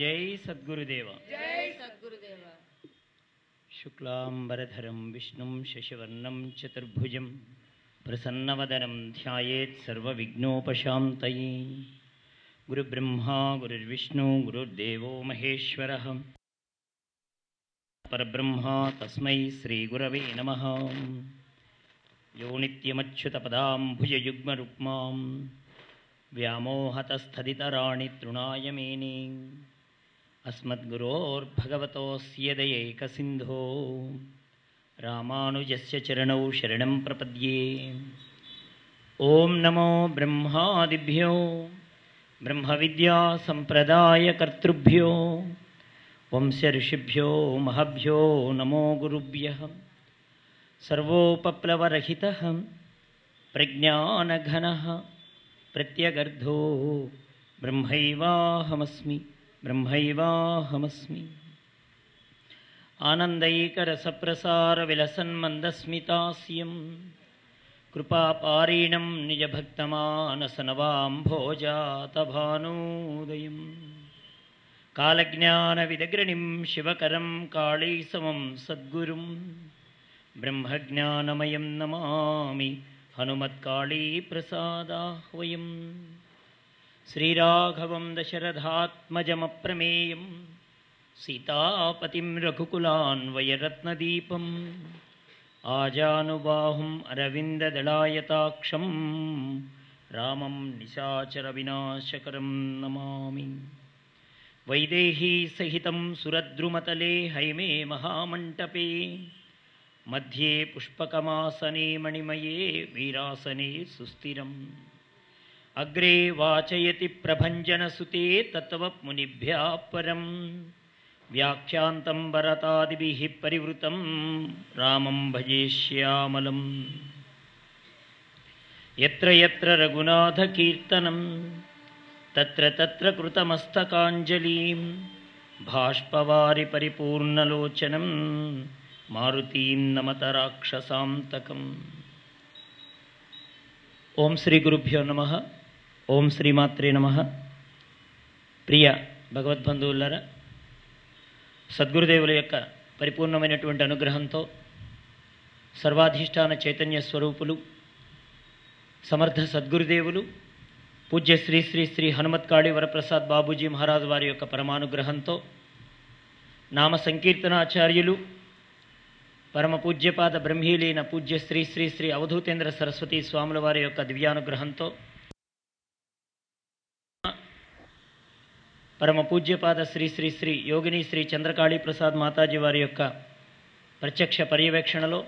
जय सद्गुरुदेव। शुक्लाम्बरधरं विष्णुं शशिवर्णं चतुर्भुजं प्रसन्नवदनं ध्यायेत् सर्वविघ्नोपशान्तये। गुरुब्रह्मा गुरुर्विष्णु गुरुर्देवो महेश्वरः। परब्रह्मा तस्मै श्रीगुरवे नमः। यो योनित्यमच्युतपदां भुजयुग्मरुक्मां व्यामोहतस्थदितराणि तृणायमेनी। अस्मद्गुरोर्भगवतोऽस्येदयैकसिन्धो रामानुजस्य चरणौ शरणं प्रपद्ये। ॐ नमो ब्रह्मादिभ्यो ब्रह्मविद्यासम्प्रदायकर्तृभ्यो वंशऋषिभ्यो, महभ्यो नमो गुरुभ्यः। सर्वोपप्लवरहितः, प्रज्ञानघनः, प्रत्यगर्धो ब्रह्मैवाहमस्मि। ब्रह्मैवाहमस्मि। आनन्दैकरसप्रसारविलसन्मन्दस्मितास्यं कृपापारीणं निजभक्तमानसनवाम्भोजातभानोदयं कालज्ञानविदग्रणिं शिवकरं काळीसमं सद्गुरुं ब्रह्मज्ञानमयं नमामि हनुमत्काळीप्रसादाह्वयम् श्रीराघवं दशरथात्मजमप्रमेयं सीतापतिं रघुकुलान्वयरत्नदीपम् आजानुबाहुम् अरविन्ददलायताक्षं रामं निशाचरविनाशकरं नमामि। वैदेहीसहितं सुरद्रुमतले हैमे महामण्टपे मध्ये पुष्पकमासने मणिमये वीरासने सुस्थिरम् अग्रे वाचयति प्रभञ्जनसुते तत्त्वमुनिभ्यः परं व्याख्यान्तं वरतादिभिः परिवृतं। रामं भजेष्यामलम् यत्र यत्र रघुनाथकीर्तनं तत्र तत्र कृतमस्तकाञ्जलिं भाष्पवारि परिपूर्णलोचनं मारुतीं नमतराक्षसान्तकम् ॐ श्रीगुरुभ्यो नमः। ఓం శ్రీమాత్రే నమ. ప్రియ భగవద్బంధువులరా సద్గురుదేవుల యొక్క పరిపూర్ణమైనటువంటి అనుగ్రహంతో సర్వాధిష్టాన చైతన్య స్వరూపులు సమర్థ సద్గురుదేవులు పూజ్య శ్రీ శ్రీ శ్రీ హనుమత్కాళి వరప్రసాద్ బాబూజీ మహారాజు వారి యొక్క పరమానుగ్రహంతో నామ సంకీర్తనాచార్యులు పరమ పూజ్యపాద బ్రహ్మీలీన పూజ్య శ్రీ శ్రీ శ్రీ అవధూతేంద్ర సరస్వతి స్వాముల వారి యొక్క దివ్యానుగ్రహంతో పరమ పూజ్యపాద శ్రీ శ్రీ శ్రీ యోగిని శ్రీ చంద్రకాళీ ప్రసాద్ మాతాజీ వారి యొక్క ప్రత్యక్ష పర్యవేక్షణలో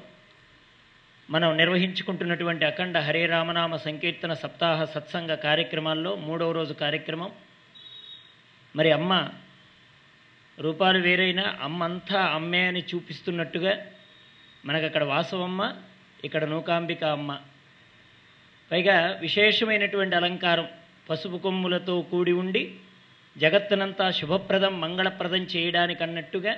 మనం నిర్వహించుకుంటున్నటువంటి అఖండ హరే రామనామ సంకీర్తన సప్తాహ సత్సంగ కార్యక్రమాల్లో మూడవ రోజు కార్యక్రమం. మరి అమ్మ రూపాలు వేరైనా అమ్మంతా అమ్మే అని చూపిస్తున్నట్టుగా మనకు అక్కడ వాసవమ్మ ఇక్కడ నూకాంబిక అమ్మ. పైగా విశేషమైనటువంటి అలంకారం పసుపు కొమ్ములతో కూడి ఉండి జగత్తునంతా శుభప్రదం మంగళప్రదం చేయడానికన్నట్టుగా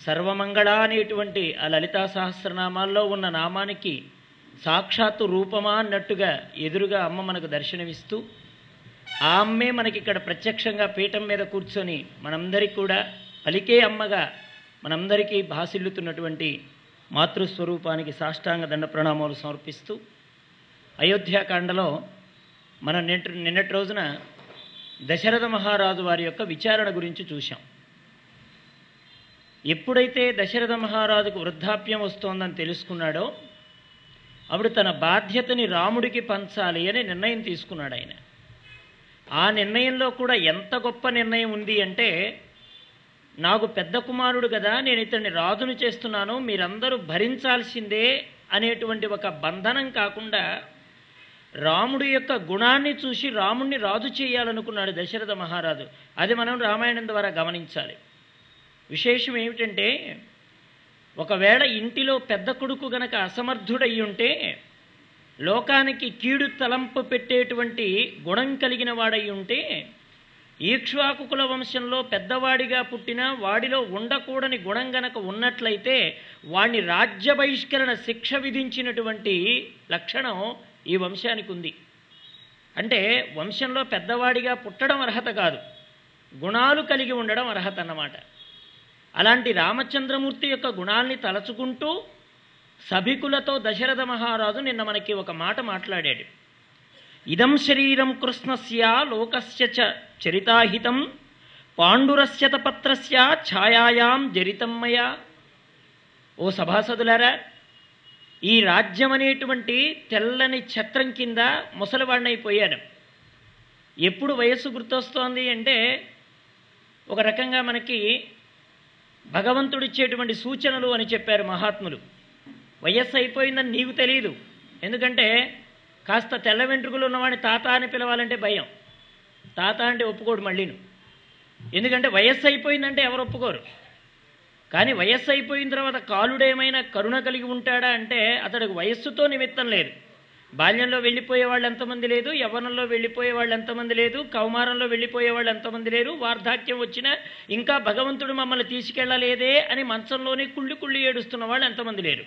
సర్వమంగళా సర్వమంగళ అనేటువంటి ఆ లలితా సహస్రనామాల్లో ఉన్న నామానికి సాక్షాత్తు రూపమా అన్నట్టుగా ఎదురుగా అమ్మ మనకు దర్శనమిస్తూ ఆ అమ్మే మనకి ఇక్కడ ప్రత్యక్షంగా పీఠం మీద కూర్చొని మనందరికీ కూడా పలికే అమ్మగా మనందరికీ భాసిల్లుతున్నటువంటి మాతృస్వరూపానికి సాష్టాంగ దండ ప్రణామాలు సమర్పిస్తూ అయోధ్యాకాండలో మన నిన్నటి రోజున దశరథ మహారాజు వారి యొక్క విచారణ గురించి చూశాం. ఎప్పుడైతే దశరథ మహారాజుకు వృద్ధాప్యం వస్తోందని తెలుసుకున్నాడో అప్పుడు తన బాధ్యతని రాముడికి పంచాలి అని నిర్ణయం తీసుకున్నాడు ఆయన. ఆ నిర్ణయంలో కూడా ఎంత గొప్ప నిర్ణయం ఉంది అంటే నాకు పెద్ద కుమారుడు కదా నేను ఇతన్ని రాజును చేస్తున్నాను మీరందరూ భరించాల్సిందే అనేటువంటి ఒక బంధనం కాకుండా రాముడి యొక్క గుణాన్ని చూసి రాముణ్ణి రాజు చేయాలనుకున్నాడు దశరథ మహారాజు. అది మనం రామాయణం ద్వారా గమనించాలి. విశేషం ఏమిటంటే ఒకవేళ ఇంటిలో పెద్ద కొడుకు గనక అసమర్థుడై ఉంటే లోకానికి కీడు తలంపు పెట్టేటువంటి గుణం కలిగిన వాడై ఉంటే ఈక్ష్వాకుల వంశంలో పెద్దవాడిగా పుట్టిన వాడిలో ఉండకూడని గుణం గనక ఉన్నట్లయితే వాణ్ణి రాజ్య బహిష్కరణ శిక్ష విధించినటువంటి లక్షణం ఈ వంశానికి ఉంది. అంటే వంశంలో పెద్దవాడిగా పుట్టడం అర్హత కాదు. గుణాలు కలిగి ఉండడం అర్హత అన్నమాట. అలాంటి రామచంద్రమూర్తి యొక్క గుణాల్ని తలచుకుంటూ సభికులతో దశరథ మహారాజు నిన్న మనకి ఒక మాట మాట్లాడాడు. ఇదం శరీరం కృష్ణస్య లోకస్య చ చరితాహితం పాండురస్య తపత్రస్య ఛాయాయాం జరితమ్మయ ఓ సభాసదులారా ఈ రాజ్యం అనేటువంటి తెల్లని ఛత్రం కింద ముసలివాడినైపోయాను ఎప్పుడు వయస్సు గుర్తొస్తోంది అంటే ఒక రకంగా మనకి భగవంతుడిచ్చేటువంటి సూచనలు అని చెప్పారు మహాత్ములు. వయస్సు అయిపోయిందని నీకు తెలియదు ఎందుకంటే కాస్త తెల్ల వెంట్రుకలు ఉన్నవాడిని తాత అని పిలవాలంటే భయం. తాత అంటే ఒప్పుకోడు మళ్ళీను. ఎందుకంటే వయస్సు అయిపోయిందంటే ఎవరు ఒప్పుకోరు. కానీ వయస్సు అయిపోయిన తర్వాత కాలుడేమైనా కరుణ కలిగి ఉంటాడా అంటే అతడికి వయస్సుతో నిమిత్తం లేదు. బాల్యంలో వెళ్ళిపోయే వాళ్ళు ఎంతమంది లేదు యవ్వనంలో వెళ్ళిపోయే వాళ్ళు ఎంతమంది లేదు కౌమారంలో వెళ్ళిపోయే వాళ్ళు ఎంతమంది లేరు వార్ధాక్యం వచ్చినా ఇంకా భగవంతుడు మమ్మల్ని తీసుకెళ్ళలేదే అని మంచంలోనే కుళ్ళి కుళ్ళి ఏడుస్తున్న వాళ్ళు ఎంతమంది లేరు.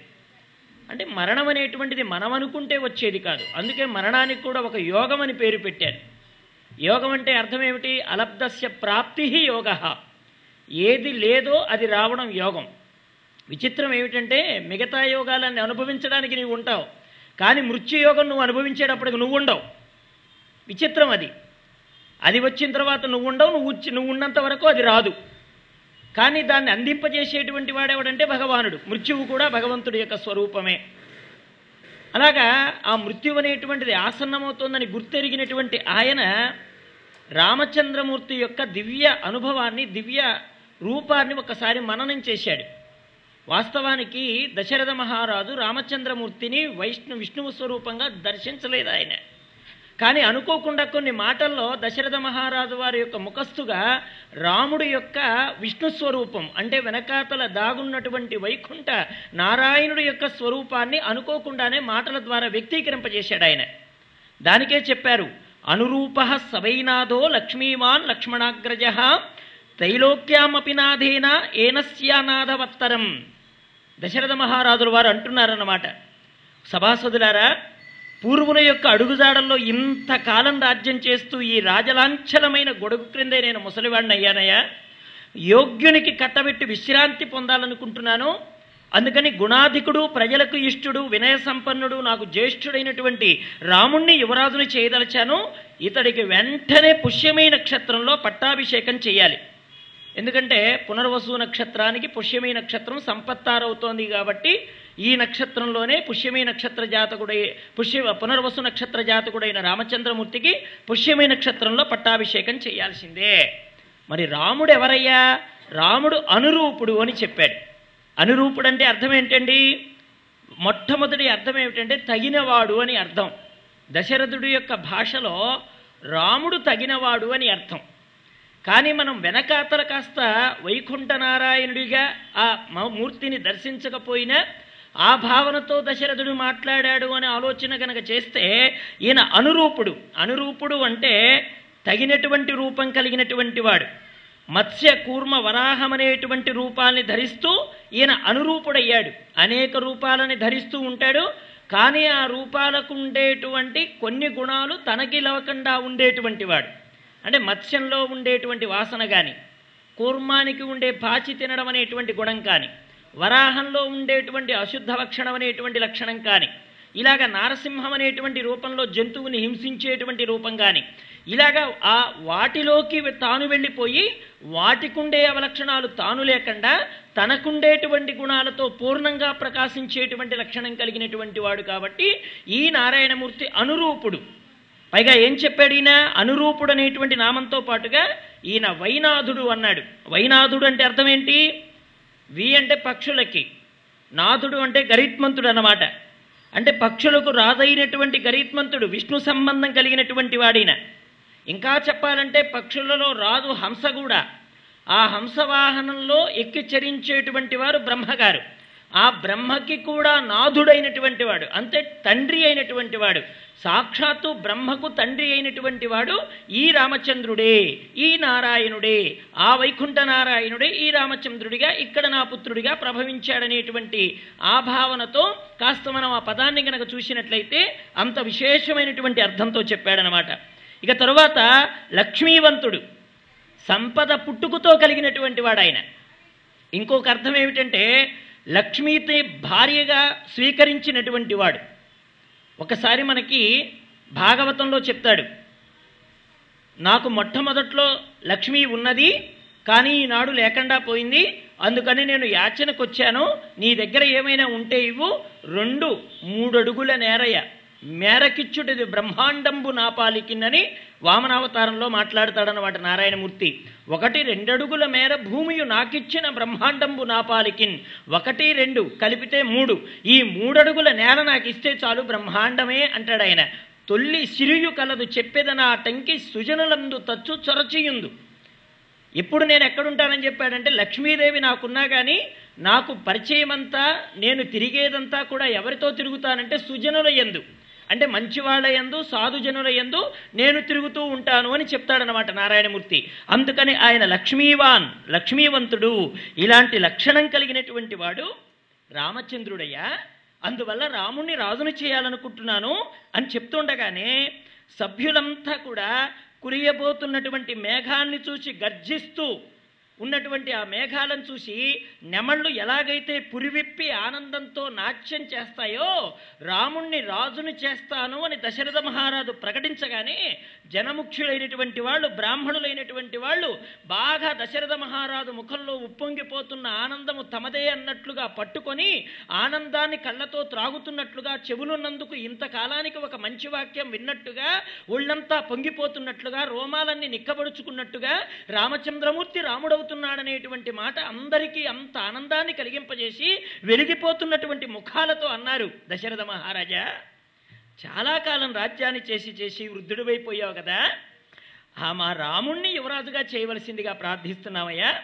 అంటే మరణం అనేటువంటిది మనం అనుకుంటే వచ్చేది కాదు. అందుకే మరణానికి కూడా ఒక యోగం అని పేరు పెట్టారు. యోగం అంటే అర్థం ఏమిటి? అలబ్ధస్య ప్రాప్తి యోగ. ఏది లేదో అది రావడం యోగం. విచిత్రం ఏమిటంటే మిగతా యోగాలన్నీ అనుభవించడానికి నీవు ఉంటావు. కానీ మృత్యుయోగం నువ్వు అనుభవించేటప్పటికి నువ్వు ఉండవు. విచిత్రం అది. అది వచ్చిన తర్వాత నువ్వు ఉండవు నువ్వు నువ్వు ఉన్నంత వరకు అది రాదు. కానీ దాన్ని అందింపజేసేటువంటి వాడేవాడంటే భగవానుడు. మృత్యువు కూడా భగవంతుడి యొక్క స్వరూపమే. అలాగా ఆ మృత్యు అనేటువంటిది ఆసన్నమవుతోందని గుర్తెరిగినటువంటి ఆయన రామచంద్రమూర్తి యొక్క దివ్య అనుభవాన్ని దివ్య రూపాన్ని ఒకసారి మననం చేశాడు. వాస్తవానికి దశరథ మహారాజు రామచంద్రమూర్తిని వైష్ణు విష్ణువు స్వరూపంగా దర్శించలేదు ఆయన. కానీ అనుకోకుండా కొన్ని మాటల్లో దశరథ మహారాజు వారి యొక్క ముఖస్థుగా రాముడి యొక్క విష్ణు స్వరూపం అంటే వెనకాతల దాగున్నటువంటి వైకుంఠ నారాయణుడి యొక్క స్వరూపాన్ని అనుకోకుండానే మాటల ద్వారా వ్యక్తీకరింపజేశాడు ఆయన. దానికే చెప్పారు అనురూప సవైనాథో లక్ష్మీవాన్ లక్ష్మణాగ్రజ త్రైలోక్యామపి నాథేన ఏనస్యానాథవత్తరం దశరథ మహారాజుల వారు అంటున్నారన్నమాట. సభాసదులారా పూర్వుల యొక్క అడుగుజాడల్లో ఇంతకాలం రాజ్యం చేస్తూ ఈ రాజలాంఛలమైన గొడుగు క్రిందే నేను ముసలివాడిని అయ్యానయ్యా. యోగ్యునికి కట్టబెట్టి విశ్రాంతి పొందాలనుకుంటున్నాను. అందుకని గుణాధికుడు ప్రజలకు ఇష్టుడు వినయ సంపన్నుడు నాకు జ్యేష్ఠుడైనటువంటి రాముణ్ణి యువరాజుని చేయదలిచాను. ఇతడికి వెంటనే పుష్యమీ నక్షత్రంలో పట్టాభిషేకం చేయాలి. ఎందుకంటే పునర్వసు నక్షత్రానికి పుష్యమీ నక్షత్రం సంపత్తారవుతోంది కాబట్టి ఈ నక్షత్రంలోనే పుష్యమీ నక్షత్ర జాతకుడై పుష్య పునర్వసు నక్షత్ర జాతకుడైన రామచంద్రమూర్తికి పుష్యమీ నక్షత్రంలో పట్టాభిషేకం చేయాల్సిందే. మరి రాముడు ఎవరయ్యా? రాముడు అనురూపుడు అని చెప్పాడు. అనురూపుడు అంటే అర్థం ఏంటండి? మొట్టమొదటి అర్థం ఏమిటంటే తగినవాడు అని అర్థం. దశరథుడి యొక్క భాషలో రాముడు తగినవాడు అని అర్థం. కానీ మనం వెనకాతల కాస్త వైకుంఠ నారాయణుడిగా ఆ మ- మూర్తిని దర్శించకపోయినా ఆ భావనతో దశరథుడు మాట్లాడాడు అనే ఆలోచన కనుక చేస్తే ఈయన అనురూపుడు. అనురూపుడు అంటే తగినటువంటి రూపం కలిగినటువంటి వాడు. మత్స్య కూర్మ వరాహం అనేటువంటి రూపాల్ని ధరిస్తూ ఈయన అనురూపుడయ్యాడు. అనేక రూపాలని ధరిస్తూ ఉంటాడు. కానీ ఆ రూపాలకు ఉండేటువంటి కొన్ని గుణాలు తనకి లవకుండా ఉండేటువంటి వాడు. అంటే మత్స్యంలో ఉండేటువంటి వాసన కానీ కూర్మానికి ఉండే పాచి తినడం అనేటువంటి గుణం కానీ వరాహంలో ఉండేటువంటి అశుద్ధ లక్షణం అనేటువంటి లక్షణం కానీ ఇలాగ నారసింహం అనేటువంటి రూపంలో జంతువుని హింసించేటువంటి రూపం కానీ ఇలాగ ఆ వాటిలోకి తాను వెళ్ళిపోయి వాటికుండే అవలక్షణాలు తాను లేకుండా తనకుండేటువంటి గుణాలతో పూర్ణంగా ప్రకాశించేటువంటి లక్షణం కలిగినటువంటి వాడు కాబట్టి ఈ నారాయణమూర్తి అనురూపుడు. పైగా ఏం చెప్పాడు ఈయన? అనురూపుడు అనేటువంటి నామంతో పాటుగా ఈయన వైనాథుడు అన్నాడు. వైనాథుడు అంటే అర్థం ఏంటి? వి అంటే పక్షులకి. నాథుడు అంటే గరిత్మంతుడు అన్నమాట. అంటే పక్షులకు రాజైనటువంటి గరిత్మంతుడు విష్ణు సంబంధం కలిగినటువంటి వాడిన ఇంకా చెప్పాలంటే పక్షులలో రాజు హంస కూడా. ఆ హంసవాహనంలో ఎక్కి చరించేటువంటి వారు బ్రహ్మగారు. ఆ బ్రహ్మకి కూడా నాథుడైనటువంటి వాడు అంతే తండ్రి అయినటువంటి వాడు సాక్షాత్తు బ్రహ్మకు తండ్రి అయినటువంటి వాడు ఈ రామచంద్రుడే ఈ నారాయణుడే ఆ వైకుంఠ నారాయణుడే ఈ రామచంద్రుడిగా ఇక్కడ నా పుత్రుడిగా ప్రభవించాడనేటువంటి ఆ భావనతో కాస్త మనం ఆ పదాన్ని కనుక చూసినట్లయితే అంత విశేషమైనటువంటి అర్థంతో చెప్పాడనమాట. ఇక తరువాత లక్ష్మీవంతుడు సంపద పుట్టుకతో కలిగినటువంటి వాడు ఆయన ఇంకొక అర్థం ఏమిటంటే లక్ష్మీతే భార్యగా స్వీకరించినటువంటి వాడు. ఒకసారి మనకి భాగవతంలో చెప్తాడు నాకు మొట్టమొదట్లో లక్ష్మి ఉన్నది కానీ ఈనాడు లేకుండా పోయింది. అందుకని నేను యాచనకు వచ్చాను నీ దగ్గర ఏమైనా ఉంటే ఇవ్వు. రెండు మూడడుగుల నేరయ్య. మేరకిచ్చుడిది బ్రహ్మాండంబు నాపాలికిందని వామనావతారంలో మాట్లాడతాడనమాట నారాయణమూర్తి. ఒకటి రెండడుగుల మేర భూమియు నాకిచ్చిన బ్రహ్మాండంబు నాపాలికిన్. ఒకటి రెండు కలిపితే మూడు. ఈ మూడడుగుల నేల నాకు ఇస్తే చాలు బ్రహ్మాండమే అంటాడు ఆయన. తొల్లి సిరియు కలదు చెప్పేదన ఆ టంకి సుజనులందు తచ్చు చొరచియుందు. ఇప్పుడు నేను ఎక్కడుంటానని చెప్పాడంటే లక్ష్మీదేవి నాకున్నా కానీ నాకు పరిచయమంతా నేను తిరిగేదంతా కూడా ఎవరితో తిరుగుతానంటే సుజనుల ఎందు అంటే మంచివాళ్ళ ఎందు సాధుజనుల ఎందు నేను తిరుగుతూ ఉంటాను అని చెప్తాడనమాట నారాయణమూర్తి. అందుకని ఆయన లక్ష్మీవాన్ లక్ష్మీవంతుడు. ఇలాంటి లక్షణం కలిగినటువంటి వాడు రామచంద్రుడయ్యా. అందువల్ల రాముణ్ణి రాజును చేయాలనుకుంటున్నాను అని చెప్తుండగానే సభ్యులంతా కూడా కురియబోతున్నటువంటి మేఘాన్ని చూసి గర్జిస్తూ ఉన్నటువంటి ఆ మేఘాలను చూసి నెమళ్ళు ఎలాగైతే పురివిప్పి ఆనందంతో నాట్యం చేస్తాయో రాముణ్ణి రాజుని చేస్తాను అని దశరథ మహారాజు ప్రకటించగానే జనముఖ్యులైనటువంటి వాళ్ళు బ్రాహ్మణులైనటువంటి వాళ్ళు బాగా దశరథ మహారాజు ముఖంలో ఉప్పొంగిపోతున్న ఆనందము తమదే అన్నట్లుగా పట్టుకొని ఆనందాన్ని కళ్ళతో త్రాగుతున్నట్లుగా చెవులున్నందుకు ఇంతకాలానికి ఒక మంచి వాక్యం విన్నట్టుగా ఒళ్ళంతా పొంగిపోతున్నట్లుగా రోమాలన్నీ నిక్కబడుచుకున్నట్టుగా రామచంద్రమూర్తి రాముడవుతున్నాడనేటువంటి మాట అందరికీ అంత ఆనందాన్ని కలిగింపజేసి వెలిగిపోతున్నటువంటి ముఖాలతో అన్నారు దశరథ మహారాజా. చాలా కాలం రాజ్యాన్ని చేసి చేసి వృద్ధుడివైపోయావు కదా. ఆ మా రాముణ్ణి యువరాజుగా చేయవలసిందిగా ప్రార్థిస్తున్నామయ్యా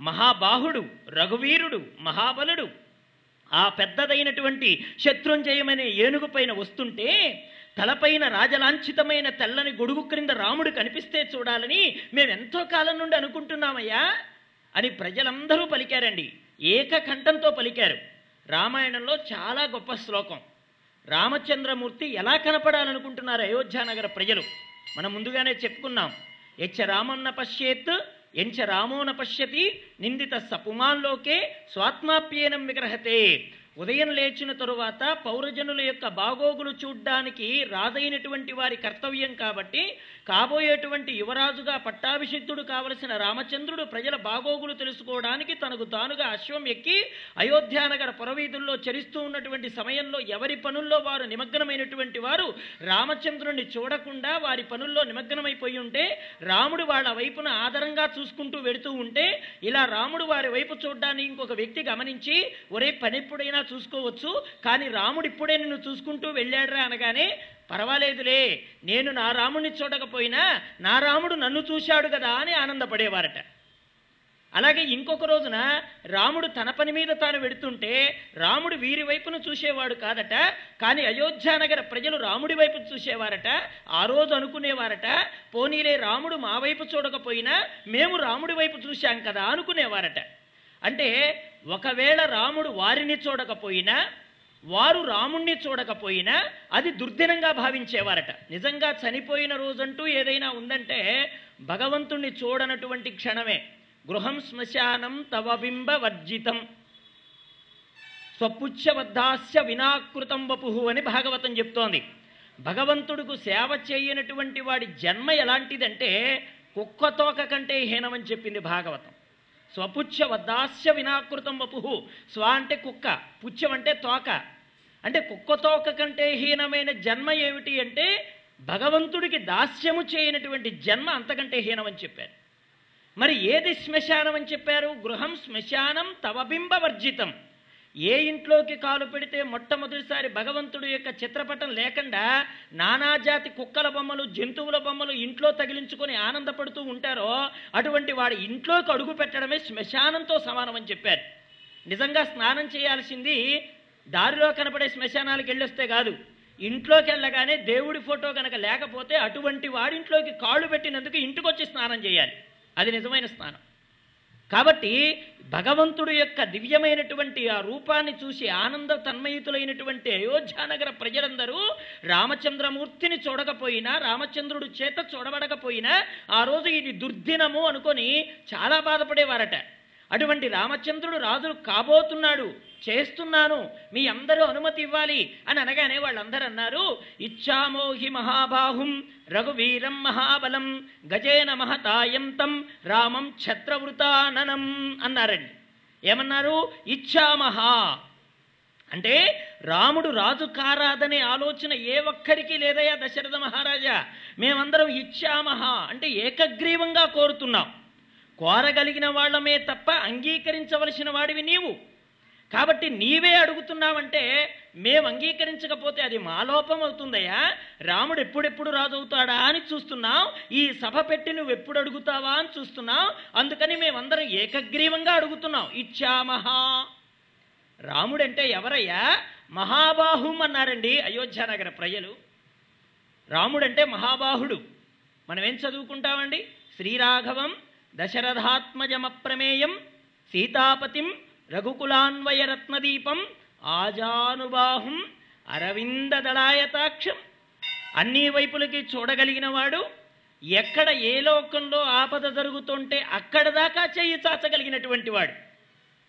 మహాబాహుడు రఘువీరుడు మహాబలుడు ఆ పెద్దదైనటువంటి శత్రుంజయమనే ఏనుగు పైన వస్తుంటే తలపైన రాజలాంఛితమైన తెల్లని గొడుగు క్రింద రాముడు కనిపిస్తే చూడాలని మేమెంతో కాలం నుండి అనుకుంటున్నామయ్యా అని ప్రజలందరూ పలికారండి. ఏకకంఠంతో పలికారు. రామాయణంలో చాలా గొప్ప శ్లోకం. రామచంద్రమూర్తి ఎలా కనపడాలనుకుంటున్నారు అయోధ్యానగర ప్రజలు? మనం ముందుగానే చెప్పుకున్నాం. ఎచ్చ రామన్న పశ్యేత్ ఎంచ రామో పశ్యతి నిందిత సపుమాన్లోకే స్వాత్మాప్యేనం విగ్రహతే. ఉదయం లేచిన తరువాత పౌరజనుల యొక్క బాగోగులు చూడ్డానికి రాజైనటువంటి వారి కర్తవ్యం కాబట్టి కాబోయేటువంటి యువరాజుగా పట్టాభిషిక్తుడు కావలసిన రామచంద్రుడు ప్రజల బాగోగులు తెలుసుకోవడానికి తనకు తానుగా అశ్వం ఎక్కి అయోధ్యానగర పురవీధుల్లో చరిస్తూ ఉన్నటువంటి సమయంలో ఎవరి పనుల్లో వారు నిమగ్నమైనటువంటి వారు రామచంద్రుణ్ణి చూడకుండా వారి పనుల్లో నిమగ్నమైపోయి ఉంటే రాముడు వాళ్ళ వైపున ఆదరంగా చూసుకుంటూ వెడుతూ ఉంటే ఇలా రాముడు వారి వైపు చూడ్డాన్ని ఇంకొక వ్యక్తి గమనించి ఒరే పనెప్పుడైనా చూసుకోవచ్చు. కానీ రాముడు ఇప్పుడే నిన్ను చూసుకుంటూ వెళ్ళాడురా అనగానే పర్వాలేదులే నేను నా రాముడిని చూడకపోయినా నా రాముడు నన్ను చూశాడు కదా అని ఆనందపడేవారట. అలాగే ఇంకొక రోజున రాముడు తన పని మీద తాను వెడుతుంటే రాముడు వీరి వైపును చూసేవాడు కాదట కానీ అయోధ్యానగర ప్రజలు రాముడి వైపు చూసేవారట ఆ రోజు అనుకునేవారట పోనీలే రాముడు మా వైపు చూడకపోయినా మేము రాముడి వైపు చూశాం కదా అనుకునేవారట. అంటే ఒకవేళ రాముడు వారిని చూడకపోయినా వారు రాముణ్ణి చూడకపోయినా అది దుర్దినంగా భావించేవారట. నిజంగా చనిపోయిన రోజంటూ ఏదైనా ఉందంటే భగవంతుణ్ణి చూడనటువంటి క్షణమే. గృహం శ్మశానం తవబింబ వర్జితం. స్వపుచ్చబద్ధాస్య వినాకృతం వపుహు అని భాగవతం చెప్తోంది. భగవంతుడికి సేవ చేయనటువంటి వాడి జన్మ ఎలాంటిదంటే కుక్కతోక కంటే హీనమని చెప్పింది భాగవతం. స్వపుచ్చ వద్దాస్య వినాకృతం వపుహు స్వ అంటే కుక్క. పుచ్చం అంటే తోక. అంటే కుక్క తోక కంటే హీనమైన జన్మ ఏమిటి అంటే భగవంతుడికి దాస్యము చేయనటువంటి జన్మ అంతకంటే హీనమని చెప్పారు. మరి ఏది శ్మశానం అని చెప్పారు? గృహం శ్మశానం తవబింబ వర్జితం. ఏ ఇంట్లోకి కాలు పెడితే మొట్టమొదటిసారి భగవంతుడు యొక్క చిత్రపటం లేకుండా నానాజాతి కుక్కల బొమ్మలు జంతువుల బొమ్మలు ఇంట్లో తగిలించుకొని ఆనందపడుతూ ఉంటారో అటువంటి వాడి ఇంట్లోకి అడుగు పెట్టడమే శ్మశానంతో సమానం అని చెప్పారు. నిజంగా స్నానం చేయాల్సింది దారిలో కనపడే శ్మశానాలకు వెళ్ళొస్తే కాదు. ఇంట్లోకి వెళ్ళగానే దేవుడి ఫోటో కనుక లేకపోతే అటువంటి వాడింట్లోకి కాళ్ళు పెట్టినందుకు ఇంటికొచ్చి స్నానం చేయాలి. అది నిజమైన స్నానం. కాబట్టి భగవంతుడు యొక్క దివ్యమైనటువంటి ఆ రూపాన్ని చూసి ఆనంద తన్మయుతులైనటువంటి అయోధ్యానగర ప్రజలందరూ రామచంద్రమూర్తిని చూడకపోయినా రామచంద్రుడు చేత చూడబడకపోయినా ఆ రోజు ఇది దుర్దినము అనుకొని చాలా బాధపడేవారట. అటువంటి రామచంద్రుడు రాజు కాబోతున్నాడు చేస్తున్నాను మీ అందరూ అనుమతి ఇవ్వాలి అని అనగానే వాళ్ళందరూ అన్నారు ఇచ్చామోహి మహాబాహుం రఘువీరం మహాబలం గజేన మహతాయంతం రామం ఛత్రవృతాననం అన్నారండి. ఏమన్నారు? ఇచ్చామహా అంటే రాముడు రాజు కారాదనే ఆలోచన ఏ ఒక్కరికి లేదయా దశరథ మహారాజా? మేమందరం ఇచ్చామహ అంటే ఏకగ్రీవంగా కోరుతున్నాం. కోరగలిగిన వాళ్ళమే తప్ప అంగీకరించవలసిన వాడివి నీవు. కాబట్టి నీవే అడుగుతున్నావంటే మేము అంగీకరించకపోతే అది మా లోపం అవుతుందయ్యా. రాముడు ఎప్పుడెప్పుడు రాజవుతాడా అని చూస్తున్నాం. ఈ సభ పెట్టి నువ్వు ఎప్పుడు అడుగుతావా అని చూస్తున్నాం. అందుకని మేమందరం ఏకగ్రీవంగా అడుగుతున్నాం. ఇచ్చామహా. రాముడంటే ఎవరయ్యా? మహాబాహుం అన్నారండి అయోధ్యానగర ప్రజలు. రాముడంటే మహాబాహుడు. మనం ఏం చదువుకుంటామండి? శ్రీరాఘవం దశరథాత్మజమప్రమేయం సీతాపతిం రఘుకులాన్వయరత్నదీపం ఆజానుబాహుం అరవిందదళాయతాక్షం. అన్ని వైపులకి చూడగలిగిన వాడు ఎక్కడ ఏ లోకంలో ఆపద జరుగుతుంటే అక్కడ దాకా చెయ్యి చాచగలిగినటువంటి వాడు.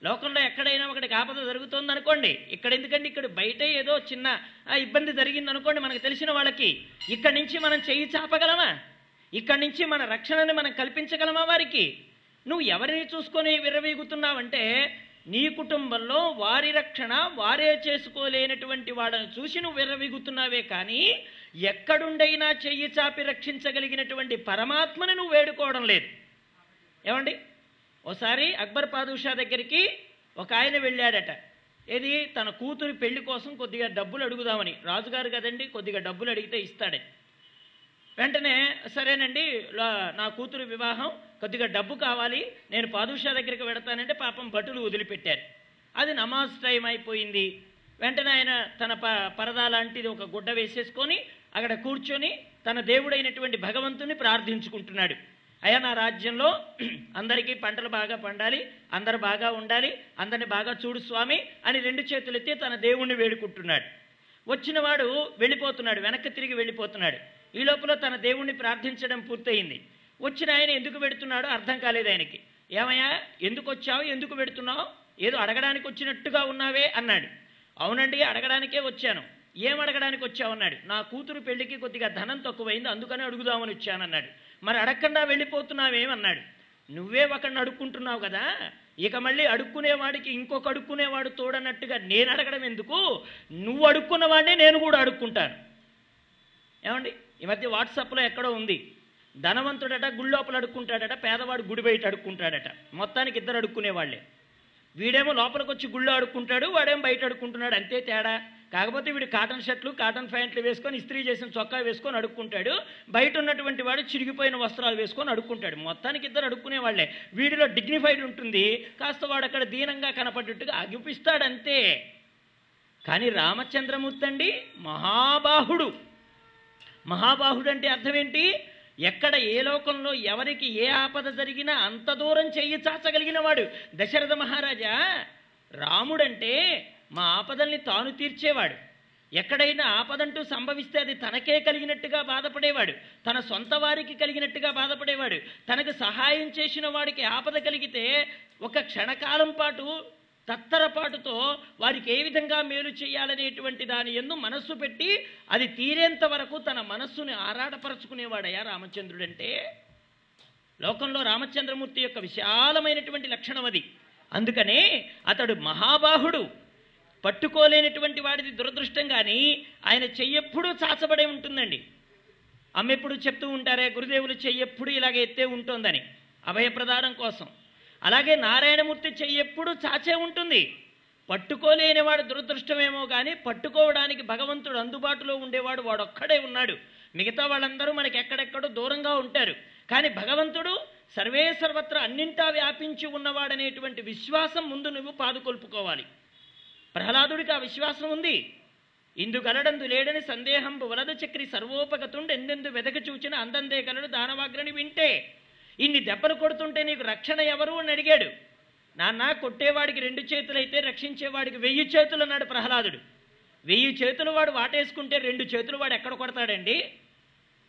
లోకంలో ఎక్కడైనా ఒకటికి ఆపద జరుగుతుంది అనుకోండి ఇక్కడ ఎందుకంటే ఇక్కడ బయట ఏదో చిన్న ఇబ్బంది జరిగింది అనుకోండి మనకు తెలిసిన వాళ్ళకి ఇక్కడి నుంచి మనం చెయ్యి చాపగలమా? ఇక్కడి నుంచి మన రక్షణని మనం కల్పించగలమా వారికి? నువ్వు ఎవరిని చూసుకొని విర్రవీగుతున్నావంటే నీ కుటుంబంలో వారి రక్షణ వారే చేసుకోలేనటువంటి వాళ్ళని చూసి నువ్వు విర్రవీగుతున్నావే కానీ ఎక్కడుండైనా చెయ్యి చాపి రక్షించగలిగినటువంటి పరమాత్మని నువ్వు వేడుకోవడం లేదు. ఏమండి? ఓసారి అక్బర్ పాదుషా దగ్గరికి ఒక ఆయన వెళ్ళాడట. ఏది? తన కూతురి పెళ్ళి కోసం కొద్దిగా డబ్బులు అడుగుదామని. రాజుగారు కదండి కొద్దిగా డబ్బులు అడిగితే ఇస్తాడే. వెంటనే సరేనండి లా- నా కూతురు వివాహం కొద్దిగా డబ్బు కావాలి నేను పాదుషా దగ్గరికి వెడతానంటే పాపం భటులు వదిలిపెట్టారు. అది నమాజ్ టైం అయిపోయింది. వెంటనే ఆయన తన ప పరదా లాంటిది ఒక గుడ్డ వేసేసుకొని అక్కడ కూర్చొని తన దేవుడైనటువంటి భగవంతుని ప్రార్థించుకుంటున్నాడు. అయ్యా నా రాజ్యంలో అందరికీ పంటలు బాగా పండాలి అందరు బాగా ఉండాలి అందరిని బాగా చూడు స్వామి అని రెండు చేతులెత్తి తన దేవుణ్ణి వేడుకుంటున్నాడు. వచ్చినవాడు వెళ్ళిపోతున్నాడు వెనక్కి తిరిగి వెళ్ళిపోతున్నాడు. ఈ లోపల తన దేవుణ్ణి ప్రార్థించడం పూర్తయింది. వచ్చిన ఆయన ఎందుకు పెడుతున్నాడో అర్థం కాలేదు ఆయనకి. ఏమయ్యా ఎందుకు వచ్చావు ఎందుకు పెడుతున్నావు? ఏదో అడగడానికి వచ్చినట్టుగా ఉన్నావే అన్నాడు. అవునండి అడగడానికే వచ్చాను. ఏం అడగడానికి వచ్చావన్నాడు నా కూతురు పెళ్ళికి కొద్దిగా ధనం తక్కువైంది అందుకని అడుగుదామని వచ్చానన్నాడు మరి అడగకుండా వెళ్ళిపోతున్నావేమన్నాడు నువ్వే ఒకడిని అడుక్కుంటున్నావు కదా. ఇక మళ్ళీ అడుక్కునేవాడికి ఇంకొక అడుక్కునేవాడు తోడనట్టుగా నేను అడగడం ఎందుకు? నువ్వు అడుక్కున్నవాడినే నేను కూడా అడుక్కుంటాను. ఏమండి? ఈ మధ్య వాట్సాప్లో ఎక్కడో ఉంది. ధనవంతుడట గుళ్ళోపల అడుక్కుంటాడట పేదవాడు గుడి బయట అడుక్కుంటాడట. మొత్తానికి ఇద్దరు అడుక్కునేవాళ్ళే వీడేమో లోపలికి వచ్చి గుళ్ళో అడుక్కుంటాడు వాడేమో బయట అడుక్కుంటున్నాడు. అంతే తేడా. కాకపోతే వీడు కాటన్ షర్ట్లు కాటన్ ప్యాంట్లు వేసుకొని ఇస్త్రీ చేసిన చొక్కా వేసుకొని అడుక్కుంటాడు. బయట ఉన్నటువంటి వాడు చిరిగిపోయిన వస్త్రాలు వేసుకొని అడుక్కుంటాడు. మొత్తానికి ఇద్దరు అడుక్కునే వాళ్ళే. వీడిలో డిగ్నిఫైడ్ ఉంటుంది. కాస్త వాడు అక్కడ దీనంగా కనపడేట్టుగా అగిపిస్తాడంతే కానీ రామచంద్రమూర్తి అండి మహాబాహుడు. మహాబాహుడు అంటే అర్థం ఏంటి ఎక్కడ ఏ లోకంలో ఎవరికి ఏ ఆపద జరిగినా అంత దూరం చెయ్యి చాచగలిగిన వాడు దశరథ మహారాజా. రాముడంటే మా ఆపదల్ని తాను తీర్చేవాడు. ఎక్కడైనా ఆపదంటూ సంభవిస్తే అది తనకే కలిగినట్టుగా బాధపడేవాడు. తన సొంత వారికి కలిగినట్టుగా బాధపడేవాడు. తనకు సహాయం చేసిన వాడికి ఆపద కలిగితే ఒక క్షణకాలం పాటు తత్తరపాటుతో వారికి ఏ విధంగా మేలు చేయాలనేటువంటి దాని ఎందు మనస్సు పెట్టి అది తీరేంత వరకు తన మనస్సుని ఆరాటపరచుకునేవాడయ్యా రామచంద్రుడంటే. లోకంలో రామచంద్రమూర్తి యొక్క విశాలమైనటువంటి లక్షణం అది. అందుకనే అతడు మహాబాహుడు. పట్టుకోలేనటువంటి వాడిది దురదృష్టం కానీ ఆయన చెయ్యెప్పుడు చాచబడే ఉంటుందండి. అమ్మెప్పుడు చెప్తూ ఉంటారే గురుదేవులు చెయ్యెప్పుడు ఇలాగ ఎత్తే ఉంటుందని. అభయప్రదానం కోసం. అలాగే నారాయణమూర్తి చెయ్యెప్పుడు చాచే ఉంటుంది. పట్టుకోలేనివాడు దురదృష్టమేమో కానీ పట్టుకోవడానికి భగవంతుడు అందుబాటులో ఉండేవాడు వాడొక్కడే ఉన్నాడు. మిగతా వాళ్ళందరూ మనకి ఎక్కడెక్కడో దూరంగా ఉంటారు. కానీ భగవంతుడు సర్వే సర్వత్ర అన్నింటా వ్యాపించి ఉన్నవాడనేటువంటి విశ్వాసం ముందు నువ్వు పాదుకొల్పుకోవాలి. ప్రహ్లాదుడికి ఆ విశ్వాసం ఉంది. ఇందు కలడందు లేడని సందేహం వలద చక్రి సర్వోపగతుండు ఎందెందు వెదక చూచిన అందందే కలడు దానవాగ్రని వింటే ఇన్ని దెబ్బలు కొడుతుంటే నీకు రక్షణ ఎవరు అని అడిగాడు. నాన్న కొట్టేవాడికి రెండు చేతులైతే రక్షించేవాడికి వెయ్యి చేతులు అన్నాడు ప్రహ్లాదుడు. వెయ్యి చేతులు వాడు వాటేసుకుంటే రెండు చేతులు వాడు ఎక్కడ కొడతాడండి?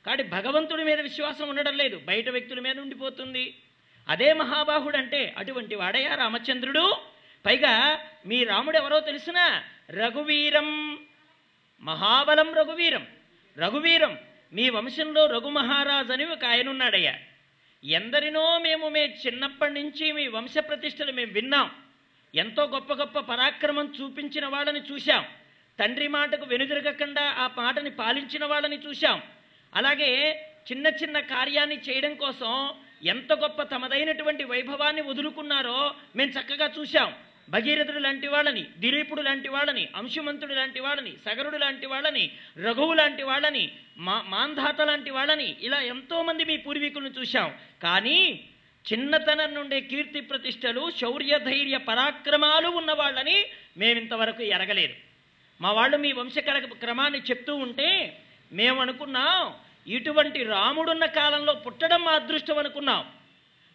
కాబట్టి భగవంతుడి మీద విశ్వాసం ఉండడం లేదు. బయట వ్యక్తుల మీద ఉండిపోతుంది. అదే మహాబాహుడు అంటే అటువంటి వాడయ్యా రామచంద్రుడు. పైగా మీ రాముడు ఎవరో తెలిసిన? రఘువీరం. మహాబలం రఘువీరం. రఘువీరం మీ వంశంలో రఘు మహారాజు అని ఒక ఆయన ఉన్నాడయ్యా ఎందరినో మేము మీ చిన్నప్పటి నుంచి మీ వంశ ప్రతిష్టలు మేము విన్నాం. ఎంతో గొప్ప గొప్ప పరాక్రమం చూపించిన వాళ్ళని చూశాం. తండ్రి మాటకు వెనుదిరగకుండా ఆ మాటని పాలించిన వాళ్ళని చూశాం. అలాగే చిన్న చిన్న కార్యాన్ని చేయడం కోసం ఎంత గొప్ప తమదైనటువంటి వైభవాన్ని వదులుకున్నారో మేము చక్కగా చూశాం. భగీరథుడు లాంటి వాళ్ళని దిలీపుడు లాంటి వాళ్ళని అంశుమంతుడు లాంటి వాళ్ళని సగరుడు లాంటి వాళ్ళని రఘువు లాంటి వాళ్ళని మా మాంధాత లాంటి వాళ్ళని ఇలా ఎంతోమంది మీ పూర్వీకులను చూశాం. కానీ చిన్నతనం నుండే కీర్తి ప్రతిష్టలు శౌర్య ధైర్య పరాక్రమాలు ఉన్న వాళ్ళని మేమింతవరకు ఎరగలేదు. మా వాళ్ళు మీ వంశకర క్రమాన్ని చెప్తూ ఉంటే మేము అనుకున్నాం ఇటువంటి రాముడున్న కాలంలో పుట్టడం మా అదృష్టం అనుకున్నాం.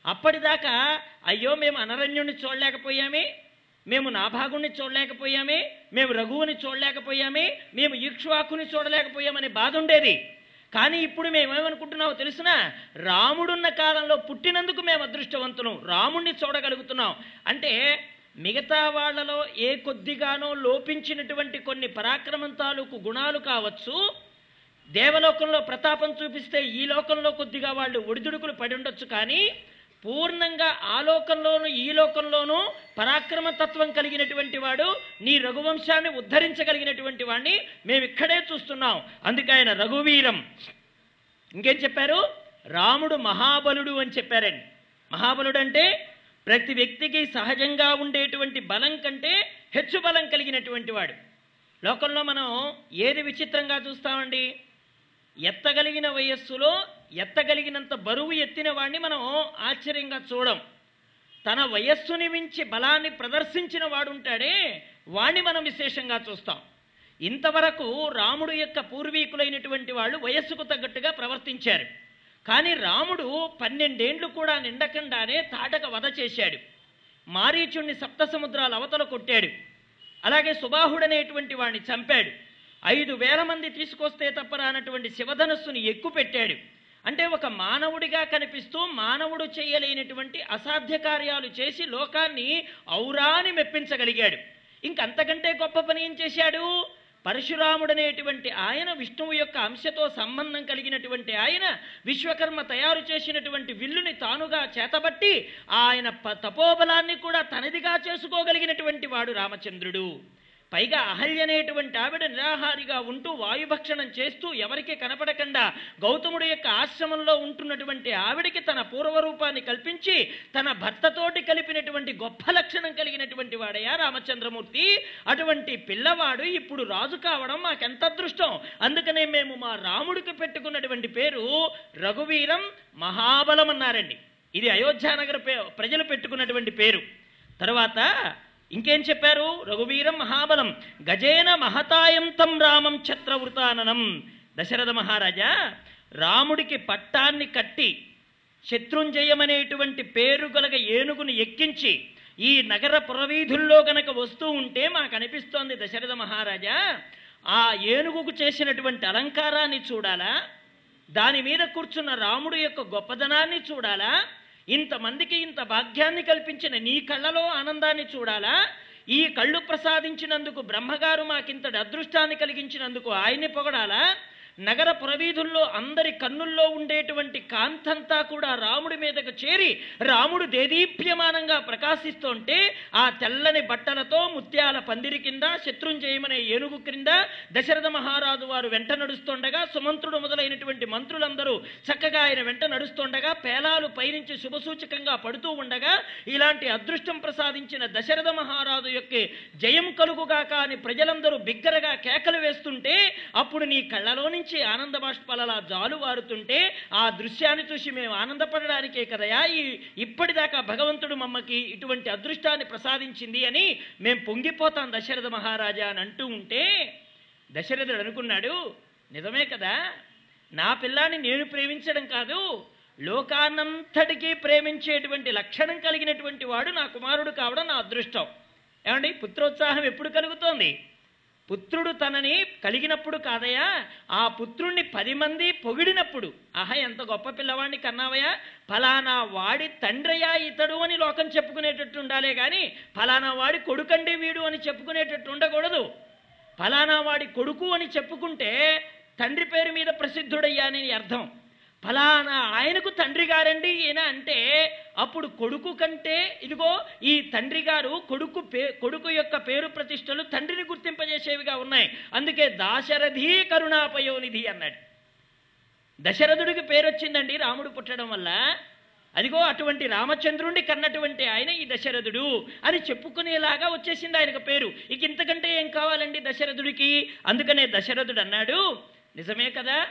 అప్పటిదాకా అయ్యో మేము అనరణ్యుణ్ణి చూడలేకపోయామే మేము నాభాగుణ్ణి చూడలేకపోయామే మేము రఘువుని చూడలేకపోయామే మేము ఈక్ష్వాకుని చూడలేకపోయామనే బాధ ఉండేది కానీ ఇప్పుడు మేమేమనుకుంటున్నామో తెలిసిన? రాముడున్న కాలంలో పుట్టినందుకు మేము అదృష్టవంతులం. రాముణ్ణి చూడగలుగుతున్నాం. అంటే మిగతా వాళ్ళలో ఏ కొద్దిగానో లోపించినటువంటి కొన్ని పరాక్రమం తాలూకు గుణాలు కావచ్చు దేవలోకంలో ప్రతాపం చూపిస్తే ఈ లోకంలో కొద్దిగా వాళ్ళు ఒడిదుడుకులు పడి ఉండొచ్చు కానీ పూర్ణంగా ఆ లోకంలోనూ ఈ లోకంలోనూ పరాక్రమ తత్వం కలిగినటువంటి వాడు నీ రఘువంశాన్ని ఉద్ధరించగలిగినటువంటి వాడిని మేము ఇక్కడే చూస్తున్నాం. అందుకే ఆయన రఘువీరం. ఇంకేం చెప్పారు? రాముడు మహాబలుడు అని చెప్పారండి. మహాబలుడు అంటే ప్రతి వ్యక్తికి సహజంగా ఉండేటువంటి బలం కంటే హెచ్చు బలం కలిగినటువంటి వాడు. లోకంలో మనం ఏది విచిత్రంగా చూస్తామండి? ఎత్తగలిగిన వయస్సులో ఎత్తగలిగినంత బరువు ఎత్తిన వాడిని మనం ఆశ్చర్యంగా చూడం. తన వయస్సుని మించి బలాన్ని ప్రదర్శించిన వాడుంటాడే వాణ్ణి మనం విశేషంగా చూస్తాం. ఇంతవరకు రాముడు యొక్క పూర్వీకులైనటువంటి వాళ్ళు వయస్సుకు తగ్గట్టుగా ప్రవర్తించారు. కానీ రాముడు పన్నెండేండ్లు కూడా నిండకుండానే తాటక వధ చేశాడు. మారీచుణ్ణి సప్త సముద్రాల అవతల కొట్టాడు. అలాగే సుబాహుడనేటువంటి వాడిని చంపాడు. ఐదు వేల మంది తీసుకొస్తే తప్ప రానటువంటి శివధనస్సుని ఎక్కుపెట్టాడు. అంటే ఒక మానవుడిగా కనిపిస్తూ మానవుడు చేయలేనటువంటి అసాధ్య కార్యాలు చేసి లోకాన్ని ఔరాని మెప్పించగలిగాడు. ఇంకంతకంటే గొప్ప పని ఏం చేశాడు? పరశురాముడనేటువంటి ఆయన విష్ణువు యొక్క అంశతో సంబంధం కలిగినటువంటి ఆయన విశ్వకర్మ తయారు చేసినటువంటి విల్లుని తానుగా చేతబట్టి ఆయన ప- తపోబలాన్ని కూడా తనదిగా చేసుకోగలిగినటువంటి వాడు రామచంద్రుడు. పైగా అహల్య అనేటువంటి ఆవిడ నిరాహారిగా ఉంటూ వాయుభక్షణం చేస్తూ ఎవరికి కనపడకుండా గౌతముడి యొక్క ఆశ్రమంలో ఉంటున్నటువంటి ఆవిడికి తన పూర్వరూపాన్ని కల్పించి తన భర్తతోటి కలిపినటువంటి గొప్ప లక్షణం కలిగినటువంటి వాడయ్యా రామచంద్రమూర్తి. అటువంటి పిల్లవాడు ఇప్పుడు రాజు కావడం మాకెంత అదృష్టం. అందుకనే మేము మా రాముడికి పెట్టుకున్నటువంటి పేరు రఘువీరం మహాబలం అన్నారండి. ఇది అయోధ్యానగర పే- ప్రజలు పెట్టుకున్నటువంటి పేరు. తర్వాత ఇంకేం చెప్పారు? రఘువీరం మహాబలం. గజేన మహతాయంతం రామం ఛత్రవృతాననం. దశరథ మహారాజా రాముడికి పట్టాన్ని కట్టి శత్రుంజయమనేటువంటి పేరు గలగ ఏనుగును ఎక్కించి ఈ నగర పురవీధుల్లో గనక వస్తూ ఉంటే మాకు అనిపిస్తోంది దశరథ మహారాజా ఆ ఏనుగుకు చేసినటువంటి అలంకారాన్ని చూడాలా? దాని మీద కూర్చున్న రాముడు యొక్క గొప్పదనాన్ని చూడాలా? ఇంతమందికి ఇంత భాగ్యాన్ని కల్పించిన నీ కళ్ళలో ఆనందాన్ని చూడాలా? ఈ కళ్ళు ప్రసాదించినందుకు బ్రహ్మగారు మాకింతటి అదృష్టాన్ని కలిగించినందుకు ఆయన్ని పొగడాలా? నగర పురవీధుల్లో అందరి కన్నుల్లో ఉండేటువంటి కాంతంతా కూడా రాముడి మీదకు చేరి రాముడు దేదీప్యమానంగా ప్రకాశిస్తుంటే ఆ తెల్లని బట్టలతో ముత్యాల పందిరి కింద శత్రుంజయమనే ఏనుగు క్రింద దశరథ మహారాజు వారు వెంట నడుస్తుండగా సుమంత్రుడు మొదలైనటువంటి మంత్రులందరూ చక్కగా ఆయన వెంట నడుస్తుండగా పేలాలు పైనుంచి శుభసూచకంగా పడుతూ ఉండగా ఇలాంటి అదృష్టం ప్రసాదించిన దశరథ మహారాజు యొక్క జయం కలుగుగాక అని ప్రజలందరూ బిగ్గరగా కేకలు వేస్తుంటే అప్పుడు నీ కళ్ళలో నుంచి ఆనంద బాష్పాలలా జాలు వారుతుంటే ఆ దృశ్యాన్ని చూసి మేము ఆనందపడడానికే కదయా? ఈ ఇప్పటిదాకా భగవంతుడు మమ్మకి ఇటువంటి అదృష్టాన్ని ప్రసాదించింది అని మేము పొంగిపోతాం దశరథ మహారాజా అని అంటూ ఉంటే దశరథుడు అనుకున్నాడు నిజమే కదా? నా పిల్లాన్ని నేను ప్రేమించడం కాదు లోకాన్నంతటికీ ప్రేమించేటువంటి లక్షణం కలిగినటువంటి వాడు నా కుమారుడు కావడం నా అదృష్టం. ఏమండి? పుత్రోత్సాహం ఎప్పుడు కలుగుతోంది? పుత్రుడు తనని కలిగినప్పుడు కాదయ్యా ఆ పుత్రుణ్ణి పది మంది పొగిడినప్పుడు ఆహా ఎంత గొప్ప పిల్లవాడిని కన్నావయ్యా ఫలానా వాడి తండ్రయ్యా ఇతడు అని లోకం చెప్పుకునేటట్టు ఉండాలే కానీ ఫలానా వాడి కొడుకండి వీడు అని చెప్పుకునేటట్టు ఉండకూడదు. ఫలానా వాడి కొడుకు అని చెప్పుకుంటే తండ్రి పేరు మీద ప్రసిద్ధుడయ్యా అని అర్థం. ఫలానా ఆయనకు తండ్రి గారండి ఈయన అంటే అప్పుడు కొడుకు కంటే ఇదిగో ఈ తండ్రి గారు కొడుకు పే కొడుకు యొక్క పేరు ప్రతిష్టలు తండ్రిని గుర్తింపజేసేవిగా ఉన్నాయి. అందుకే దాశరథి కరుణాపయోనిధి అన్నాడు. దశరథుడికి పేరు వచ్చిందండి రాముడు పుట్టడం వల్ల. అదిగో అటువంటి రామచంద్రుణ్ణి కన్నటువంటి ఆయన ఈ దశరథుడు అని చెప్పుకునేలాగా వచ్చేసింది ఆయనకు పేరు. ఇక ఇంతకంటే ఏం కావాలండి దశరథుడికి? అందుకనే దశరథుడు అన్నాడు నిజమే కదా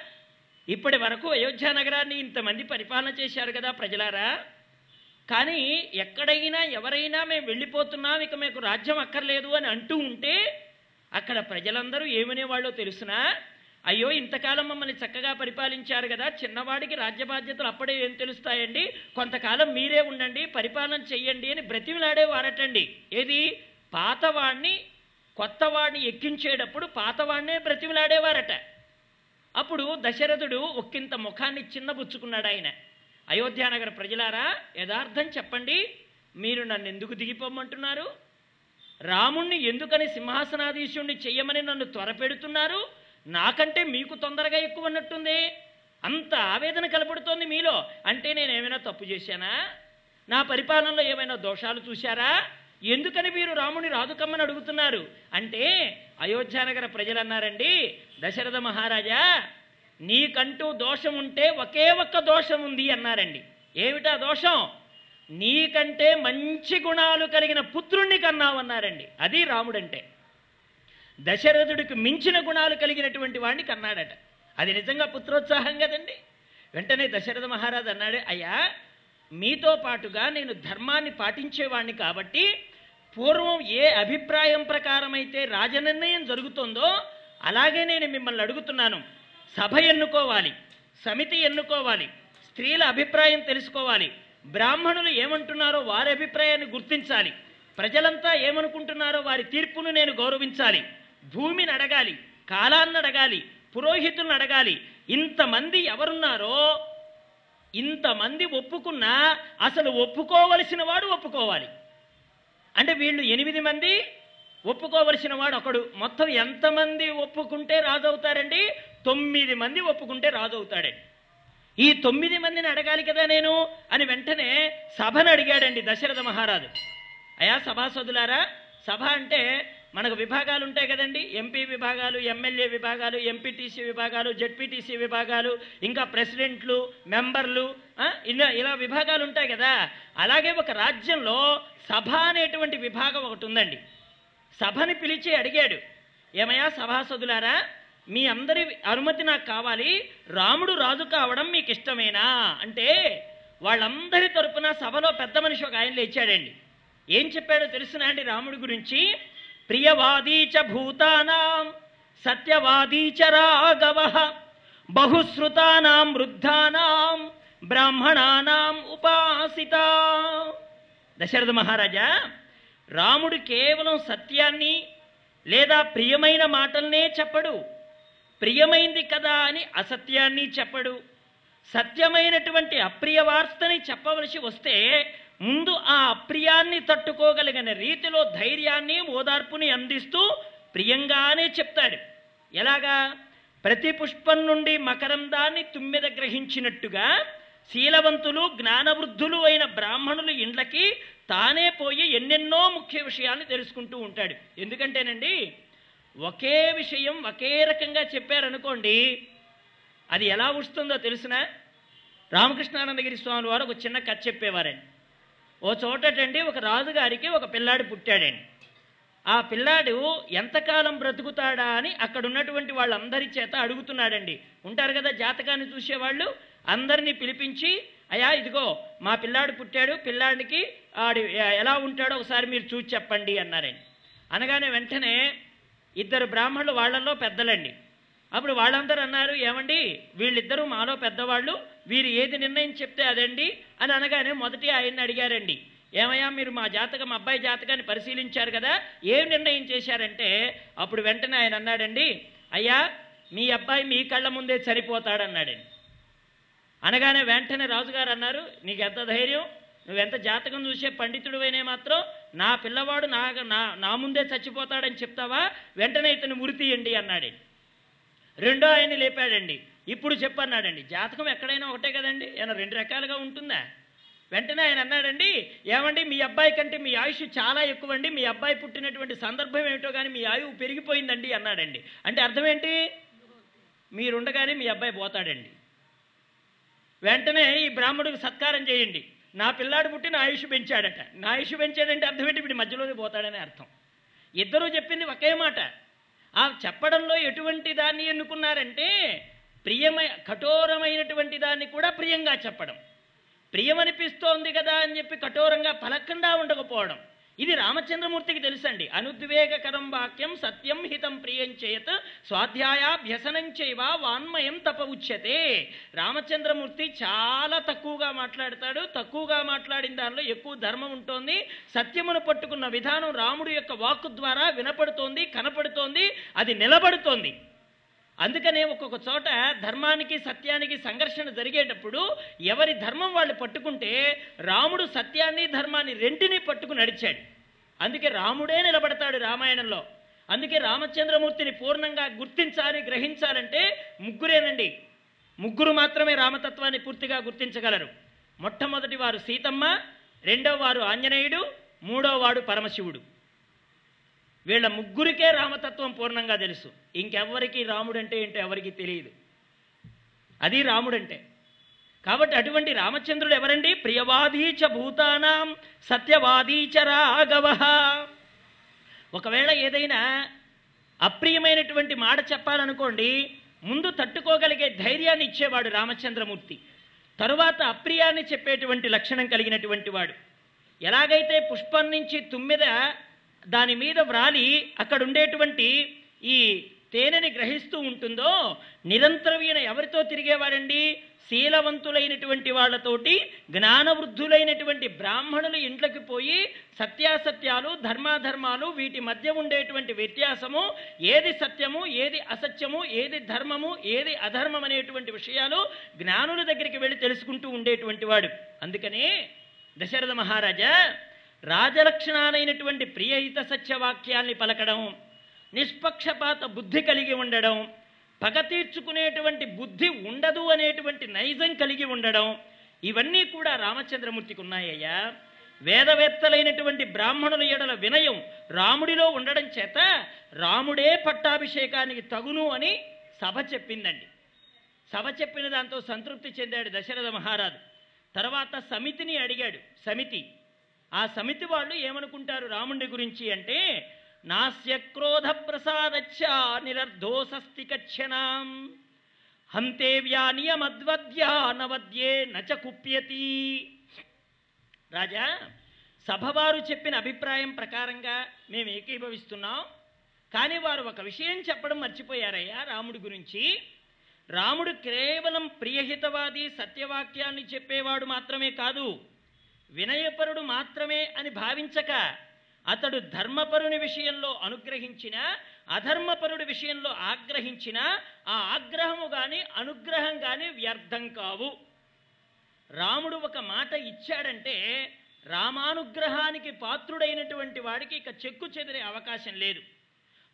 ఇప్పటి వరకు అయోధ్య నగరాన్ని ఇంతమంది పరిపాలన చేశారు కదా ప్రజలారా? కానీ ఎక్కడైనా ఎవరైనా మేము వెళ్ళిపోతున్నాం ఇక మీకు రాజ్యం అక్కర్లేదు అని అంటూ ఉంటే అక్కడ ప్రజలందరూ ఏమనేవాళ్ళో తెలుసునా? అయ్యో ఇంతకాలం మమ్మల్ని చక్కగా పరిపాలించారు కదా చిన్నవాడికి రాజ్య బాధ్యతలు అప్పుడే ఏం తెలుస్తాయండి? కొంతకాలం మీరే ఉండండి పరిపాలన చెయ్యండి అని బ్రతిమలాడేవారటండి ఏది? పాతవాణ్ణి కొత్తవాడిని ఎక్కించేటప్పుడు పాతవాడినే బ్రతిమిలాడేవారట. అప్పుడు దశరథుడు ఒక్కింత ముఖాన్ని చిన్నబుచ్చుకున్నాడు ఆయన. అయోధ్యానగర ప్రజలారా యథార్థం చెప్పండి. మీరు నన్ను ఎందుకు దిగిపోమంటున్నారు? రాముణ్ణి ఎందుకని సింహాసనాధీశుణ్ణి చెయ్యమని నన్ను త్వరపెడుతున్నారు? నాకంటే మీకు తొందరగా ఎక్కువ ఉన్నట్టుంది అంత ఆవేదన కలపడుతోంది మీలో. అంటే నేను ఏమైనా తప్పు చేశానా? నా పరిపాలనలో ఏమైనా దోషాలు చూశారా? ఎందుకని మీరు రాముని రాదుకమ్మని అడుగుతున్నారు? అంటే అయోధ్యానగర ప్రజలు అన్నారండి దశరథ మహారాజా నీకంటూ దోషం ఉంటే ఒకే ఒక్క దోషం ఉంది అన్నారండి. ఏమిటా దోషం? నీకంటే మంచి గుణాలు కలిగిన పుత్రుణ్ణి కన్నావన్నారండి. అది రాముడంటే. దశరథుడికి మించిన గుణాలు కలిగినటువంటి వాడిని కన్నాడట. అది నిజంగా పుత్రోత్సాహం కదండి. వెంటనే దశరథ మహారాజు అన్నాడు అయ్యా మీతో పాటుగా నేను ధర్మాన్ని పాటించేవాడిని కాబట్టి పూర్వం ఏ అభిప్రాయం ప్రకారమైతే రాజనిర్ణయం జరుగుతుందో అలాగే నేను మిమ్మల్ని అడుగుతున్నాను. సభ ఎన్నుకోవాలి సమితి ఎన్నుకోవాలి స్త్రీల అభిప్రాయం తెలుసుకోవాలి బ్రాహ్మణులు ఏమంటున్నారో వారి అభిప్రాయాన్ని గుర్తించాలి ప్రజలంతా ఏమనుకుంటున్నారో వారి తీర్పును నేను గౌరవించాలి భూమిని అడగాలి కాలాన్ని అడగాలి పురోహితులను అడగాలి ఇంతమంది ఎవరున్నారో ఇంతమంది ఒప్పుకున్నా అసలు ఒప్పుకోవలసిన వాడు ఒప్పుకోవాలి. అంటే వీళ్ళు ఎనిమిది మంది ఒప్పుకోవలసిన వాడు ఒకడు. మొత్తం ఎంతమంది ఒప్పుకుంటే రాజు అవుతారండి తొమ్మిది మంది ఒప్పుకుంటే రాజు అవుతాడండి ఈ తొమ్మిది మందిని అడగాలి కదా నేను? అని వెంటనే సభను అడిగాడండి దశరథ మహారాజు. అయా సభాసదులారా సభ అంటే మనకు విభాగాలు ఉంటాయి కదండి. ఎంపీ విభాగాలు ఎమ్మెల్యే విభాగాలు ఎంపీటీసీ విభాగాలు జెడ్పీటీసీ విభాగాలు ఇంకా ప్రెసిడెంట్లు మెంబర్లు ఇలా ఇలా విభాగాలు ఉంటాయి కదా. అలాగే ఒక రాజ్యంలో సభ అనేటువంటి విభాగం ఒకటి ఉందండి. సభని పిలిచి అడిగాడు. ఏమయ్యా సభాసదులారా మీ అందరి అనుమతి నాకు కావాలి. రాముడు రాజు కావడం మీకు ఇష్టమేనా అంటే వాళ్ళందరి తరపున సభలో పెద్ద మనిషి ఒక ఆయన లేచాడండి. ఏం చెప్పాడో తెలుసునా అండి రాముడి గురించి? ప్రియవాదీ చ భూతానాం సత్యవాదీ చ రాఘవ బహుశ్రుతానాం వృద్ధానాం బ్రాహ్మణానాం ఉపాసిత. దశరథ మహారాజా రాముడు కేవలం సత్యాన్ని లేదా ప్రియమైన మాటల్నే చెప్పడు. ప్రియమైంది కదా అని అసత్యాన్ని చెప్పడు. సత్యమైనటువంటి అప్రియ వార్తని చెప్పవలసి వస్తే ముందు ఆ అప్రియాన్ని తట్టుకోగలిగిన రీతిలో ధైర్యాన్ని ఓదార్పుని అందిస్తూ ప్రియంగానే చెప్తాడు. ఎలాగా? ప్రతి పుష్పం నుండి మకరందాన్ని తుమ్మెద గ్రహించినట్టుగా శీలవంతులు జ్ఞానవృద్ధులు అయిన బ్రాహ్మణులు ఇండ్లకి తానే పోయి ఎన్నెన్నో ముఖ్య విషయాన్ని తెలుసుకుంటూ ఉంటాడు. ఎందుకంటేనండి ఒకే విషయం ఒకే రకంగా చెప్పారనుకోండి అది ఎలా వస్తుందో తెలిసిన రామకృష్ణానందగిరి స్వామి వారు ఒక చిన్న కథ చెప్పేవారండి. ఓ చోటటండి ఒక రాజుగారికి ఒక పిల్లాడు పుట్టాడండి. ఆ పిల్లాడు ఎంతకాలం బ్రతుకుతాడా అని అక్కడ ఉన్నటువంటి వాళ్ళందరి చేత అడుగుతున్నాడండి. ఉంటారు కదా జాతకాన్ని చూసేవాళ్ళు? అందరినీ పిలిపించి అయ్యా ఇదిగో మా పిల్లాడు పుట్టాడు పిల్లాడికి ఆడు ఎలా ఉంటాడో ఒకసారి మీరు చూసి చెప్పండి అన్నారండి అనగానే వెంటనే ఇద్దరు బ్రాహ్మణులు వాళ్ళల్లో పెద్దలండి. అప్పుడు వాళ్ళందరూ అన్నారు ఏమండి వీళ్ళిద్దరూ మాలో పెద్దవాళ్ళు వీరు ఏది నిర్ణయం చెప్తే అదండి అని అనగానే మొదటి ఆయన్ని అడిగారండి. ఏమయ్యా మీరు మా జాతకం మా అబ్బాయి జాతకాన్ని పరిశీలించారు కదా ఏం నిర్ణయం చేశారంటే అప్పుడు వెంటనే ఆయన అన్నాడండి అయ్యా మీ అబ్బాయి మీ కళ్ళ ముందే చనిపోతాడన్నాడండి. అనగానే వెంటనే రాజుగారు అన్నారు నీకు ఎంత ధైర్యం? నువ్వెంత జాతకం చూసే పండితుడివైనే మాత్రం నా పిల్లవాడు నా నా నా ముందే చచ్చిపోతాడని చెప్తావా? వెంటనే ఇతను మురితీయండి అన్నాడండి. రెండో ఆయన్ని లేపాడండి. ఇప్పుడు చెప్పన్నాడండి జాతకం ఎక్కడైనా ఒకటే కదండి? ఏమైనా రెండు రకాలుగా ఉంటుందా? వెంటనే ఆయన అన్నాడండి ఏమండి మీ అబ్బాయి కంటే మీ ఆయుష్ చాలా ఎక్కువండి. మీ అబ్బాయి పుట్టినటువంటి సందర్భం ఏమిటో కానీ మీ ఆయువు పెరిగిపోయిందండి అన్నాడండి. అంటే అర్థం ఏంటి? మీరుండగానే మీ అబ్బాయి పోతాడండి. వెంటనే ఈ బ్రాహ్మడికి సత్కారం చేయండి. నా పిల్లాడు పుట్టి నా ఆయుష్ పెంచాడట. నా ఆయుష్ పెంచాడంటే అర్థం ఏంటి? వీడి మధ్యలోనే పోతాడని అర్థం. ఇద్దరూ చెప్పింది ఒకే మాట. ఆ చెప్పడంలో ఎటువంటి దాన్ని ఎన్నుకున్నారంటే ప్రియమై కఠోరమైనటువంటి దాన్ని కూడా ప్రియంగా చెప్పడం. ప్రియమనిపిస్తోంది కదా అని చెప్పి కఠోరంగా పలకుండా ఉండకపోవడం. ఇది రామచంద్రమూర్తికి తెలుసండి. అనుద్వేగకరం వాక్యం సత్యం హితం ప్రియం చేత్ స్వాధ్యాయాభ్యసనం చేయవ వాన్మయం తప ఉచ్యతే రామచంద్రమూర్తి చాలా తక్కువగా మాట్లాడతాడు. తక్కువగా మాట్లాడిన దానిలో ఎక్కువ ధర్మం ఉంటుంది. సత్యమును పట్టుకున్న విధానం రాముడు యొక్క వాక్కు ద్వారా వినపడుతోంది కనపడుతోంది అది నిలబడుతోంది. అందుకనే ఒక్కొక్క చోట ధర్మానికి సత్యానికి సంఘర్షణ జరిగేటప్పుడు ఎవరి ధర్మం వాళ్ళు పట్టుకుంటే రాముడు సత్యాన్ని ధర్మాన్ని రెంటిని పట్టుకు నడిచాడు. అందుకే రాముడే నిలబడతాడు రామాయణంలో. అందుకే రామచంద్రమూర్తిని పూర్ణంగా గుర్తించాలి గ్రహించాలంటే ముగ్గురేనండి. ముగ్గురు మాత్రమే రామతత్వాన్ని పూర్తిగా గుర్తించగలరు. మొట్టమొదటి వారు సీతమ్మ రెండవ వారు ఆంజనేయుడు మూడో వాడు పరమశివుడు. వీళ్ళ ముగ్గురికే రామతత్వం పూర్ణంగా తెలుసు. ఇంకెవ్వరికి రాముడంటే ఏంటో ఎవరికి తెలియదు. అది రాముడంటే. కాబట్టి అటువంటి రామచంద్రుడు ఎవరండి? ప్రియవాదీచ భూతానాం సత్యవాదీచ రాఘవ. ఒకవేళ ఏదైనా అప్రియమైనటువంటి మాట చెప్పాలనుకోండి ముందు తట్టుకోగలిగే ధైర్యాన్ని ఇచ్చేవాడు రామచంద్రమూర్తి. తరువాత అప్రియాన్ని చెప్పేటువంటి లక్షణం కలిగినటువంటి వాడు. ఎలాగైతే పుష్పం నుంచి తుమ్మిద దాని మీద వ్రాలి అక్కడ ఉండేటువంటి ఈ తేనెని గ్రహిస్తూ ఉంటుందో నిరంతరం ఈయన ఎవరితో తిరిగేవారండి? శీలవంతులైనటువంటి వాళ్ళతోటి జ్ఞానవృద్ధులైనటువంటి బ్రాహ్మణులు ఇంట్లోకి పోయి సత్యాసత్యాలు ధర్మాధర్మాలు వీటి మధ్య ఉండేటువంటి వ్యత్యాసము ఏది సత్యము ఏది అసత్యము ఏది ధర్మము ఏది అధర్మం అనేటువంటి విషయాలు జ్ఞానుల దగ్గరికి వెళ్ళి తెలుసుకుంటూ ఉండేటువంటి వాడు. అందుకనే దశరథ మహారాజా రాజలక్షణాలైనటువంటి ప్రియహిత సత్యవాక్యాల్ని పలకడం నిష్పక్షపాత బుద్ధి కలిగి ఉండడం పగ తీర్చుకునేటువంటి బుద్ధి ఉండదు అనేటువంటి నైజం కలిగి ఉండడం ఇవన్నీ కూడా రామచంద్రమూర్తికి ఉన్నాయ్యా. వేదవేత్తలైనటువంటి బ్రాహ్మణుల ఎడల వినయం రాముడిలో ఉండడం చేత రాముడే పట్టాభిషేకానికి తగును అని సభ చెప్పిందండి. సభ చెప్పిన దాంతో సంతృప్తి చెందాడు దశరథ మహారాజు. తర్వాత సమితిని అడిగాడు. సమితి ఆ సమితి వాళ్ళు ఏమనుకుంటారు రాముడి గురించి అంటే నాస్య క్రోధ ప్రసాదచ్చ నిరర్ధోసస్తి కచ్చనాం హంతే వ్యానియమద్వద్య నవద్యే నచ కుప్యతి. రాజా సభవారు చెప్పిన అభిప్రాయం ప్రకారంగా మేము ఏకీభవిస్తున్నాం. కానీ వారు ఒక విషయం చెప్పడం మర్చిపోయారయ్యా రాముడి గురించి. రాముడు కేవలం ప్రియహితవాది సత్యవాక్యాన్ని చెప్పేవాడు మాత్రమే కాదు వినయపరుడు మాత్రమే అని భావించక అతడు ధర్మపరుని విషయంలో అనుగ్రహించిన అధర్మపరుడి విషయంలో ఆగ్రహించిన ఆ ఆగ్రహము గాని అనుగ్రహం గాని వ్యర్థం కావు. రాముడు ఒక మాట ఇచ్చాడంటే రామానుగ్రహానికి పాత్రుడైనటువంటి వాడికి ఇక చెక్కు చెదిరే అవకాశం లేదు.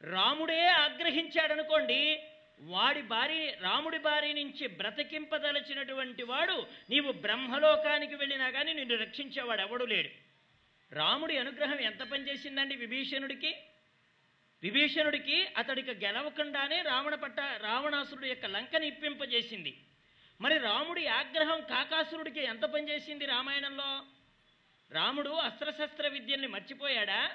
రాముడే ఆగ్రహించాడనుకోండి వాడి బారి రాముడి బారి నుంచి బ్రతికింపదలచినటువంటి వాడు నీవు బ్రహ్మలోకానికి వెళ్ళినా కానీ నిన్ను రక్షించేవాడు ఎవడు లేడు. రాముడి అనుగ్రహం ఎంత పనిచేసిందండి విభీషణుడికి? విభీషణుడికి అతడికి గెలవకుండానే రావణ పట్ట రావణాసురుడు యొక్క లంకని ఇప్పింపజేసింది మరి రాముడి ఆగ్రహం కాకాసురుడికి ఎంత పనిచేసింది రామాయణంలో? రాముడు అస్త్రశస్త్ర విద్యల్ని మర్చిపోయాడా?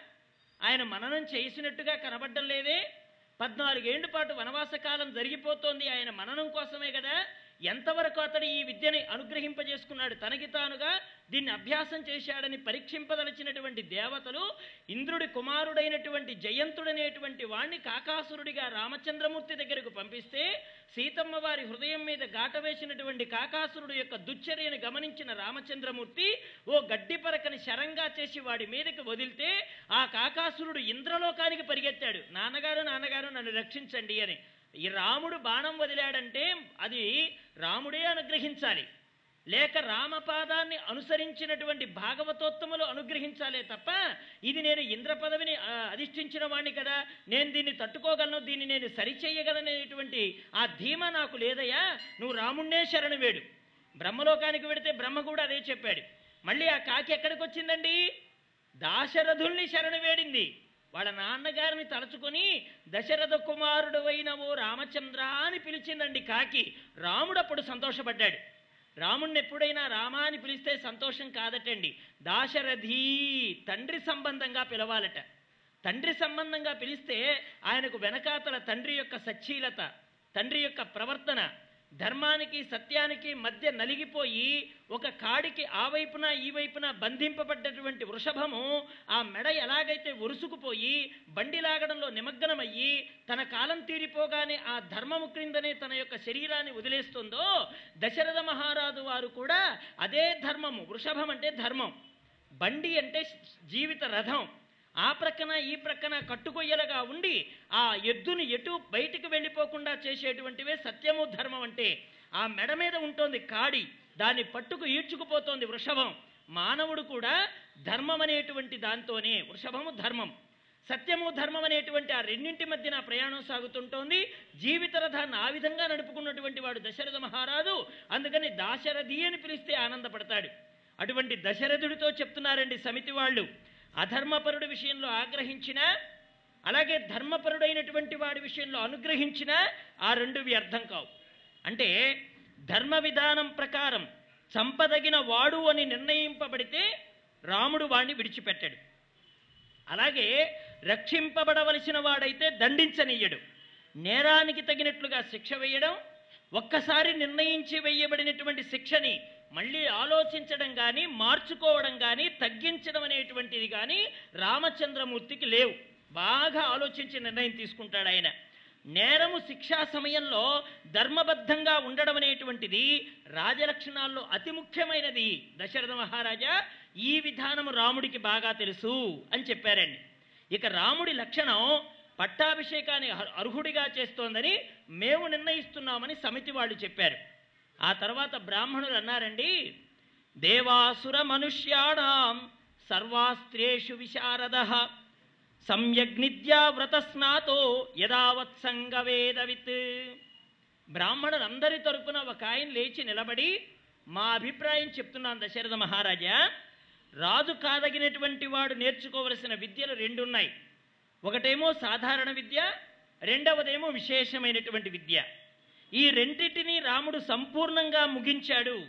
ఆయన మననం చేసినట్టుగా కనబడ్డం లేదే? పద్నాలుగేండ్ల పాటు వనవాస కాలం జరిగిపోతోంది. ఆయన మననం కోసమే కదా ఎంతవరకు అతడు ఈ విద్యని అనుగ్రహింపజేసుకున్నాడు? తనకి తానుగా దీన్ని అభ్యాసం చేశాడని పరీక్షింపదలచినటువంటి దేవతలు ఇంద్రుడి కుమారుడైనటువంటి జయంతుడనేటువంటి వాణ్ణి కాకాసురుడిగా రామచంద్రమూర్తి దగ్గరకు పంపిస్తే సీతమ్మ వారి హృదయం మీద గాట వేసినటువంటి కాకాసురుడు యొక్క దుశ్చర్యను గమనించిన రామచంద్రమూర్తి ఓ గడ్డిపరకని శరంగా చేసి వాడి మీదకి వదిలితే ఆ కాకాసురుడు ఇంద్రలోకానికి పరిగెత్తాడు. నాన్నగారు నాన్నగారు నన్ను రక్షించండి అని. ఈ రాముడు బాణం వదిలాడంటే అది రాముడే అనుగ్రహించాలి. లేక రామపాదాన్ని అనుసరించినటువంటి భాగవతోత్తములు అనుగ్రహించాలే తప్ప ఇది నేను ఇంద్ర పదవిని అధిష్ఠించిన వాణ్ణి కదా నేను దీన్ని తట్టుకోగలను దీన్ని నేను సరిచేయగలనేటువంటి ఆ ధీమ నాకు లేదయ్యా నువ్వు రాముణ్ణే శరణు వేడు బ్రహ్మలోకానికి వెడితే బ్రహ్మ కూడా అదే చెప్పాడు. మళ్ళీ ఆ కాకి ఎక్కడికి వచ్చిందండి దాశరథుల్ని శరణు వేడింది వాళ్ళ నాన్నగారిని తలుచుకొని దశరథ కుమారుడు ఓ రామచంద్ర అని పిలిచిందండి కాకి. రాముడు అప్పుడు సంతోషపడ్డాడు. రాముణ్ణి ఎప్పుడైనా రామ అని పిలిస్తే సంతోషం కాదటండి. దాశరథి తండ్రి సంబంధంగా పిలవాలట. తండ్రి సంబంధంగా పిలిస్తే ఆయనకు వెనకాతల తండ్రి యొక్క సచ్చీలత తండ్రి యొక్క ప్రవర్తన ధర్మానికి సత్యానికి మధ్య నలిగిపోయి ఒక కాడికి ఆ వైపున ఈ వైపున బంధింపబడ్డటువంటి వృషభము ఆ మెడ ఎలాగైతే ఉరుసుకుపోయి బండి లాగడంలో నిమగ్నమయ్యి తన కాలం తీరిపోగానే ఆ ధర్మము క్రిందనే తన యొక్క శరీరాన్ని వదిలేస్తుందో దశరథ మహారాజు వారు కూడా అదే ధర్మము. వృషభం అంటే ధర్మం. బండి అంటే జీవిత రథం. ఆ ప్రక్కన ఈ ప్రక్కన కట్టుకొయ్యలుగా ఉండి ఆ ఎద్దుని ఎటు బయటికి వెళ్ళిపోకుండా చేసేటువంటివే సత్యము ధర్మం అంటే. ఆ మెడ మీద ఉంటుంది కాడి దాన్ని పట్టుకు ఈడ్చుకుపోతోంది వృషభం. మానవుడు కూడా ధర్మం అనేటువంటి దాంతోనే వృషభము ధర్మం. సత్యము ధర్మం అనేటువంటి ఆ రెండింటి మధ్యన ప్రయాణం సాగుతుంటోంది. జీవిత రథాన్ని ఆ విధంగా నడుపుకున్నటువంటి వాడు దశరథ మహారాజు. అందుకని దాశరథి అని పిలిస్తే ఆనందపడతాడు. అటువంటి దశరథుడితో చెప్తున్నారండి సమితి వాళ్ళు. అధర్మపరుడి విషయంలో ఆగ్రహించిన అలాగే ధర్మపరుడైనటువంటి వాడి విషయంలో అనుగ్రహించిన ఆ రెండు వ్యర్థం కావు. అంటే ధర్మ విధానం ప్రకారం చంపదగిన వాడు అని నిర్ణయింపబడితే రాముడు వాణ్ణి విడిచిపెట్టాడు. అలాగే రక్షింపబడవలసిన వాడైతే దండించనీయడు. నేరానికి తగినట్లుగా శిక్ష వేయడం ఒక్కసారి నిర్ణయించి వేయబడినటువంటి శిక్షని మళ్ళీ ఆలోచించడం కానీ మార్చుకోవడం కానీ తగ్గించడం అనేటువంటిది కానీ రామచంద్రమూర్తికి లేవు. బాగా ఆలోచించి నిర్ణయం తీసుకుంటాడు ఆయన. నేరము శిక్షా సమయంలో ధర్మబద్ధంగా ఉండడం అనేటువంటిది రాజలక్షణాల్లో అతి ముఖ్యమైనది. దశరథ మహారాజా ఈ విధానము రాముడికి బాగా తెలుసు అని చెప్పారండి. ఇక రాముడి లక్షణం పట్టాభిషేకాన్ని అర్హుడిగా చేస్తోందని మేము నిర్ణయిస్తున్నామని సమితి వాళ్ళు చెప్పారు. ఆ తర్వాత బ్రాహ్మణులు అన్నారండి దేవాసుర మనుష్యాణం సర్వాస్త్రేషు విశారద సంయగ్నిద్యా వ్రతస్నాతో యదావత్ సంగవేదవిత్. బ్రాహ్మణులందరి తరపున ఒక ఆయన లేచి నిలబడి మా అభిప్రాయం చెప్తున్నాను దశరథ మహారాజా. రాజు కాదగినటువంటి వాడు నేర్చుకోవలసిన విద్యలు రెండున్నాయి. ఒకటేమో సాధారణ విద్య రెండవదేమో విశేషమైనటువంటి విద్య. ఈ రెండింటినీ రాముడు సంపూర్ణంగా ముగించాడు.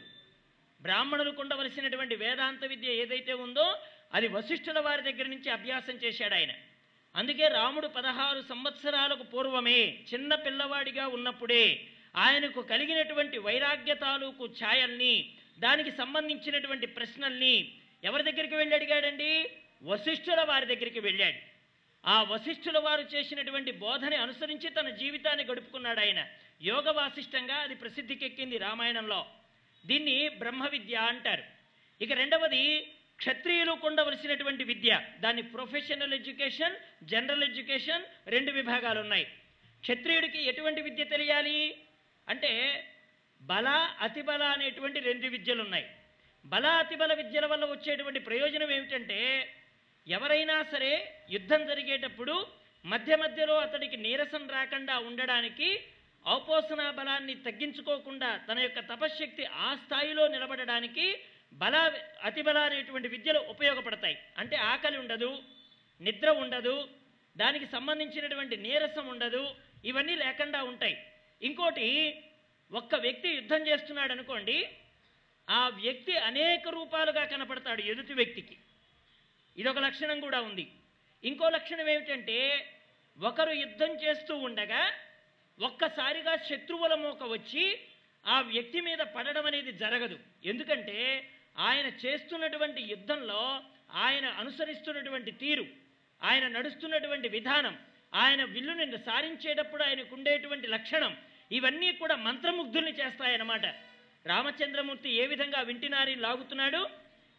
బ్రాహ్మణులకు ఉండవలసినటువంటి వేదాంత విద్య ఏదైతే ఉందో అది వశిష్ఠుల వారి దగ్గర నుంచి అభ్యాసం చేశాడు ఆయన. అందుకే రాముడు పదహారు సంవత్సరాలకు పూర్వమే చిన్న పిల్లవాడిగా ఉన్నప్పుడే ఆయనకు కలిగినటువంటి వైరాగ్య తాలూకు ఛాయల్ని దానికి సంబంధించినటువంటి ప్రశ్నల్ని ఎవరి దగ్గరికి వెళ్ళి అడిగాడండి? వశిష్ఠుల వారి దగ్గరికి వెళ్ళాడు. ఆ వశిష్ఠుల వారు చేసినటువంటి బోధని అనుసరించి తన జీవితాన్ని గడుపుకున్నాడు ఆయన. యోగ వాసిష్టంగా అది ప్రసిద్ధికెక్కింది రామాయణంలో. దీన్ని బ్రహ్మ విద్య అంటారు. ఇక రెండవది క్షత్రియులు ఉండవలసినటువంటి విద్య. దాన్ని ప్రొఫెషనల్ ఎడ్యుకేషన్ జనరల్ ఎడ్యుకేషన్ రెండు విభాగాలు ఉన్నాయి క్షత్రియుడికి ఎటువంటి విద్య తెలియాలి? అంటే బల అతిబల అనేటువంటి రెండు విద్యలు ఉన్నాయి బల అతిబల విద్యల వల్ల వచ్చేటువంటి ప్రయోజనం ఏమిటంటే ఎవరైనా సరే యుద్ధం జరిగేటప్పుడు మధ్య మధ్యలో అతడికి నీరసం రాకుండా ఉండడానికి ఔపోసన బలాన్ని తగ్గించుకోకుండా తన యొక్క తపశ్శక్తి ఆ స్థాయిలో నిలబడడానికి బల అతిబల అనేటువంటి విద్యలు ఉపయోగపడతాయి. అంటే ఆకలి ఉండదు నిద్ర ఉండదు దానికి సంబంధించినటువంటి నీరసం ఉండదు ఇవన్నీ లేకుండా ఉంటాయి. ఇంకోటి ఒక్క వ్యక్తి యుద్ధం చేస్తున్నాడు అనుకోండి ఆ వ్యక్తి అనేక రూపాలుగా కనపడతాడు ఎదుటి వ్యక్తికి. ఇదొక లక్షణం కూడా ఉంది. ఇంకో లక్షణం ఏమిటంటే ఒకరు యుద్ధం చేస్తూ ఉండగా ఒక్కసారిగా శత్రువుల మోక వచ్చి ఆ వ్యక్తి మీద పడడం అనేది జరగదు. ఎందుకంటే ఆయన చేస్తున్నటువంటి యుద్ధంలో ఆయన అనుసరిస్తున్నటువంటి తీరు ఆయన నడుస్తున్నటువంటి విధానం ఆయన విల్లుని సారించేటప్పుడు ఆయనకు ఉండేటువంటి లక్షణం ఇవన్నీ కూడా మంత్రముగ్ధుల్ని చేస్తాయన్నమాట. రామచంద్రమూర్తి ఏ విధంగా వింటినారిని లాగుతున్నాడు?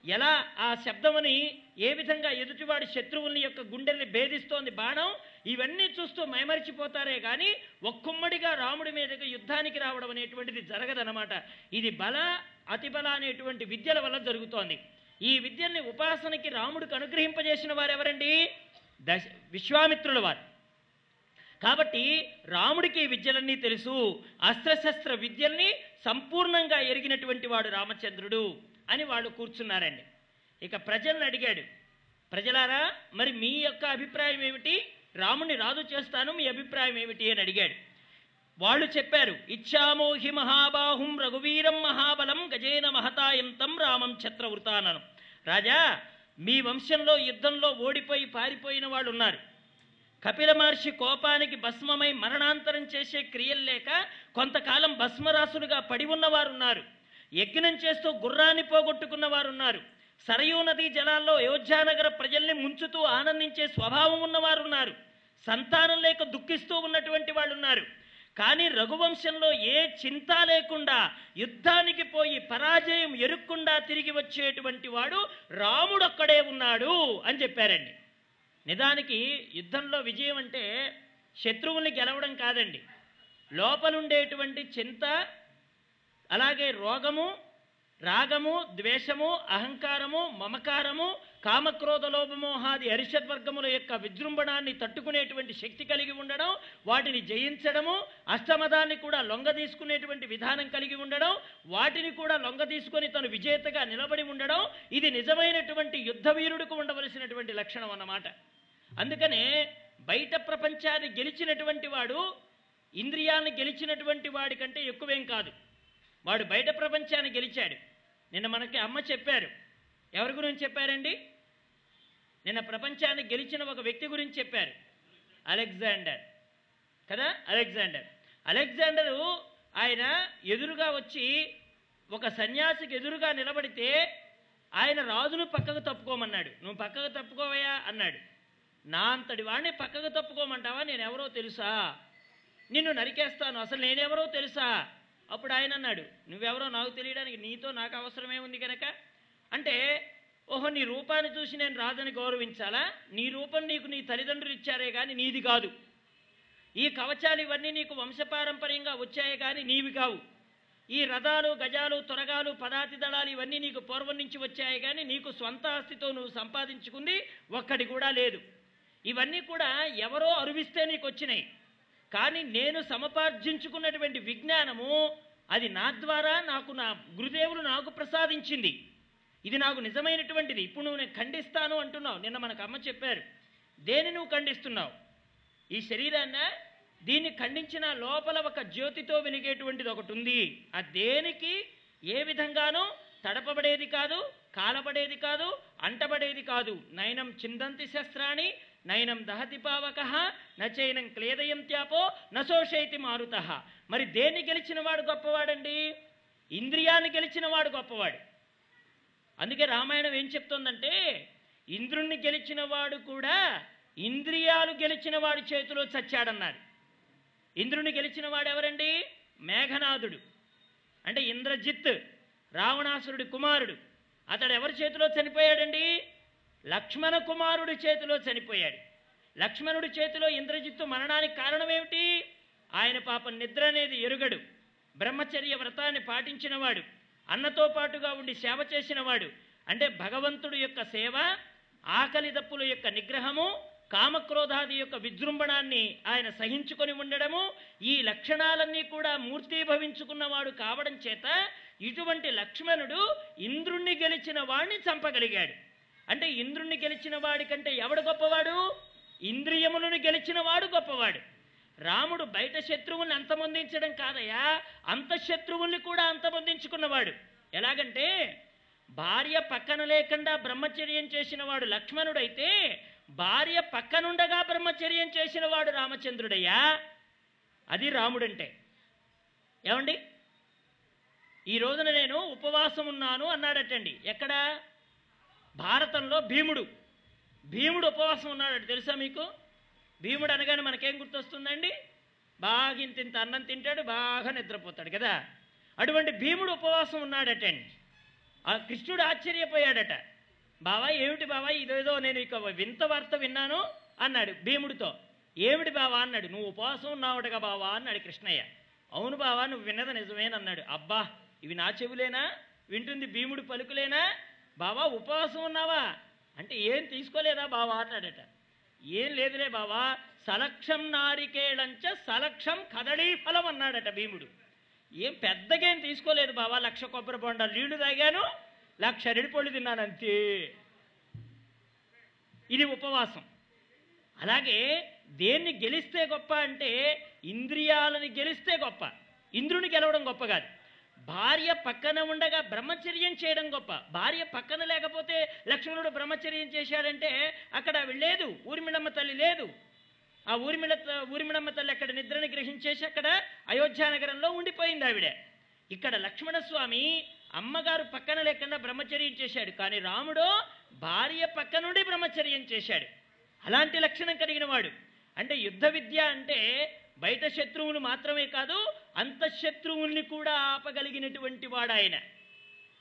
ఎలా ఆ శబ్దమని ఏ విధంగా ఎదుటివాడి శత్రువుల్ని యొక్క గుండెల్ని భేదిస్తోంది బాణం ఇవన్నీ చూస్తూ మైమరిచిపోతారే కానీ ఒక్కమ్మడిగా రాముడి మీదకి యుద్ధానికి రావడం అనేటువంటిది జరగదనమాట ఇది బల అతిబల అనేటువంటి విద్యల వల్ల జరుగుతోంది. ఈ విద్యల్ని ఉపాసనకి రాముడికి అనుగ్రహింపజేసిన వారు ఎవరండి దశ విశ్వామిత్రుల వారు. కాబట్టి రాముడికి ఈ విద్యలన్నీ తెలుసు. అస్త్రశస్త్ర విద్యల్ని సంపూర్ణంగా ఎరిగినటువంటి వాడు రామచంద్రుడు అని వాళ్ళు కూర్చున్నారండి. ఇక ప్రజలను అడిగాడు ప్రజలారా మరి మీ యొక్క అభిప్రాయం ఏమిటి? రాముని రాజు చేస్తాను మీ అభిప్రాయం ఏమిటి? అని అడిగాడు. వాళ్ళు చెప్పారు ఇచ్చామోహి మహాబాహుం రఘువీరం మహాబలం గజేన మహతాయంతం రామం ఛత్రవృతానను. రాజా మీ వంశంలో యుద్ధంలో ఓడిపోయి పారిపోయిన వాళ్ళు ఉన్నారు కపిల మహర్షి కోపానికి భస్మమై మరణాంతరం చేసే క్రియలు లేక కొంతకాలం భస్మరాసులుగా పడి ఉన్నవారున్నారు. యజ్ఞం చేస్తూ గుర్రాన్ని పోగొట్టుకున్న వారు ఉన్నారు సరయూ నదీ జలాల్లో అయోధ్యానగర ప్రజల్ని ముంచుతూ ఆనందించే స్వభావం ఉన్నవారు ఉన్నారు. సంతానం లేక దుఃఖిస్తూ ఉన్నటువంటి వాళ్ళు ఉన్నారు కానీ రఘువంశంలో ఏ చింత లేకుండా యుద్ధానికి పోయి పరాజయం ఎరుక్కుండా తిరిగి వచ్చేటువంటి వాడు రాముడొక్కడే ఉన్నాడు అని చెప్పారండి. నిజానికి యుద్ధంలో విజయం అంటే శత్రువుల్ని గెలవడం కాదండి. లోపలుండేటువంటి చింత అలాగే రోగము రాగము ద్వేషము అహంకారము మమకారము కామక్రోధ లోభమోహాది అరిషద్వర్గముల యొక్క విజృంభణాన్ని తట్టుకునేటువంటి శక్తి కలిగి ఉండడం వాటిని జయించడము అష్టమదాన్ని కూడా లొంగ తీసుకునేటువంటి విధానం కలిగి ఉండడం వాటిని కూడా లొంగ తీసుకొని తను విజేతగా నిలబడి ఉండడం ఇది నిజమైనటువంటి యుద్ధ వీరుడికి ఉండవలసినటువంటి లక్షణం అన్నమాట. అందుకనే బయట ప్రపంచాన్ని గెలిచినటువంటి వాడు ఇంద్రియాన్ని గెలిచినటువంటి వాడి కంటే ఎక్కువేం కాదు. వాడు బయట ప్రపంచాన్ని గెలిచాడు. నిన్న మనకి అమ్మ చెప్పారు. ఎవరి గురించి చెప్పారండి? నిన్న ప్రపంచాన్ని గెలిచిన ఒక వ్యక్తి గురించి చెప్పారు. అలెగ్జాండర్. కదా? అలెగ్జాండర్. అలెగ్జాండరు ఆయన ఎదురుగా వచ్చి ఒక సన్యాసికి ఎదురుగా నిలబడితే ఆయన రాజును పక్కకు తప్పుకోమన్నాడు. నువ్వు పక్కకు తప్పుకోవయా అన్నాడు. నా అంతటి వాడిని పక్కకు తప్పుకోమంటావా? నేను ఎవరో తెలుసా? నిన్ను నరికేస్తాను. అసలు నేనెవరో తెలుసా? అప్పుడు ఆయన అన్నాడు నువ్వెవరో నాకు తెలియడానికి నీతో నాకు అవసరమే ఉంది కనుక అంటే ఓహో నీ రూపాన్ని చూసి నేను రాజని గౌరవించాలా? నీ రూపం నీకు నీ తల్లిదండ్రులు ఇచ్చారే కానీ నీది కాదు. ఈ కవచాలు ఇవన్నీ నీకు వంశపారంపర్యంగా వచ్చాయి కానీ నీవి కావు. ఈ రథాలు గజాలు త్వరగాలు పదాతి దళాలు ఇవన్నీ నీకు పూర్వం నుంచి వచ్చాయి కానీ నీకు స్వంత ఆస్తితో నువ్వు సంపాదించుకుంది ఒక్కటి కూడా లేదు. ఇవన్నీ కూడా ఎవరో అరువిస్తే నీకు వచ్చినాయి. కానీ నేను సమపార్జించుకున్నటువంటి విజ్ఞానము అది నా ద్వారా నాకు నా గురుదేవులు నాకు ప్రసాదించింది. ఇది నాకు నిజమైనటువంటిది. ఇప్పుడు నువ్వు నేను ఖండిస్తాను అంటున్నావు. నిన్న మనకు అమ్మ చెప్పారు దేని నువ్వు ఖండిస్తున్నావు? ఈ శరీరాన్న దీన్ని ఖండించిన లోపల ఒక జ్యోతితో వెలిగేటువంటిది ఒకటి ఉంది. ఆ దేనికి ఏ విధంగానూ తడపబడేది కాదు కాలబడేది కాదు అంటబడేది కాదు. నయనం చిందంతి శస్త్రాన్ని నయనం దహతి పావక నచైనం క్లేదయం త్యాపో నశోషైతి మారుత. మరి దేన్ని గెలిచిన వాడు గొప్పవాడండి? ఇంద్రియాన్ని గెలిచిన వాడు గొప్పవాడు. అందుకే రామాయణం ఏం చెప్తోందంటే ఇంద్రుణ్ణి గెలిచినవాడు కూడా ఇంద్రియాలు గెలిచిన వాడి చేతిలో చచ్చాడన్నారు ఇంద్రుని గెలిచిన వాడు ఎవరండి? మేఘనాథుడు. అంటే ఇంద్రజిత్ రావణాసురుడి కుమారుడు. అతడు ఎవరి చేతిలో చనిపోయాడండి? లక్ష్మణ కుమారుడి చేతిలో చనిపోయాడు. లక్ష్మణుడి చేతిలో ఇంద్రజిత్తు మరణానికి కారణం ఏమిటి ఆయన పాపం నిద్ర అనేది ఎరుగడు. బ్రహ్మచర్య వ్రతాన్ని పాటించినవాడు. అన్నతో పాటుగా ఉండి సేవ చేసినవాడు. అంటే భగవంతుడి యొక్క సేవ ఆకలి దప్పుల యొక్క నిగ్రహము కామక్రోధాది యొక్క విజృంభణాన్ని ఆయన సహించుకొని ఉండడము ఈ లక్షణాలన్నీ కూడా మూర్తీభవించుకున్నవాడు కావడం చేత ఇటువంటి లక్ష్మణుడు ఇంద్రుణ్ణి గెలిచిన వాణ్ణి చంపగలిగాడు. అంటే ఇంద్రుణ్ణి గెలిచిన వాడి కంటే ఎవడు గొప్పవాడు? ఇంద్రియములను గెలిచిన వాడు గొప్పవాడు. రాముడు బయట శత్రువుల్ని అంతమొందించడం కాదయ్యా అంతఃశత్రువుల్ని కూడా అంతమొందించుకున్నవాడు. ఎలాగంటే భార్య పక్కన లేకుండా బ్రహ్మచర్యం చేసిన వాడు లక్ష్మణుడైతే భార్య పక్కనుండగా బ్రహ్మచర్యం చేసిన వాడు రామచంద్రుడయ్యా. అది రాముడంటే. ఏమండి? ఈ రోజున నేను ఉపవాసం ఉన్నాను అన్నాడటండి. ఎక్కడ? భారతంలో భీముడు. భీముడు ఉపవాసం ఉన్నాడట తెలుసా మీకు? భీముడు అనగానే మనకేం గుర్తొస్తుందండి? బాగా ఇంత ఇంత అన్నం తింటాడు బాగా నిద్రపోతాడు కదా? అటువంటి భీముడు ఉపవాసం ఉన్నాడటండి. ఆ కృష్ణుడు ఆశ్చర్యపోయాడట. బావా ఏమిటి బావా ఇదేదో నేను ఇక వింత వార్త విన్నాను అన్నాడు భీముడితో. ఏమిటి బావా అన్నాడు నువ్వు ఉపవాసం ఉన్నావుటగా బావా అన్నాడు కృష్ణయ్య. అవును బావా నువ్వు విన్నది నిజమేనన్నాడు. అబ్బా ఇవి నా చెవులేనా? వింటుంది భీముడు పలుకులేనా? బావా ఉపవాసం ఉన్నావా? అంటే ఏం తీసుకోలేదా బావా అన్నాడట. ఏం లేదులే బావా సలక్షం నారికేళంచ సలక్షం కదళీ ఫలం అన్నాడట భీముడు. ఏం పెద్దగా ఏం తీసుకోలేదు బావా లక్ష కొబ్బరి బొండాలు నీళ్ళు తాగాను లక్ష అరటిపళ్ళు తిన్నాను అంతే ఇది ఉపవాసం. అలాగే దేన్ని గెలిస్తే గొప్ప అంటే ఇంద్రియాలని గెలిస్తే గొప్ప. ఇంద్రుని గెలవడం గొప్ప కాదు. భార్య పక్కన ఉండగా బ్రహ్మచర్యం చేయడం గొప్ప. భార్య పక్కన లేకపోతే లక్ష్మణుడు బ్రహ్మచర్యం చేశాడంటే అక్కడ ఆవిడ లేదు ఊర్మిళమ్మ తల్లి లేదు. ఆ ఊర్మిళ ఊర్మిళమ్మ తల్లి అక్కడ నిద్రని గ్రహించేసి అక్కడ అయోధ్యానగరంలో ఉండిపోయింది ఆవిడ. ఇక్కడ లక్ష్మణస్వామి అమ్మగారు పక్కన లేకుండా బ్రహ్మచర్యం చేశాడు. కానీ రాముడు భార్య పక్క నుండి బ్రహ్మచర్యం చేశాడు. అలాంటి లక్షణం కలిగిన వాడు. అంటే యుద్ధ విద్య అంటే బయట శత్రువులు మాత్రమే కాదు అంతఃశత్రువుల్ని కూడా ఆపగలిగినటువంటి వాడు ఆయన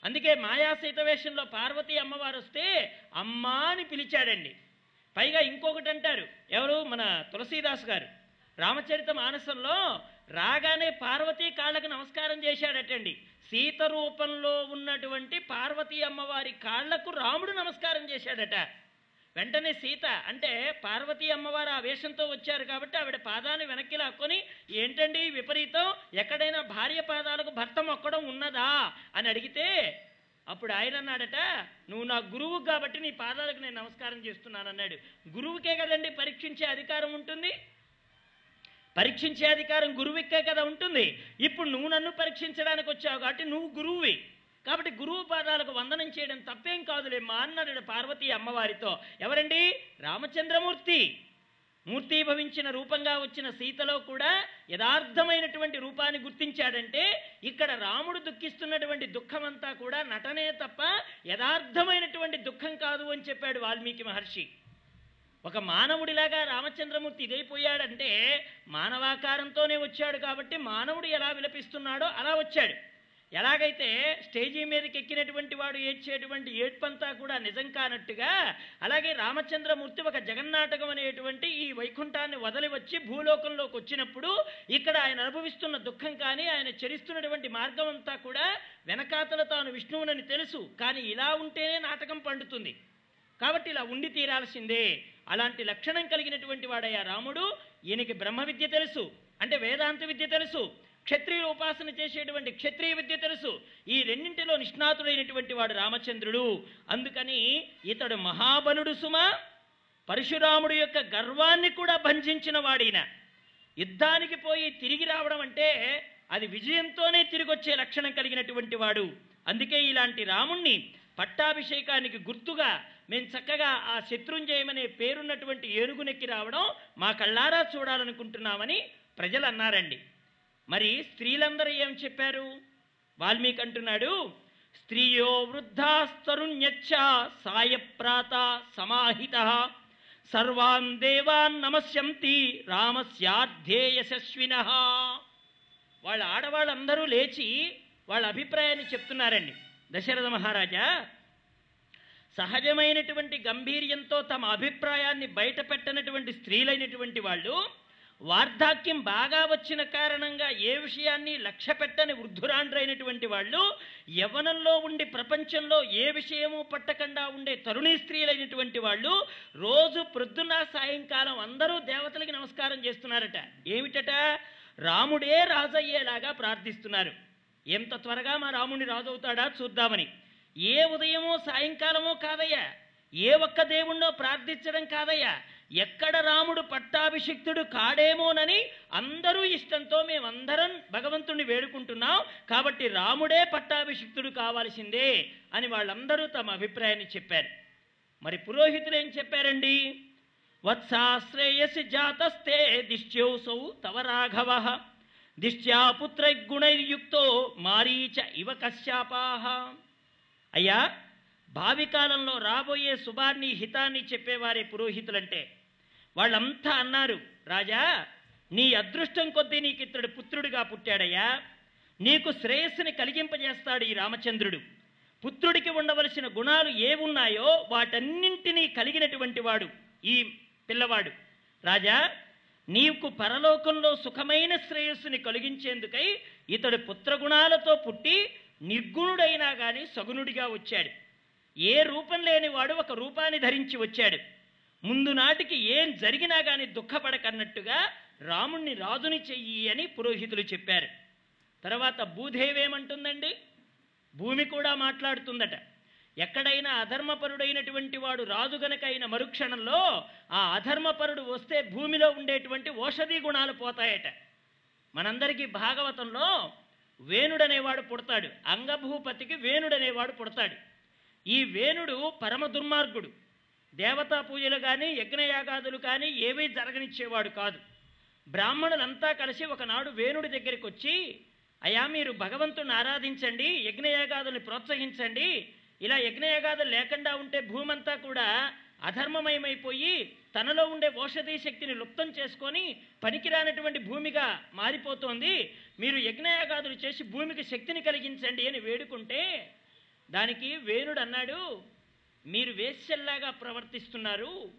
అందుకే మాయా సీతవేషంలో పార్వతీ అమ్మవారు వస్తే అమ్మా అని పిలిచాడండి. పైగా ఇంకొకటి అంటారు ఎవరు? మన తులసీదాస్ గారు. రామచరిత మానసంలో రాగానే పార్వతీ కాళ్ళకు నమస్కారం చేశాడటండి. సీత రూపంలో ఉన్నటువంటి పార్వతీ అమ్మవారి కాళ్ళకు రాముడు నమస్కారం చేశాడట. వెంటనే సీత అంటే పార్వతీ అమ్మవారు ఆ వేషంతో వచ్చారు కాబట్టి ఆవిడ పాదాన్ని వెనక్కి లాక్కొని ఏంటండి విపరీతం? ఎక్కడైనా భార్య పాదాలకు భర్త మొక్కడం ఉన్నదా? అని అడిగితే అప్పుడు ఆయన అన్నాడట నువ్వు నా గురువు కాబట్టి నీ పాదాలకు నేను నమస్కారం చేస్తున్నాను అన్నాడు. గురువుకే కదండి పరీక్షించే అధికారం ఉంటుంది? పరీక్షించే అధికారం గురువుకే కదా ఉంటుంది? ఇప్పుడు నువ్వు నన్ను పరీక్షించడానికి వచ్చావు కాబట్టి నువ్వు గురువువి. కాబట్టి గురువు పాదాలకు వందనం చేయడం తప్పేం కాదులే మా అన్నాడు పార్వతీ అమ్మవారితో. ఎవరండి? రామచంద్రమూర్తి. మూర్తీభవించిన రూపంగా వచ్చిన సీతలో కూడా యథార్థమైనటువంటి రూపాన్ని గుర్తించాడంటే ఇక్కడ రాముడు దుఃఖిస్తున్నటువంటి దుఃఖమంతా కూడా నటనే తప్ప యథార్థమైనటువంటి దుఃఖం కాదు అని చెప్పాడు వాల్మీకి మహర్షి. ఒక మానవుడిలాగా రామచంద్రమూర్తి ఇదైపోయాడంటే మానవాకారంతోనే వచ్చాడు కాబట్టి మానవుడు ఎలా విలపిస్తున్నాడో అలా వచ్చాడు. ఎలాగైతే స్టేజీ మీదకి ఎక్కినటువంటి వాడు ఏడ్చేటువంటి ఏడ్పంతా కూడా నిజం కానట్టుగా అలాగే రామచంద్రమూర్తి ఒక జగన్నాటకం అనేటువంటి ఈ వైకుంఠాన్ని వదిలి వచ్చి భూలోకంలోకి వచ్చినప్పుడు ఇక్కడ ఆయన అనుభవిస్తున్న దుఃఖం కానీ ఆయన చరిస్తున్నటువంటి మార్గం అంతా కూడా వెనకాతల తాను విష్ణువునని తెలుసు. కానీ ఇలా ఉంటేనే నాటకం పండుతుంది. కాబట్టి ఇలా ఉండి తీరాల్సిందే. అలాంటి లక్షణం కలిగినటువంటి వాడయ్యా రాముడు. ఈయనకి బ్రహ్మ విద్య తెలుసు. అంటే వేదాంత విద్య తెలుసు. క్షత్రియులు ఉపాసన చేసేటువంటి క్షత్రియ విద్య తెలుసు. ఈ రెండింటిలో నిష్ణాతుడైనటువంటి వాడు రామచంద్రుడు. అందుకని ఇతడు మహాబలుడు సుమ పరశురాముడు యొక్క గర్వాన్ని కూడా భంజించిన వాడిన యుద్ధానికి పోయి తిరిగి రావడం అంటే అది విజయంతోనే తిరిగి వచ్చే లక్షణం కలిగినటువంటి వాడు. అందుకే ఇలాంటి రాముణ్ణి పట్టాభిషేకానికి గుర్తుగా మేము చక్కగా ఆ శత్రుంజయమనే పేరున్నటువంటి ఏనుగునెక్కి రావడం మా కళ్ళారా చూడాలనుకుంటున్నామని ప్రజలు అన్నారండి. మరి స్త్రీలందరూ ఏం చెప్పారు? వాల్మీకి అంటున్నాడు స్త్రీయో వృద్ధాస్తరుణ్యచ్చ సాయప్రాత సమాహిత సర్వాన్ దేవాన్ నమస్యంతి రామస్యార్థే యశస్విన వాళ్ళ ఆడవాళ్ళందరూ లేచి వాళ్ళ అభిప్రాయాన్ని చెప్తున్నారండి. దశరథ మహారాజా సహజమైనటువంటి గంభీర్యంతో తమ అభిప్రాయాన్ని బయట పెట్టనటువంటి స్త్రీలైనటువంటి వాళ్ళు వార్ధాక్యం బాగా వచ్చిన కారణంగా ఏ విషయాన్ని లక్ష్య పెట్టని వృద్ధురాండ్రైనటువంటి వాళ్ళు యవనంలో ఉండి ప్రపంచంలో ఏ విషయము పట్టకుండా ఉండే తరుణీ స్త్రీలైనటువంటి వాళ్ళు రోజు ప్రొద్దున సాయంకాలం అందరూ దేవతలకి నమస్కారం చేస్తున్నారట. ఏమిటట? రాముడే రాజయ్యేలాగా ప్రార్థిస్తున్నారు. ఎంత త్వరగా మా రాముడిని రాజు అవుతాడా చూద్దామని. ఏ ఉదయమో సాయంకాలమో కాదయ్యా. ఏ ఒక్క దేవుణ్ణో ప్రార్థించడం కాదయ్యా. ఎక్కడ రాముడు పట్టాభిషిక్తుడు కాడేమోనని అందరూ ఇష్టంతో మేమందరం భగవంతుణ్ణి వేడుకుంటున్నాం. కాబట్టి రాముడే పట్టాభిషిక్తుడు కావాల్సిందే అని వాళ్ళందరూ తమ అభిప్రాయాన్ని చెప్పారు. మరి పురోహితులు ఏం చెప్పారండి? వత్సాశ్రేయసి జాతస్తే దిశ్యోసౌ తవ రాఘవ. దిష్ట్యా పుత్రగుణైర్యుక్తో మారీచ ఇవ కశ్యాపాహ అయ్యా భావికాలంలో రాబోయే శుభాన్ని హితాన్ని చెప్పేవారే పురోహితులంటే వాళ్ళంతా అన్నారు రాజా నీ అదృష్టం కొద్దీ నీకు ఇతడు పుత్రుడిగా పుట్టాడయ్యా. నీకు శ్రేయస్సుని కలిగింపజేస్తాడు ఈ రామచంద్రుడు. పుత్రుడికి ఉండవలసిన గుణాలు ఏవున్నాయో వాటన్నింటినీ కలిగినటువంటి వాడు ఈ పిల్లవాడు. రాజా నీకు పరలోకంలో సుఖమైన శ్రేయస్సుని కలిగించేందుకై ఇతడు పుత్రగుణాలతో పుట్టి నిర్గుణుడైనా కానీ సగుణుడిగా వచ్చాడు. ఏ రూపం లేనివాడు ఒక రూపాన్ని ధరించి వచ్చాడు. ముందు నాటికి ఏం జరిగినా కానీ దుఃఖపడకన్నట్టుగా రాముణ్ణి రాజుని చెయ్యి అని పురోహితులు చెప్పారు. తర్వాత భూదేవేమంటుందండి? భూమి కూడా మాట్లాడుతుందట. ఎక్కడైనా అధర్మపరుడైనటువంటి వాడు రాజు గనక అయిన మరుక్షణంలో ఆ అధర్మపరుడు వస్తే భూమిలో ఉండేటువంటి ఓషధి గుణాలు పోతాయట. మనందరికీ భాగవతంలో వేణుడనేవాడు పుడతాడు. అంగభూపతికి వేణుడనేవాడు పుడతాడు. ఈ వేణుడు పరమ దుర్మార్గుడు. దేవతా పూజలు కానీ యజ్ఞయాగాదులు కానీ ఏవీ జరగనిచ్చేవాడు కాదు. బ్రాహ్మణులంతా కలిసి ఒకనాడు వేణుడి దగ్గరికి వచ్చి అయా మీరు భగవంతుని ఆరాధించండి యజ్ఞయాగాదుల్ని ప్రోత్సహించండి. ఇలా యజ్ఞయాగాదులు లేకుండా ఉంటే భూమంతా కూడా అధర్మమయమైపోయి తనలో ఉండే ఓషధీ శక్తిని లుప్తం చేసుకొని పనికిరానటువంటి భూమిగా మారిపోతోంది. మీరు యజ్ఞయాగాదులు చేసి భూమికి శక్తిని కలిగించండి అని వేడుకుంటే దానికి వేణుడు అన్నాడు మీరు వేశ్యల్లాగా ప్రవర్తిస్తున్నారు.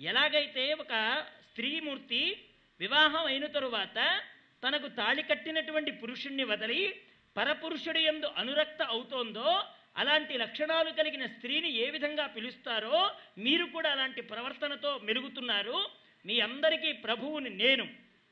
ఎలాగైతే ఒక స్త్రీమూర్తి వివాహం అయిన తరువాత తనకు తాళి కట్టినటువంటి పురుషుణ్ణి వదిలి పరపురుషుడి ఎందు అనురక్త అవుతోందో అలాంటి లక్షణాలు కలిగిన స్త్రీని ఏ విధంగా పిలుస్తారో మీరు కూడా అలాంటి ప్రవర్తనతో మెలుగుతున్నారు మీ అందరికీ ప్రభువుని నేను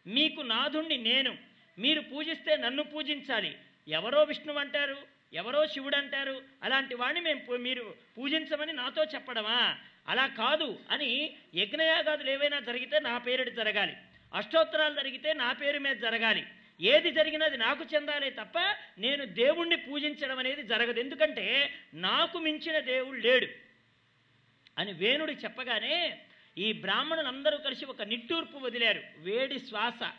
మీకు నాథుణ్ణి నేను. మీరు పూజిస్తే నన్ను పూజించాలి. ఎవరో విష్ణువు అంటారు? ఎవరో శివుడు అంటారు. అలాంటి వాడిని మేము మీరు పూజించమని నాతో చెప్పడమా? అలా కాదు అని యజ్ఞయాగాదులు ఏవైనా జరిగితే నా పేరుడు జరగాలి. అష్టోత్తరాలు జరిగితే నా పేరు మీద జరగాలి. ఏది జరిగినా అది నాకు చెందాలే తప్ప నేను దేవుణ్ణి పూజించడం అనేది జరగదు. ఎందుకంటే నాకు మించిన దేవుడు లేడు. అని వేణుడు చెప్పగానే ఈ బ్రాహ్మణులందరూ కలిసి ఒక నిట్టూర్పు వదిలారు. వేడి శ్వాస.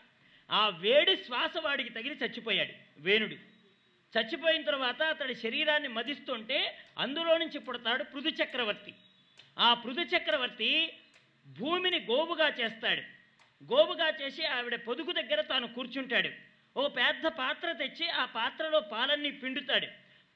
ఆ వేడి శ్వాస వాడికి తగిలి చచ్చిపోయాడు వేణుడు. చచ్చిపోయిన తర్వాత అతడి శరీరాన్ని మదిస్తుంటే అందులో నుంచి పుడతాడు పృథు చక్రవర్తి. ఆ పృథు చక్రవర్తి భూమిని గోవుగా చేస్తాడు. గోవుగా చేసి ఆవిడ పొదుగు దగ్గర తాను కూర్చుంటాడు. ఓ పెద్ద పాత్ర తెచ్చి ఆ పాత్రలో పాలన్నీ పిండుతాడు.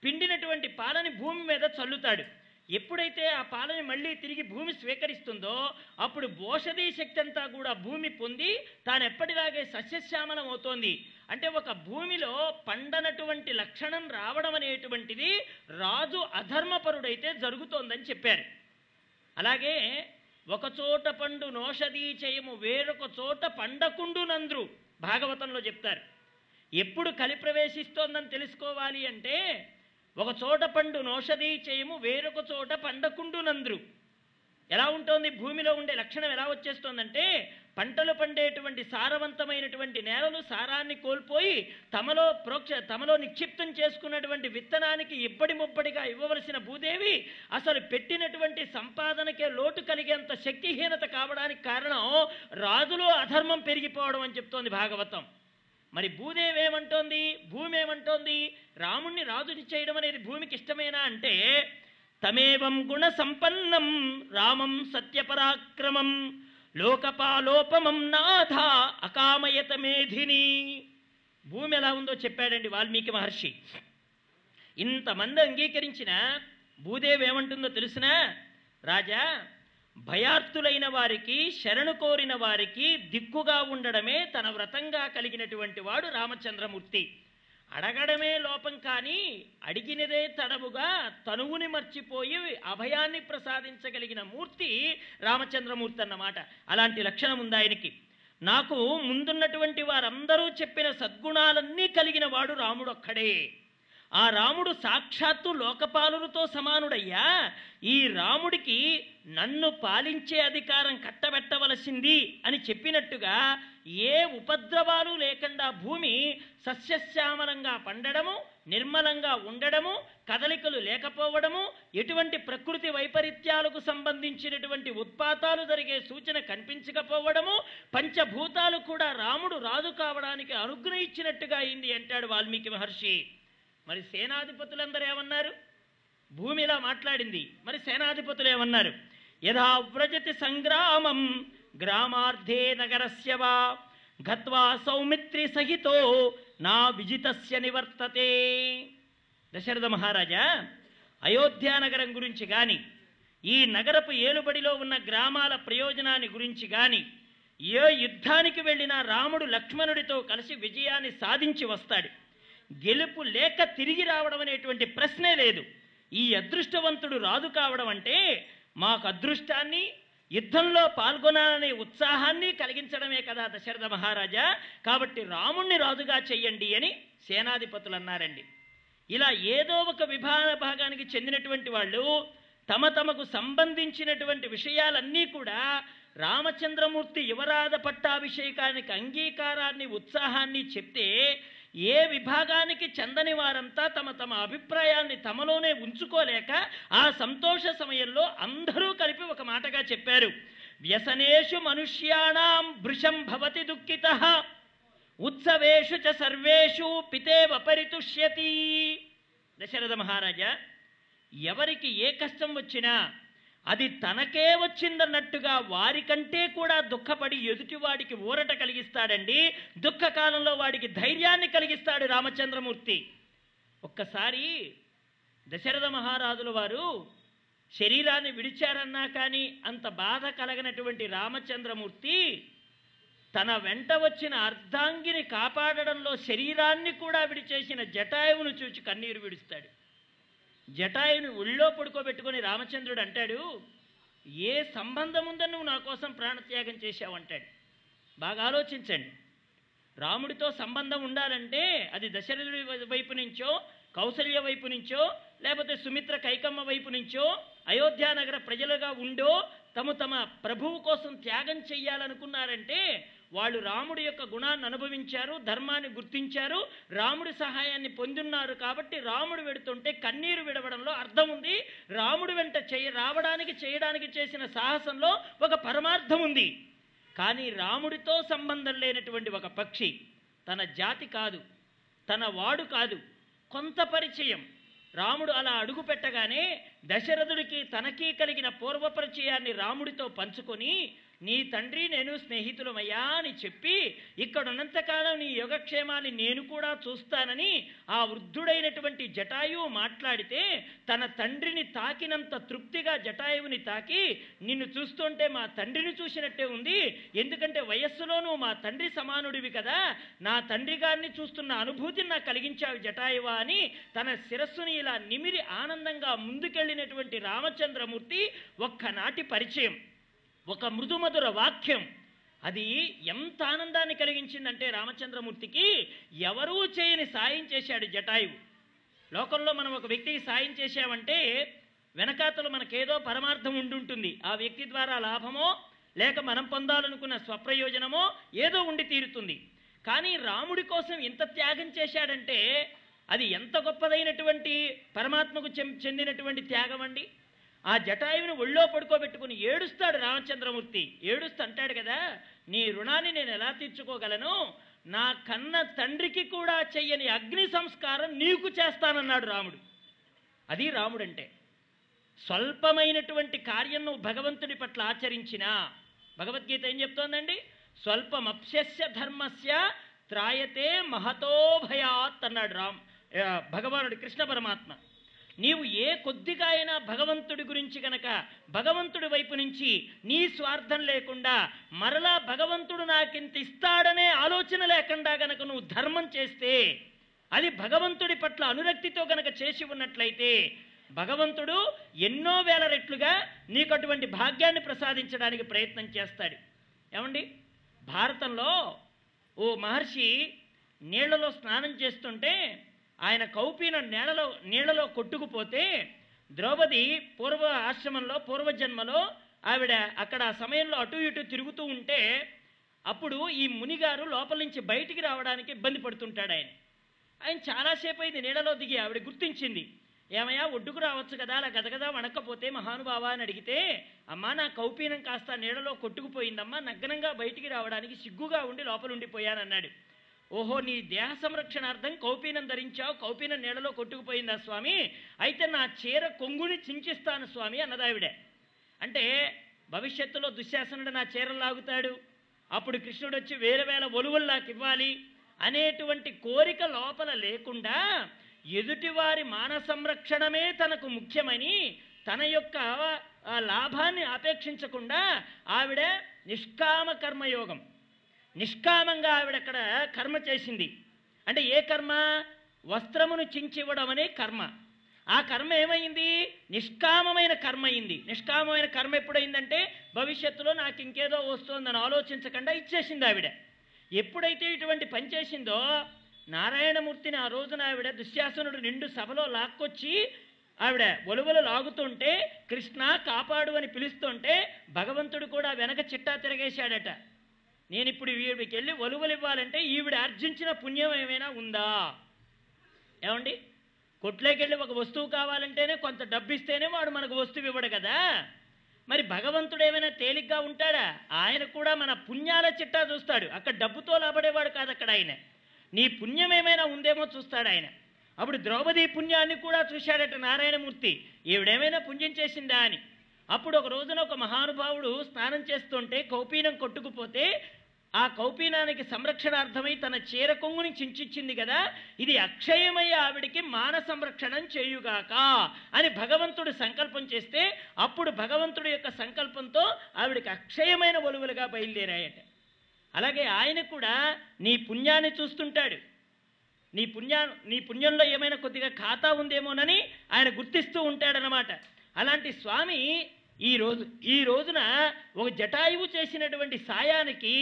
పిండినటువంటి పాలని భూమి మీద చల్లుతాడు. ఎప్పుడైతే ఆ పాలని మళ్ళీ తిరిగి భూమి స్వీకరిస్తుందో అప్పుడు ఓషధీ శక్తి అంతా కూడా భూమి పొంది తాను ఎప్పటిలాగే సస్యశ్యామలం అవుతోంది. అంటే ఒక భూమిలో పండనటువంటి లక్షణం రావడం అనేటువంటిది రాజు అధర్మపరుడైతే జరుగుతోందని చెప్పారు. అలాగే ఒక చోట పండు నోషధీ చేయము వేరొక చోట పండకుండు నంద్రు భాగవతంలో చెప్తారు. ఎప్పుడు కలి ప్రవేశిస్తోందని తెలుసుకోవాలి అంటే ఒక చోట పండు నోషధీ చేయము వేరొక చోట పండకుండు నంద్రు. ఎలా ఉంటుంది? భూమిలో ఉండే లక్షణం ఎలా వచ్చేస్తోందంటే పంటలు పండేటువంటి సారవంతమైనటువంటి నేలలు సారాన్ని కోల్పోయి తమలో ప్రోక్ష తమలో నిక్షిప్తం చేసుకున్నటువంటి విత్తనానికి ఇబ్బడి ముబ్బడిగా ఇవ్వవలసిన భూదేవి అసలు పెట్టినటువంటి సంపాదనకే లోటు కలిగేంత శక్తిహీనత కావడానికి కారణం రాజులో అధర్మం పెరిగిపోవడం అని చెప్తోంది భాగవతం. మరి భూదేవి ఏమంటోంది భూమి ఏమంటోంది రాముణ్ణి రాజుని చేయడం అనేది భూమికి ఇష్టమేనా అంటే తమేవం గుణ సంపన్నం రామం సత్యపరాక్రమం లోకపాలోపమం నాథ అకామయత మేధిని. భూమి ఎలా ఉందో చెప్పాడండి వాల్మీకి మహర్షి. ఇంతమంది అంగీకరించిన భూదేవి ఏమంటుందో తెలిసినా? రాజా భయార్థులైన వారికి శరణు కోరిన వారికి దిక్కుగా ఉండడమే తన వ్రతంగా కలిగినటువంటి వాడు రామచంద్రమూర్తి. అడగడమే లోపం కానీ అడిగినదే తడవుగా తనువుని మర్చిపోయి అభయాన్ని ప్రసాదించగలిగిన మూర్తి రామచంద్రమూర్తి అన్నమాట. అలాంటి లక్షణం ఉంది ఆయనకి. నాకు ముందున్నటువంటి వారందరూ చెప్పిన సద్గుణాలన్నీ కలిగిన వాడు రాముడు ఒక్కడే ఆ రాముడు సాక్షాత్తు లోకపాలులతో సమానుడయ్యా. ఈ రాముడికి నన్ను పాలించే అధికారం కట్టబెట్టవలసింది అని చెప్పినట్టుగా ఏ ఉపద్రవాలు లేకుండా భూమి సస్యశ్యామలంగా పండడము నిర్మలంగా ఉండడము కదలికలు లేకపోవడము ఎటువంటి ప్రకృతి వైపరీత్యాలకు సంబంధించినటువంటి ఉత్పాతాలు జరిగే సూచన కనిపించకపోవడము పంచభూతాలు కూడా రాముడు రాజు కావడానికి అనుగ్రహించినట్టుగా అయింది అంటాడు వాల్మీకి మహర్షి. మరి సేనాధిపతులందరూ ఏమన్నారు? భూమిలా మాట్లాడింది. మరి సేనాధిపతులు ఏమన్నారు? యథా వ్రజతి సంగ్రామం గ్రామార్థే నగరస్య వా గత్వా సౌమిత్రి సహితో నా విజితస్య నివర్తతే. దశరథ మహారాజా అయోధ్య నగరం గురించి గాని ఈ నగరపు ఏలుబడిలో ఉన్న గ్రామాల ప్రయోజనాన్ని గురించి గాని ఏ యుద్ధానికి వెళ్ళినా రాముడు లక్ష్మణుడితో కలిసి విజయాన్ని సాధించి వస్తాడు. గెలుపు లేక తిరిగి రావడం అనేటువంటి ప్రశ్నే లేదు. ఈ అదృష్టవంతుడు రాదు కావడం అంటే మాకు అదృష్టాన్ని యుద్ధంలో పాల్గొనాలనే ఉత్సాహాన్ని కలిగించడమే కదా దశరథ మహారాజా. కాబట్టి రాముణ్ణి రాజుగా చెయ్యండి అని సేనాధిపతులు అన్నారండి. ఇలా ఏదో ఒక విభాగ భాగానికి చెందినటువంటి వాళ్ళు తమ తమకు సంబంధించినటువంటి విషయాలన్నీ కూడా రామచంద్రమూర్తి యువరాధ పట్టాభిషేకానికి అంగీకారాన్ని ఉత్సాహాన్ని చెప్తే ఏ విభాగానికి చెందని వారంతా తమ తమ అభిప్రాయాల్ని తమలోనే ఉంచుకోలేక ఆ సంతోష సమయంలో అందరూ కలిపి ఒక మాటగా చెప్పారు. వ్యసనేషు మనుష్యాణం భృశం భవతి దుఃఖిత ఉత్సవేషు చ సర్వేషు పితే వపరితుష్యతి దశరథ మహారాజా ఎవరికి ఏ కష్టం వచ్చినా అది తనకే వచ్చిందన్నట్టుగా వారికంటే కూడా దుఃఖపడి ఎదుటివాడికి ఊరట కలిగిస్తాడండి. దుఃఖకాలంలో వాడికి ధైర్యాన్ని కలిగిస్తాడు రామచంద్రమూర్తి. ఒక్కసారి దశరథ మహారాజుల వారు శరీరాన్ని విడిచారన్నా కానీ అంత బాధ కలగనటువంటి రామచంద్రమూర్తి తన వెంట వచ్చిన అర్ధాంగిని కాపాడడంలో శరీరాన్ని కూడా విడిచేసిన జటాయువును చూచి కన్నీరు విడుస్తాడు. జటాయుని ఒళ్ళో పడుకోబెట్టుకొని రామచంద్రుడు అంటాడు ఏ సంబంధం ఉందని నువ్వు నా కోసం ప్రాణత్యాగం చేశావు అంటాడు. బాగా ఆలోచించండి. రాముడితో సంబంధం ఉండాలంటే అది దశరథుడి వైపు నుంచో కౌసల్య వైపు నుంచో లేకపోతే సుమిత్ర కైకమ్మ వైపు నుంచో అయోధ్యానగర ప్రజలుగా ఉండో తమ తమ ప్రభువు కోసం త్యాగం చెయ్యాలనుకున్నారంటే వాళ్ళు రాముడి యొక్క గుణాన్ని అనుభవించారు ధర్మాన్ని గుర్తించారు రాముడి సహాయాన్ని పొందున్నారు కాబట్టి రాముడు వెడుతుంటే కన్నీరు విడవడంలో అర్థం ఉంది. రాముడి వెంట చేయ రావడానికి చేయడానికి చేసిన సాహసంలో ఒక పరమార్థం ఉంది. కానీ రాముడితో సంబంధం లేనటువంటి ఒక పక్షి తన జాతి కాదు తన వాడు కాదు కొంత పరిచయం. రాముడు అలా అడుగు పెట్టగానే దశరథుడికి తనకి కలిగిన పూర్వ పరిచయాన్ని రాముడితో పంచుకొని నీ తండ్రి నేను స్నేహితులమయ్యా అని చెప్పి ఇక్కడున్నంతకాలం నీ యోగక్షేమాన్ని నేను కూడా చూస్తానని ఆ వృద్ధుడైనటువంటి జటాయువు మాట్లాడితే తన తండ్రిని తాకినంత తృప్తిగా జటాయువుని తాకి నిన్ను చూస్తుంటే మా తండ్రిని చూసినట్టే ఉంది. ఎందుకంటే వయస్సులోనూ మా తండ్రి సమానుడివి కదా. నా తండ్రి గారిని చూస్తున్న అనుభూతిని నాకు కలిగించావు జటాయువా అని తన శిరస్సుని ఇలా నిమిరి ఆనందంగా ముందుకెళ్ళినటువంటి రామచంద్రమూర్తి ఒక్కనాటి పరిచయం. ఒక మృదుమధుర వాక్యం. అది ఎంత ఆనందాన్ని కలిగించిందంటే రామచంద్రమూర్తికి ఎవరూ చేయని సాయం చేశాడు జటాయువు. లోకంలో మనం ఒక వ్యక్తికి సాయం చేశామంటే వెనకాతలు మనకేదో పరమార్థం ఉండుంటుంది. ఆ వ్యక్తి ద్వారా లాభమో లేక మనం పొందాలనుకున్న స్వప్రయోజనమో ఏదో ఉండి తీరుతుంది. కానీ రాముడి కోసం ఇంత త్యాగం చేశాడంటే అది ఎంత గొప్పదైనటువంటి పరమాత్మకు చెందినటువంటి త్యాగం అండి ఆ జటాయువుని ఒళ్ళో పడుకోబెట్టుకుని ఏడుస్తాడు రామచంద్రమూర్తి. ఏడుస్తూ అంటాడు కదా నీ రుణాన్ని నేను ఎలా తీర్చుకోగలను? నా కన్న తండ్రికి కూడా చెయ్యని అగ్ని సంస్కారం నీకు చేస్తానన్నాడు రాముడు. అది రాముడంటే. స్వల్పమైనటువంటి కార్యం నువ్వు భగవంతుడి పట్ల ఆచరించినా భగవద్గీత ఏం చెప్తోందండి? స్వల్పమప్స్య ధర్మస్య త్రాయతే మహతోభయాత్ అన్నాడు రామ్ భగవానుడు కృష్ణ పరమాత్మ. నీవు ఏ కొద్దిగా అయినా భగవంతుడి గురించి గనక భగవంతుడి వైపు నుంచి నీ స్వార్థం లేకుండా మరలా భగవంతుడు నాకింత ఇస్తాడనే ఆలోచన లేకుండా గనక నువ్వు ధర్మం చేస్తే అది భగవంతుడి పట్ల అనురక్తితో గనక చేసి ఉన్నట్లయితే భగవంతుడు ఎన్నో వేల రెట్లుగా నీకు అటువంటి భాగ్యాన్ని ప్రసాదించడానికి ప్రయత్నం చేస్తాడు. ఏమండి? భారతంలో ఓ మహర్షి నీళ్ళలో స్నానం చేస్తుంటే ఆయన కౌపీన నీళ్ళలో నీళ్ళలో కొట్టుకుపోతే ద్రౌపది పూర్వ ఆశ్రమంలో పూర్వజన్మలో ఆవిడ అక్కడ ఆ సమయంలో అటు ఇటు తిరుగుతూ ఉంటే అప్పుడు ఈ మునిగారు లోపల నుంచి బయటికి రావడానికి ఇబ్బంది పడుతుంటాడు ఆయన. ఆయన చాలాసేపు అయింది నీడలో దిగి ఆవిడ గుర్తించింది. ఏమయ్యా ఒడ్డుకు రావచ్చు కదా అలా గదగదా వణకపోతే మహానుభావా అని అడిగితే అమ్మా నా కౌపీనం కాస్త నీడలో కొట్టుకుపోయిందమ్మా నగ్నంగా బయటికి రావడానికి సిగ్గుగా ఉండి లోపల ఉండిపోయానన్నాడు. ఓహో నీ దేహ సంరక్షణార్థం కౌపీనం ధరించావు కౌపీనం నీడలో కొట్టుకుపోయిందా స్వామి? అయితే నా చీర కొంగుని చించిస్తాను స్వామి అన్నదావిడే అంటే భవిష్యత్తులో దుశ్శాసనుడు నా చీరలు లాగుతాడు. అప్పుడు కృష్ణుడు వచ్చి వేల వేల ఒలువలు నాకు ఇవ్వాలి. అనేటువంటి కోరిక లోపల లేకుండా ఎదుటివారి మాన సంరక్షణమే తనకు ముఖ్యమని తన యొక్క లాభాన్ని అపేక్షించకుండా ఆవిడ నిష్కామ కర్మయోగం. నిష్కామంగా ఆవిడక్కడ కర్మ చేసింది. అంటే ఏ కర్మ? వస్త్రమును చించివ్వడం అనే కర్మ. ఆ కర్మ ఏమైంది? నిష్కామమైన కర్మ అయింది. నిష్కామమైన కర్మ ఎప్పుడైందంటే భవిష్యత్తులో నాకు ఇంకేదో వస్తుందని ఆలోచించకుండా ఇచ్చేసింది ఆవిడ. ఎప్పుడైతే ఇటువంటి పని చేసిందో నారాయణమూర్తిని ఆ రోజున ఆవిడ దుశ్శాసనుడు నిండు సభలో లాక్కొచ్చి ఆవిడ ఒలువలు లాగుతుంటే కృష్ణ కాపాడు అని పిలుస్తుంటే భగవంతుడు కూడా వెనక చిట్టా తిరగేశాడట. నేను ఇప్పుడు వీడికి వెళ్ళి ఒలువలు ఇవ్వాలంటే ఈవిడ ఆర్జించిన పుణ్యం ఏమైనా ఉందా? ఏమండి? కొట్లోకెళ్ళి ఒక వస్తువు కావాలంటేనే కొంత డబ్బు ఇస్తేనే వాడు మనకు వస్తువు ఇవ్వడు కదా? మరి భగవంతుడు ఏమైనా తేలిగ్గా ఉంటాడా? ఆయన కూడా మన పుణ్యాల చిట్టా చూస్తాడు. అక్కడ డబ్బుతో లాబడేవాడు కాదు అక్కడ ఆయన. నీ పుణ్యం ఏమైనా ఉందేమో చూస్తాడు ఆయన. అప్పుడు ద్రౌపది పుణ్యాన్ని కూడా చూశాడట నారాయణమూర్తి. ఈవిడేమైనా పుణ్యం చేసిందా అని. అప్పుడు ఒక రోజున ఒక మహానుభావుడు స్నానం చేస్తుంటే కౌపీనం కొట్టుకుపోతే ఆ కౌపీనానికి సంరక్షణార్థమై తన చీర కొంగుని చించిచ్చింది కదా ఇది అక్షయమయ్య ఆవిడికి మాన సంరక్షణం చేయుగాక అని భగవంతుడు సంకల్పం చేస్తే అప్పుడు భగవంతుడి యొక్క సంకల్పంతో ఆవిడికి అక్షయమైన ఒలువులుగా బయలుదేరాయట. అలాగే ఆయన కూడా నీ పుణ్యాన్ని చూస్తుంటాడు. నీ పుణ్యా నీ పుణ్యంలో ఏమైనా కొద్దిగా ఖాతా ఉందేమోనని ఆయన గుర్తిస్తూ ఉంటాడనమాట అలాంటి స్వామి ఈ రోజు ఈ రోజున ఒక జటాయువు చేసినటువంటి సాయానికి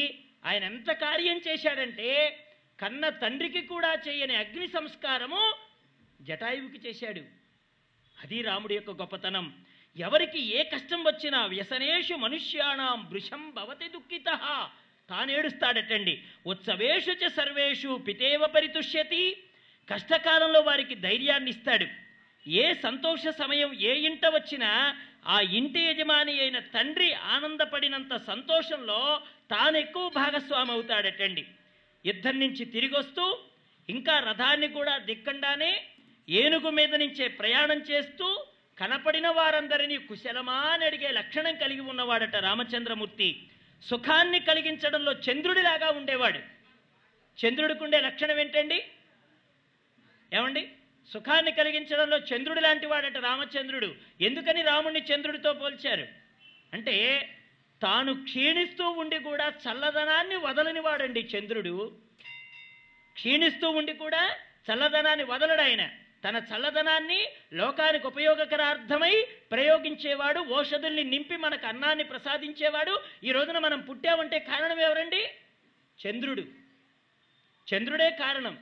ఆయన ఎంత కార్యం చేశాడంటే కన్న తండ్రికి కూడా చేయని అగ్ని సంస్కారము జటాయువుకి చేశాడు. అది రాముడి యొక్క గొప్పతనం. ఎవరికి ఏ కష్టం వచ్చినా వ్యసనేషు మనుష్యాణం వృషం భవతి దుఃఖిత. తానేడుస్తాడటండి ఉత్సవేషు చ సర్వేషు పితేవ పరితుష్యతి. కష్టకాలంలో వారికి ధైర్యాన్ని ఇస్తాడు. ఏ సంతోష సమయం ఏ ఇంట వచ్చినా ఆ ఇంటి యజమాని అయిన తండ్రి ఆనందపడినంత సంతోషంలో తాను ఎక్కువ భాగస్వామి అవుతాడటండి యుద్ధం నుంచి తిరిగి వస్తూ ఇంకా రథాన్ని కూడా దిక్కండానే ఏనుగు మీద నుంచే ప్రయాణం చేస్తూ కనపడిన వారందరినీ కుశలమా అని అడిగే లక్షణం కలిగి ఉన్నవాడట రామచంద్రమూర్తి. సుఖాన్ని కలిగించడంలో చంద్రుడిలాగా ఉండేవాడు. చంద్రుడికి లక్షణం ఏంటండి? ఏమండి? సుఖాన్ని కలిగించడంలో చంద్రుడి లాంటి వాడట రామచంద్రుడు. ఎందుకని రాముణ్ణి చంద్రుడితో పోల్చారు? అంటే తాను క్షీణిస్తూ ఉండి కూడా చల్లదనాన్ని వదలనివాడండి చంద్రుడు. క్షీణిస్తూ ఉండి కూడా చల్లదనాన్ని వదలడు ఆయన. తన చల్లదనాన్ని లోకానికి ఉపయోగకరార్థమై ప్రయోగించేవాడు ఓషధుల్ని నింపి మనకు అన్నాన్ని ప్రసాదించేవాడు. ఈ రోజున మనం పుట్టామంటే కారణం ఎవరండి? చంద్రుడు. చంద్రుడే కారణం.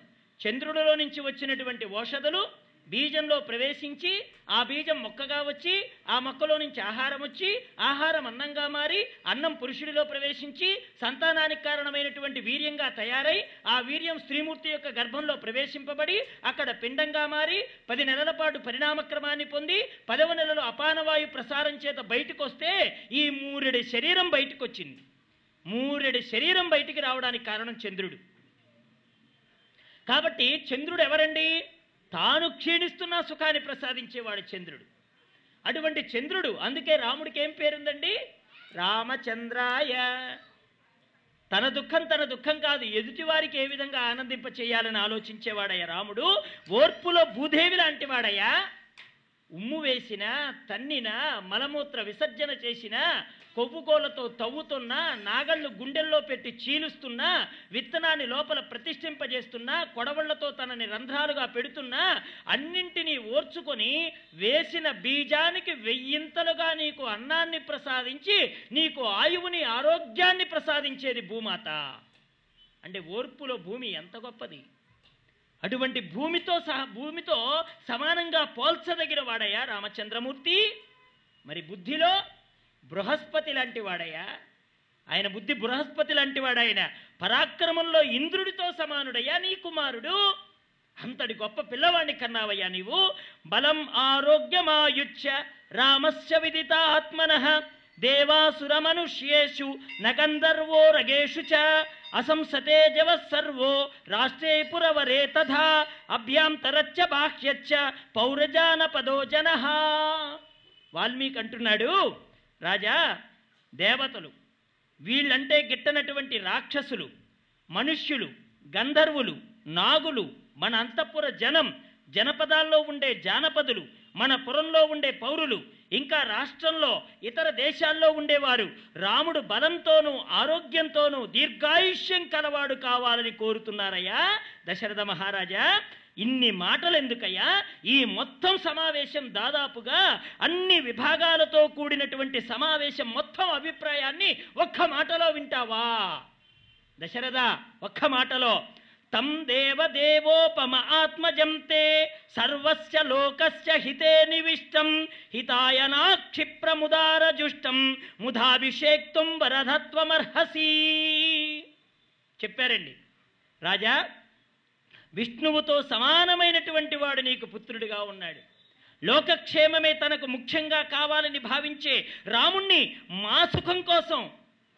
చంద్రుడిలో నుంచి వచ్చినటువంటి ఓషధులు బీజంలో ప్రవేశించి ఆ బీజం మొక్కగా వచ్చి ఆ మొక్కలో నుంచి ఆహారం వచ్చి ఆహారం అన్నంగా మారి అన్నం పురుషుడిలో ప్రవేశించి సంతానానికి కారణమైనటువంటి వీర్యంగా తయారై ఆ వీర్యం స్త్రీమూర్తి యొక్క గర్భంలో ప్రవేశింపబడి అక్కడ పిండంగా మారి పది నెలల పాటు పరిణామక్రమాన్ని పొంది పదవ నెలలో అపానవాయు ప్రసారం చేత బయటకు వస్తే ఈ మూరెడి శరీరం బయటకు వచ్చింది మూరెడి శరీరం బయటికి రావడానికి కారణం చంద్రుడు. కాబట్టి చంద్రుడు ఎవరండి? తాను క్షీణిస్తున్న సుఖాన్ని ప్రసాదించేవాడు చంద్రుడు. అటువంటి చంద్రుడు అందుకే రాముడికి ఏం పేరుందండి? రామచంద్రాయ. తన దుఃఖం తన దుఃఖం కాదు ఎదుటి వారికి ఏ విధంగా ఆనందింప చేయాలని ఆలోచించేవాడయ్యా రాముడు ఓర్పులో భూదేవి లాంటి వాడయ్యా ఉమ్ము వేసిన తన్నిన మలమూత్ర విసర్జన చేసిన కొవ్వుకోలతో తవ్వుతున్నా నాగళ్ళు గుండెల్లో పెట్టి చీలుస్తున్నా విత్తనాన్ని లోపల ప్రతిష్ఠింపజేస్తున్నా కొడవళ్ళతో తనని రంధ్రాలుగా పెడుతున్నా అన్నింటినీ ఓర్చుకొని వేసిన బీజానికి వెయ్యింతలుగా నీకు అన్నాన్ని ప్రసాదించి నీకు ఆయువుని ఆరోగ్యాన్ని ప్రసాదించేది భూమాత. అంటే ఓర్పులో భూమి ఎంత గొప్పది? అటువంటి భూమితో సహా భూమితో సమానంగా పోల్చదగిన వాడయ్యా రామచంద్రమూర్తి. మరి బుద్ధిలో బృహస్పతి లాంటి వాడయ్యా. ఆయన బుద్ధి బృహస్పతి లాంటి వాడాయన. పరాక్రమంలో ఇంద్రుడితో సమానుడయ్యా నీ కుమారుడు. అంతటి గొప్ప పిల్లవాడిని కన్నావయ్యా నీవు. బలం ఆరోగ్యమాయుచ్య రామస్య విదితాత్మన దేవాసుర మనుష్యేషు నగంధర్వో రగేషు చ. అసంసతే జవ సర్వో రాష్ట్రే పురవరే తథా. అభ్యాంతరచ్చ బాహ్యచ్చ పౌరజానపదో జన. వాల్మీకి అంటున్నాడు రాజా దేవతలు వీళ్ళంటే గిట్టనటువంటి రాక్షసులు మనుష్యులు గంధర్వులు నాగులు మన అంతఃపుర జనం జనపదాల్లో ఉండే జానపదులు మన పురంలో ఉండే పౌరులు ఇంకా రాష్ట్రంలో ఇతర దేశాల్లో ఉండేవారు రాముడు బలంతోనూ ఆరోగ్యంతోనూ దీర్ఘాయుష్యం కలవాడు కావాలని కోరుతున్నారయ్యా దశరథ మహారాజా. ఇన్ని మాటలు ఎందుకయ్యా ఈ మొత్తం సమావేశం దాదాపుగా అన్ని విభాగాలతో కూడినటువంటి సమావేశం మొత్తం అభిప్రాయాన్ని ఒక్క మాటలో వింటావా? దశరథ ఒక్క మాటలో తం దేవదేవోపమ ఆత్మజంతే సర్వస్య లోకస్య హితే నివిష్టం హితాయ నాక్షిప్రముదారజుష్టం ముధాభిషేక్తుం వరధత్వమర్హసి. చెప్పారండి. రాజా విష్ణువుతో సమానమైనటువంటి వాడు నీకు పుత్రుడిగా ఉన్నాడు. లోకక్షేమమే తనకు ముఖ్యంగా కావాలని భావించే రాముణ్ణి మా సుఖం కోసం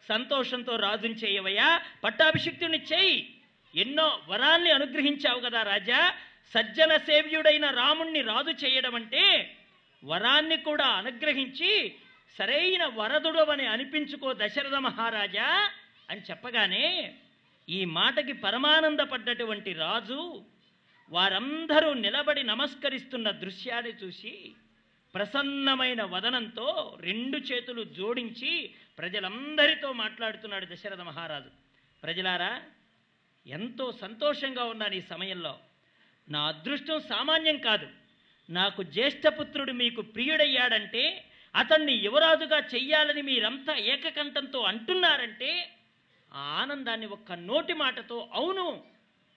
సంతోషంతో రాజుని చేయవయ్యా పట్టాభిషిక్తుని చేయి. ఎన్నో వరాల్ని అనుగ్రహించావు కదా రాజా. సజ్జన సేవ్యుడైన రాముణ్ణి రాజు చేయడం అంటే వరాన్ని కూడా అనుగ్రహించి సరైన వరదుడవని అనిపించుకో దశరథ మహారాజా అని చెప్పగానే ఈ మాటకి పరమానందపడ్డటువంటి రాజు వారందరూ నిలబడి నమస్కరిస్తున్న దృశ్యాన్ని చూసి ప్రసన్నమైన వదనంతో రెండు చేతులు జోడించి ప్రజలందరితో మాట్లాడుతున్నాడు దశరథ మహారాజు. ప్రజలారా ఎంతో సంతోషంగా ఉన్నాను ఈ సమయంలో. నా అదృష్టం సామాన్యం కాదు. నాకు జ్యేష్ఠపుత్రుడు మీకు ప్రియుడయ్యాడంటే అతన్ని యువరాజుగా చెయ్యాలని మీరంతా ఏకకంఠంతో అంటున్నారంటే ఆ ఆనందాన్ని ఒక్క నోటి మాటతో అవును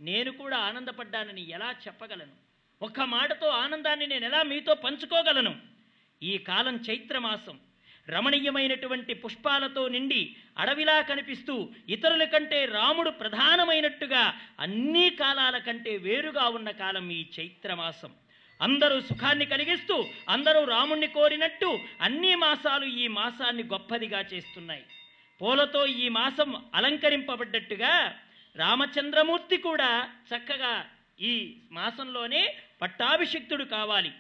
నేను కూడా ఆనందపడ్డానని ఎలా చెప్పగలను? ఒక్క మాటతో ఆనందాన్ని నేను ఎలా మీతో పంచుకోగలను? ఈ కాలం చైత్రమాసం. రమణీయమైనటువంటి పుష్పాలతో నిండి అడవిలా కనిపిస్తూ ఇతరుల కంటే రాముడు ప్రధానమైనట్టుగా అన్ని కాలాల కంటే వేరుగా ఉన్న కాలం ఈ చైత్రమాసం. అందరూ సుఖాన్ని కలిగిస్తూ అందరూ రాముణ్ణి కోరినట్టు అన్ని మాసాలు ఈ మాసాన్ని గొప్పదిగా చేస్తున్నాయి. పూలతో ఈ మాసం అలంకరింపబడ్డట్టుగా రామచంద్రమూర్తి కూడా చక్కగా ఈ మాసంలోనే పట్టాభిషిక్తుడు కావాలి.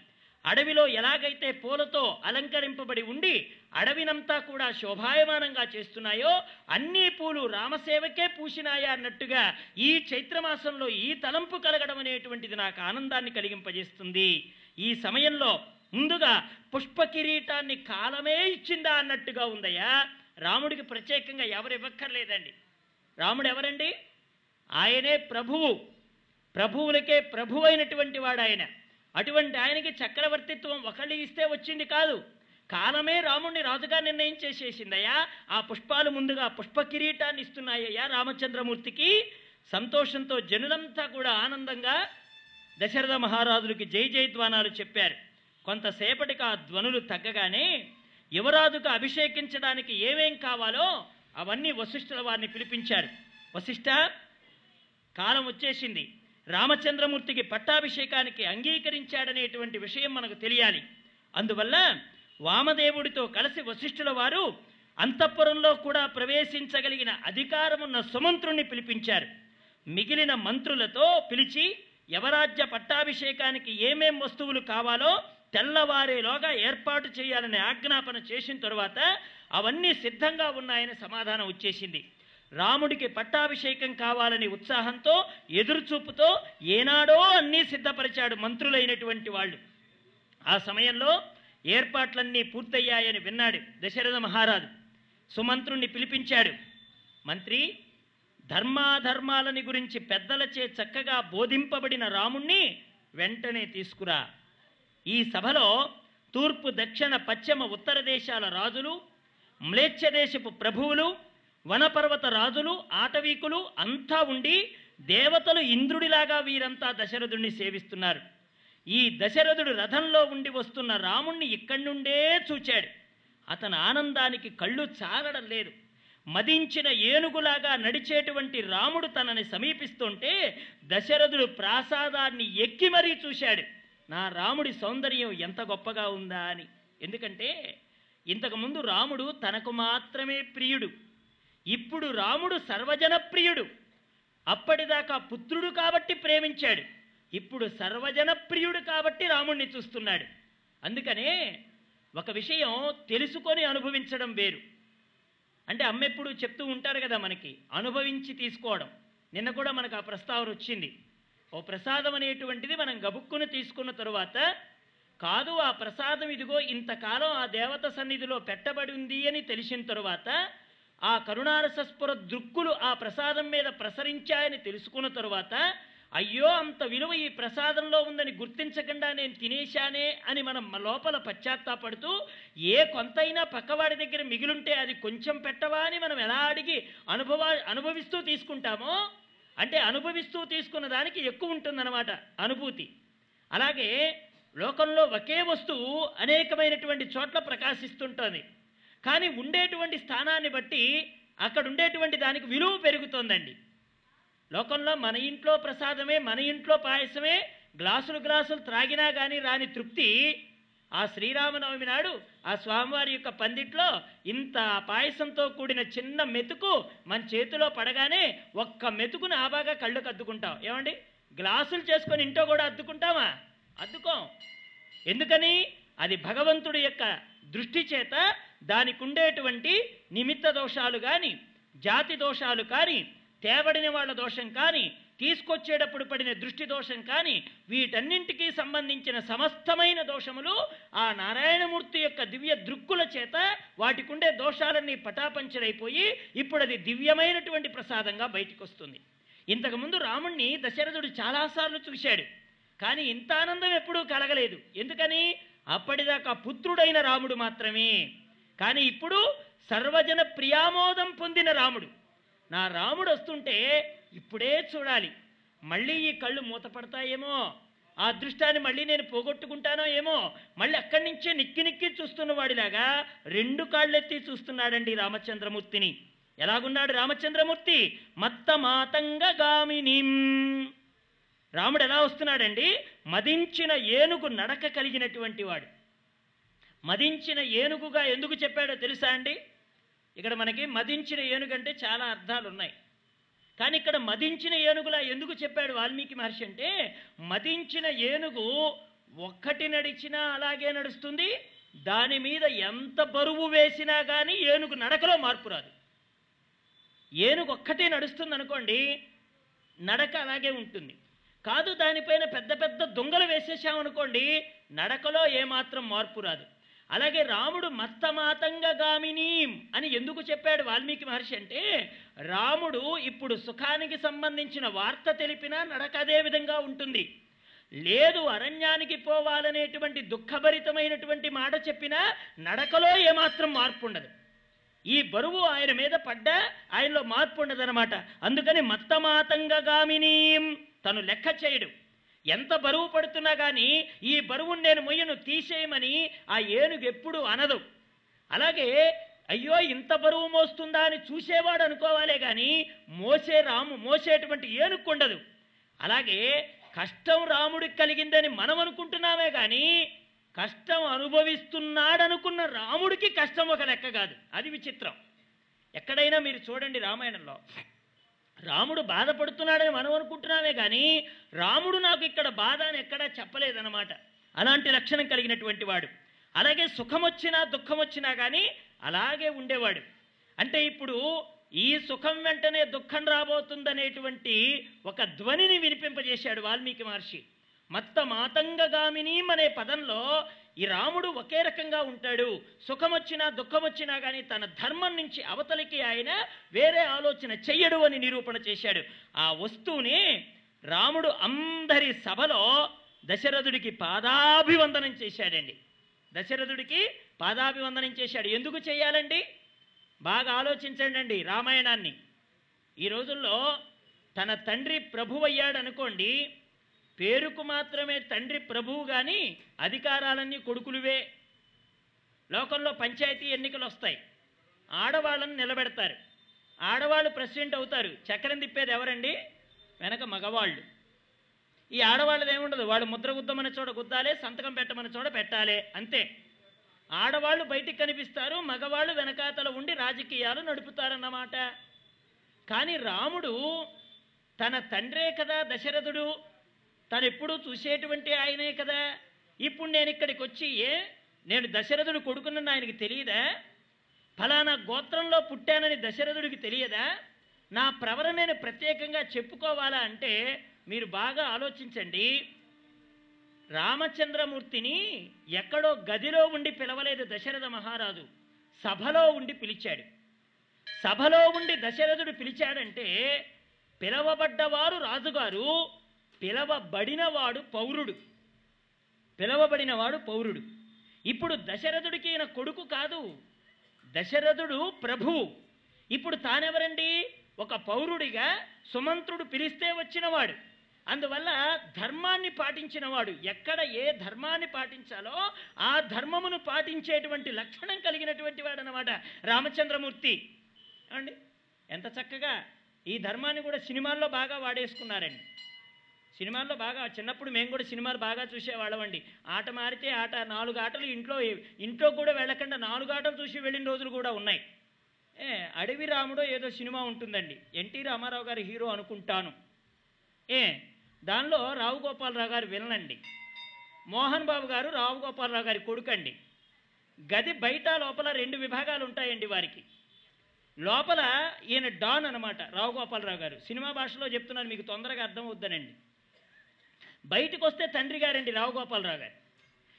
అడవిలో ఎలాగైతే పూలతో అలంకరింపబడి ఉండి అడవినంతా కూడా శోభాయమానంగా చేస్తున్నాయో అన్ని పూలు రామసేవకే పూసినాయా అన్నట్టుగా ఈ చైత్రమాసంలో ఈ తలంపు కలగడం అనేటువంటిది నాకు ఆనందాన్ని కలిగింపజేస్తుంది. ఈ సమయంలో ముందుగా పుష్ప కిరీటాన్ని కాలమే ఇచ్చిందా అన్నట్టుగా ఉందయ్యా. రాముడికి ప్రత్యేకంగా ఎవరు ఇవ్వక్కర్లేదండి రాముడు ఎవరండి ఆయనే ప్రభువు. ప్రభువులకే ప్రభు అయినటువంటి వాడు ఆయన అటువంటి ఆయనకి చక్రవర్తిత్వం ఒకళ్ళు ఇస్తే వచ్చింది కాదు. కాలమే రాముణ్ణి రాజుగా నిర్ణయం చేసేసిందయ్యా. ఆ పుష్పాలు ముందుగా పుష్ప కిరీటాన్ని ఇస్తున్నాయ్యా రామచంద్రమూర్తికి. సంతోషంతో జనులంతా కూడా ఆనందంగా దశరథ మహారాజులకి జై జయధ్వానాలు చెప్పారు. కొంతసేపటికి ఆ ధ్వనులు తగ్గగానే యువరాజుకు అభిషేకించడానికి ఏమేం కావాలో అవన్నీ వశిష్ఠుల వారిని పిలిపించారు. వశిష్ఠ కాలం వచ్చేసింది. రామచంద్రమూర్తికి పట్టాభిషేకానికి అంగీకరించాడనేటువంటి విషయం మనకు తెలియాలి. అందువల్ల వామదేవుడితో కలిసి వశిష్ఠుల వారు అంతఃపురంలో కూడా ప్రవేశించగలిగిన అధికారమున్న సుమంత్రుణ్ణి పిలిపించారు. మిగిలిన మంత్రులతో పిలిచి యవరాజ్య పట్టాభిషేకానికి ఏమేం వస్తువులు కావాలో తెల్లవారేలోగా ఏర్పాటు చేయాలని ఆజ్ఞాపన చేసిన తరువాత అవన్నీ సిద్ధంగా ఉన్నాయని సమాధానం వచ్చేసింది. రాముడికి పట్టాభిషేకం కావాలని ఉత్సాహంతో ఎదురుచూపుతో ఏనాడో అన్నీ సిద్ధపరిచాడు మంత్రులైనటువంటి వాళ్ళు. ఆ సమయంలో ఏర్పాట్లన్నీ పూర్తయ్యాయని విన్నాడు దశరథ మహారాజు. సుమంత్రుణ్ణి పిలిపించాడు. మంత్రి ధర్మాధర్మాలని గురించి పెద్దలచే చక్కగా బోధింపబడిన రాముణ్ణి వెంటనే తీసుకురా. ఈ సభలో తూర్పు దక్షిణ పశ్చిమ ఉత్తర దేశాల రాజులు మ్లేచ్ఛ దేశపు ప్రభువులు వనపర్వత రాజులు ఆటవీకులు అంతా ఉండి దేవతలు ఇంద్రుడిలాగా వీరంతా దశరథుణ్ణి సేవిస్తున్నారు. ఈ దశరథుడు రథంలో ఉండి వస్తున్న రాముణ్ణి ఇక్కడి నుండే చూచాడు. అతని ఆనందానికి కళ్ళు చాలడం లేదు. మదించిన ఏనుగులాగా నడిచేటువంటి రాముడు తనని సమీపిస్తుంటే దశరథుడు ప్రాసాదాన్ని ఎక్కి మరీ చూశాడు. నా రాముడి సౌందర్యం ఎంత గొప్పగా ఉందా అని. ఎందుకంటే ఇంతకుముందు రాముడు తనకు మాత్రమే ప్రియుడు. ఇప్పుడు రాముడు సర్వజన ప్రియుడు అప్పటిదాకా పుత్రుడు కాబట్టి ప్రేమించాడు. ఇప్పుడు సర్వజన ప్రియుడు కాబట్టి రాముణ్ణి చూస్తున్నాడు. అందుకనే ఒక విషయం తెలుసుకొని అనుభవించడం వేరు. అంటే అమ్మ ఎప్పుడు చెప్తూ ఉంటారు కదా మనకి అనుభవించి తీసుకోవడం. నిన్న కూడా మనకు ఆ ప్రస్తావన వచ్చింది. ఓ ప్రసాదం అనేటువంటిది మనం గబుక్కుని తీసుకున్న తరువాత కాదు ఆ ప్రసాదం ఇదిగో ఇంతకాలం ఆ దేవత సన్నిధిలో పెట్టబడి ఉంది అని తెలిసిన తరువాత ఆ కరుణారసస్పుర దృక్కులు ఆ ప్రసాదం మీద ప్రసరించాయని తెలుసుకున్న తరువాత అయ్యో అంత విలువ ఈ ప్రసాదంలో ఉందని గుర్తించకుండా నేను తినేశానే అని మనం లోపల పశ్చాత్తాపడుతూ ఏ కొంతైనా పక్కవాడి దగ్గర మిగిలుంటే అది కొంచెం పెట్టవా అని మనం ఎలా అడిగి అనుభవ అనుభవిస్తూ తీసుకుంటామో అంటే అనుభవిస్తూ తీసుకున్న దానికి ఎక్కువ ఉంటుందన్నమాట అనుభూతి. అలాగే లోకంలో ఒకే వస్తువు అనేకమైనటువంటి చోట్ల ప్రకాశిస్తుంటుంది. కానీ ఉండేటువంటి స్థానాన్ని బట్టి అక్కడ ఉండేటువంటి దానికి విలువ పెరుగుతోందండి. లోకంలో మన ఇంట్లో ప్రసాదమే మన ఇంట్లో పాయసమే గ్లాసులు గ్లాసులు త్రాగినా కానీ రాని తృప్తి ఆ శ్రీరామనవమి నాడు ఆ స్వామివారి యొక్క పందిట్లో ఇంత పాయసంతో కూడిన చిన్న మెతుకు మన చేతిలో పడగానే ఒక్క మెతుకుని ఆబాగా కళ్ళుకు అద్దుకుంటాం ఏమండి? గ్లాసులు చేసుకొని ఇంట్లో కూడా అద్దుకుంటామా అద్దుకోం. ఎందుకని? అది భగవంతుడి యొక్క దృష్టి చేత దానికి ఉండేటువంటి నిమిత్త దోషాలు కానీ జాతి దోషాలు కానీ తేబడిన వాళ్ళ దోషం కానీ తీసుకొచ్చేటప్పుడు పడిన దృష్టి దోషం కానీ వీటన్నింటికీ సంబంధించిన సమస్తమైన దోషములు ఆ నారాయణమూర్తి యొక్క దివ్య దృక్కుల చేత వాటికుండే దోషాలన్నీ పటాపంచరైపోయి ఇప్పుడు అది దివ్యమైనటువంటి ప్రసాదంగా బయటికి వస్తుంది ఇంతకుముందు రాముణ్ణి దశరథుడు చాలాసార్లు చూశాడు. కానీ ఇంత ఆనందం ఎప్పుడూ కలగలేదు. ఎందుకని? అప్పటిదాకా పుత్రుడైన రాముడు మాత్రమే. కానీ ఇప్పుడు సర్వజన ప్రియామోదం పొందిన రాముడు. నా రాముడు వస్తుంటే ఇప్పుడే చూడాలి. మళ్ళీ ఈ కళ్ళు మూతపడతాయేమో? ఆ అదృష్టాన్ని మళ్ళీ నేను పోగొట్టుకుంటానో ఏమో? మళ్ళీ అక్కడి నుంచే నిక్కి నిక్కి చూస్తున్నవాడిలాగా రెండు కాళ్ళెత్తి చూస్తున్నాడండి రామచంద్రమూర్తిని. ఎలాగున్నాడు రామచంద్రమూర్తి? మత్త మాతంగగామినిం రాముడు ఎలా వస్తున్నాడండి? మదించిన ఏనుగు నడక కలిగినటువంటి వాడు. మదించిన ఏనుగుగా ఎందుకు చెప్పాడో తెలుసా అండి? ఇక్కడ మనకి మదించిన ఏనుగు అంటే చాలా అర్థాలు ఉన్నాయి కానీ ఇక్కడ మదించిన ఏనుగులా ఎందుకు చెప్పాడు వాల్మీకి మహర్షి అంటే మదించిన ఏనుగు ఒక్కటి నడిచినా అలాగే నడుస్తుంది దాని మీద ఎంత బరువు వేసినా కానీ ఏనుగు నడకలో మార్పు రాదు. ఏనుగు ఒక్కటే నడుస్తుంది అనుకోండి నడక అలాగే ఉంటుంది. కాదు దానిపైన పెద్ద పెద్ద దొంగలు వేసేసామనుకోండి నడకలో ఏమాత్రం మార్పు రాదు. అలాగే రాముడు మత్తమాతంగగామినీం అని ఎందుకు చెప్పాడు వాల్మీకి మహర్షి అంటే రాముడు ఇప్పుడు సుఖానికి సంబంధించిన వార్త తెలిపినా నడక అదే విధంగా ఉంటుంది. లేదు అరణ్యానికి పోవాలనేటువంటి దుఃఖభరితమైనటువంటి మాట చెప్పినా నడకలో ఏమాత్రం మార్పు ఉండదు ఈ బరువు ఆయన మీద పడ్డా ఆయనలో మార్పు ఉండదనమాట అందుకని మత్తమాతంగగామినీం తను లెక్క చేయడు. ఎంత బరువు పడుతున్నా కానీ ఈ బరువును నేను మొయ్యను తీసేయమని ఆ ఏనుగు ఎప్పుడు అనదు. అలాగే అయ్యో ఇంత బరువు మోస్తుందా అని చూసేవాడు అనుకోవాలే కానీ మోసే రాము మోసేటువంటి ఏనుగు ఉండదు అలాగే కష్టం రాముడికి కలిగిందని మనం అనుకుంటున్నామే కానీ కష్టం అనుభవిస్తున్నాడనుకున్న రాముడికి కష్టం ఒక లెక్క కాదు. అది విచిత్రం. ఎక్కడైనా మీరు చూడండి రామాయణంలో. రాముడు బాధపడుతున్నాడని మనం అనుకుంటున్నామే కానీ రాముడు నాకు ఇక్కడ బాధ అని ఎక్కడా చెప్పలేదన్నమాట. అలాంటి లక్షణం కలిగినటువంటి వాడు. అలాగే సుఖం వచ్చినా దుఃఖం వచ్చినా కానీ అలాగే ఉండేవాడు. అంటే ఇప్పుడు ఈ సుఖం వెంటనే దుఃఖం రాబోతుందనేటువంటి ఒక ధ్వనిని వినిపింపజేశాడు వాల్మీకి మహర్షి. మత్త మాతంగగామిని అనే పదంలో ఈ రాముడు ఒకే రకంగా ఉంటాడు. సుఖం వచ్చినా దుఃఖం వచ్చినా కానీ తన ధర్మం నుంచి అవతలికి ఆయన వేరే ఆలోచన చెయ్యడు అని నిరూపణ చేశాడు. ఆ వస్తువుని రాముడు అందరి సభలో దశరథుడికి పాదాభివందనం చేశాడండి. దశరథుడికి పాదాభివందనం చేశాడు. ఎందుకు చేయాలండి? బాగా ఆలోచించండి రామాయణాన్ని. ఈ రోజుల్లో తన తండ్రి ప్రభువయ్యాడనుకోండి అనుకోండి పేరుకు మాత్రమే తండ్రి ప్రభువు కానీ అధికారాలన్నీ కొడుకులువే. లోకంలో పంచాయతీ ఎన్నికలు వస్తాయి ఆడవాళ్ళని నిలబెడతారు. ఆడవాళ్ళు ప్రెసిడెంట్ అవుతారు. చక్రం తిప్పేది ఎవరండి? వెనక మగవాళ్ళు. ఈ ఆడవాళ్ళది ఏముండదు? వాళ్ళు ముద్ర గుద్దమని చోట గుద్దాలే సంతకం పెట్టమని చోట పెట్టాలే. అంతే. ఆడవాళ్ళు బయటికి కనిపిస్తారు మగవాళ్ళు వెనకాతల ఉండి రాజకీయాలు నడుపుతారన్నమాట. కానీ రాముడు తన తండ్రే కదా దశరథుడు. తను ఎప్పుడూ చూసేటువంటి ఆయనే కదా. ఇప్పుడు నేను ఇక్కడికి వచ్చి ఏ నేను దశరథుడు కొడుకునని ఆయనకి తెలియదా? ఫలానా గోత్రంలో పుట్టానని దశరథుడికి తెలియదా? నా ప్రవర నేను ప్రత్యేకంగా చెప్పుకోవాలా అంటే మీరు బాగా ఆలోచించండి. రామచంద్రమూర్తిని ఎక్కడో గదిలో ఉండి పిలవలేదు దశరథ మహారాజు. సభలో ఉండి పిలిచాడు. సభలో ఉండి దశరథుడు పిలిచాడంటే పిలవబడ్డవారు రాజుగారు పిలవబడినవాడు పౌరుడు. పిలవబడినవాడు పౌరుడు. ఇప్పుడు దశరథుడికి ఈయన కొడుకు కాదు. దశరథుడు ప్రభువు ఇప్పుడు తానెవరండి? ఒక పౌరుడిగా సుమంత్రుడు పిలిస్తే వచ్చినవాడు. అందువల్ల ధర్మాన్ని పాటించినవాడు. ఎక్కడ ఏ ధర్మాన్ని పాటించాలో ఆ ధర్మమును పాటించేటువంటి లక్షణం కలిగినటువంటి వాడు అనమాట రామచంద్రమూర్తి. అండి ఎంత చక్కగా ఈ ధర్మాన్ని కూడా సినిమాల్లో బాగా వాడేసుకున్నారండి. సినిమాల్లో బాగా చిన్నప్పుడు మేము కూడా సినిమాలు బాగా చూసేవాళ్ళమండి. ఆట మారితే ఆట నాలుగు ఆటలు ఇంట్లో ఇంట్లో కూడా వెళ్ళకుండా నాలుగు ఆటలు చూసి వెళ్ళిన రోజులు కూడా ఉన్నాయి. ఏ అడవి రాముడో ఏదో సినిమా ఉంటుందండి. ఎన్టీ రామారావు గారి హీరో అనుకుంటాను. ఏ దానిలో రావు గోపాలరావు గారు వినలండి మోహన్ బాబు గారు రావు గోపాలరావు గారి కొడుకండి. గది బయట లోపల రెండు విభాగాలు ఉంటాయండి వారికి. లోపల ఈయన డాన్ అనమాట రావు గోపాలరావు గారు. సినిమా భాషలో చెప్తున్నాను మీకు తొందరగా అర్థం అవుద్దనండి బయటకు వస్తే తండ్రి గారండి రావుగోపాలరావు గారు.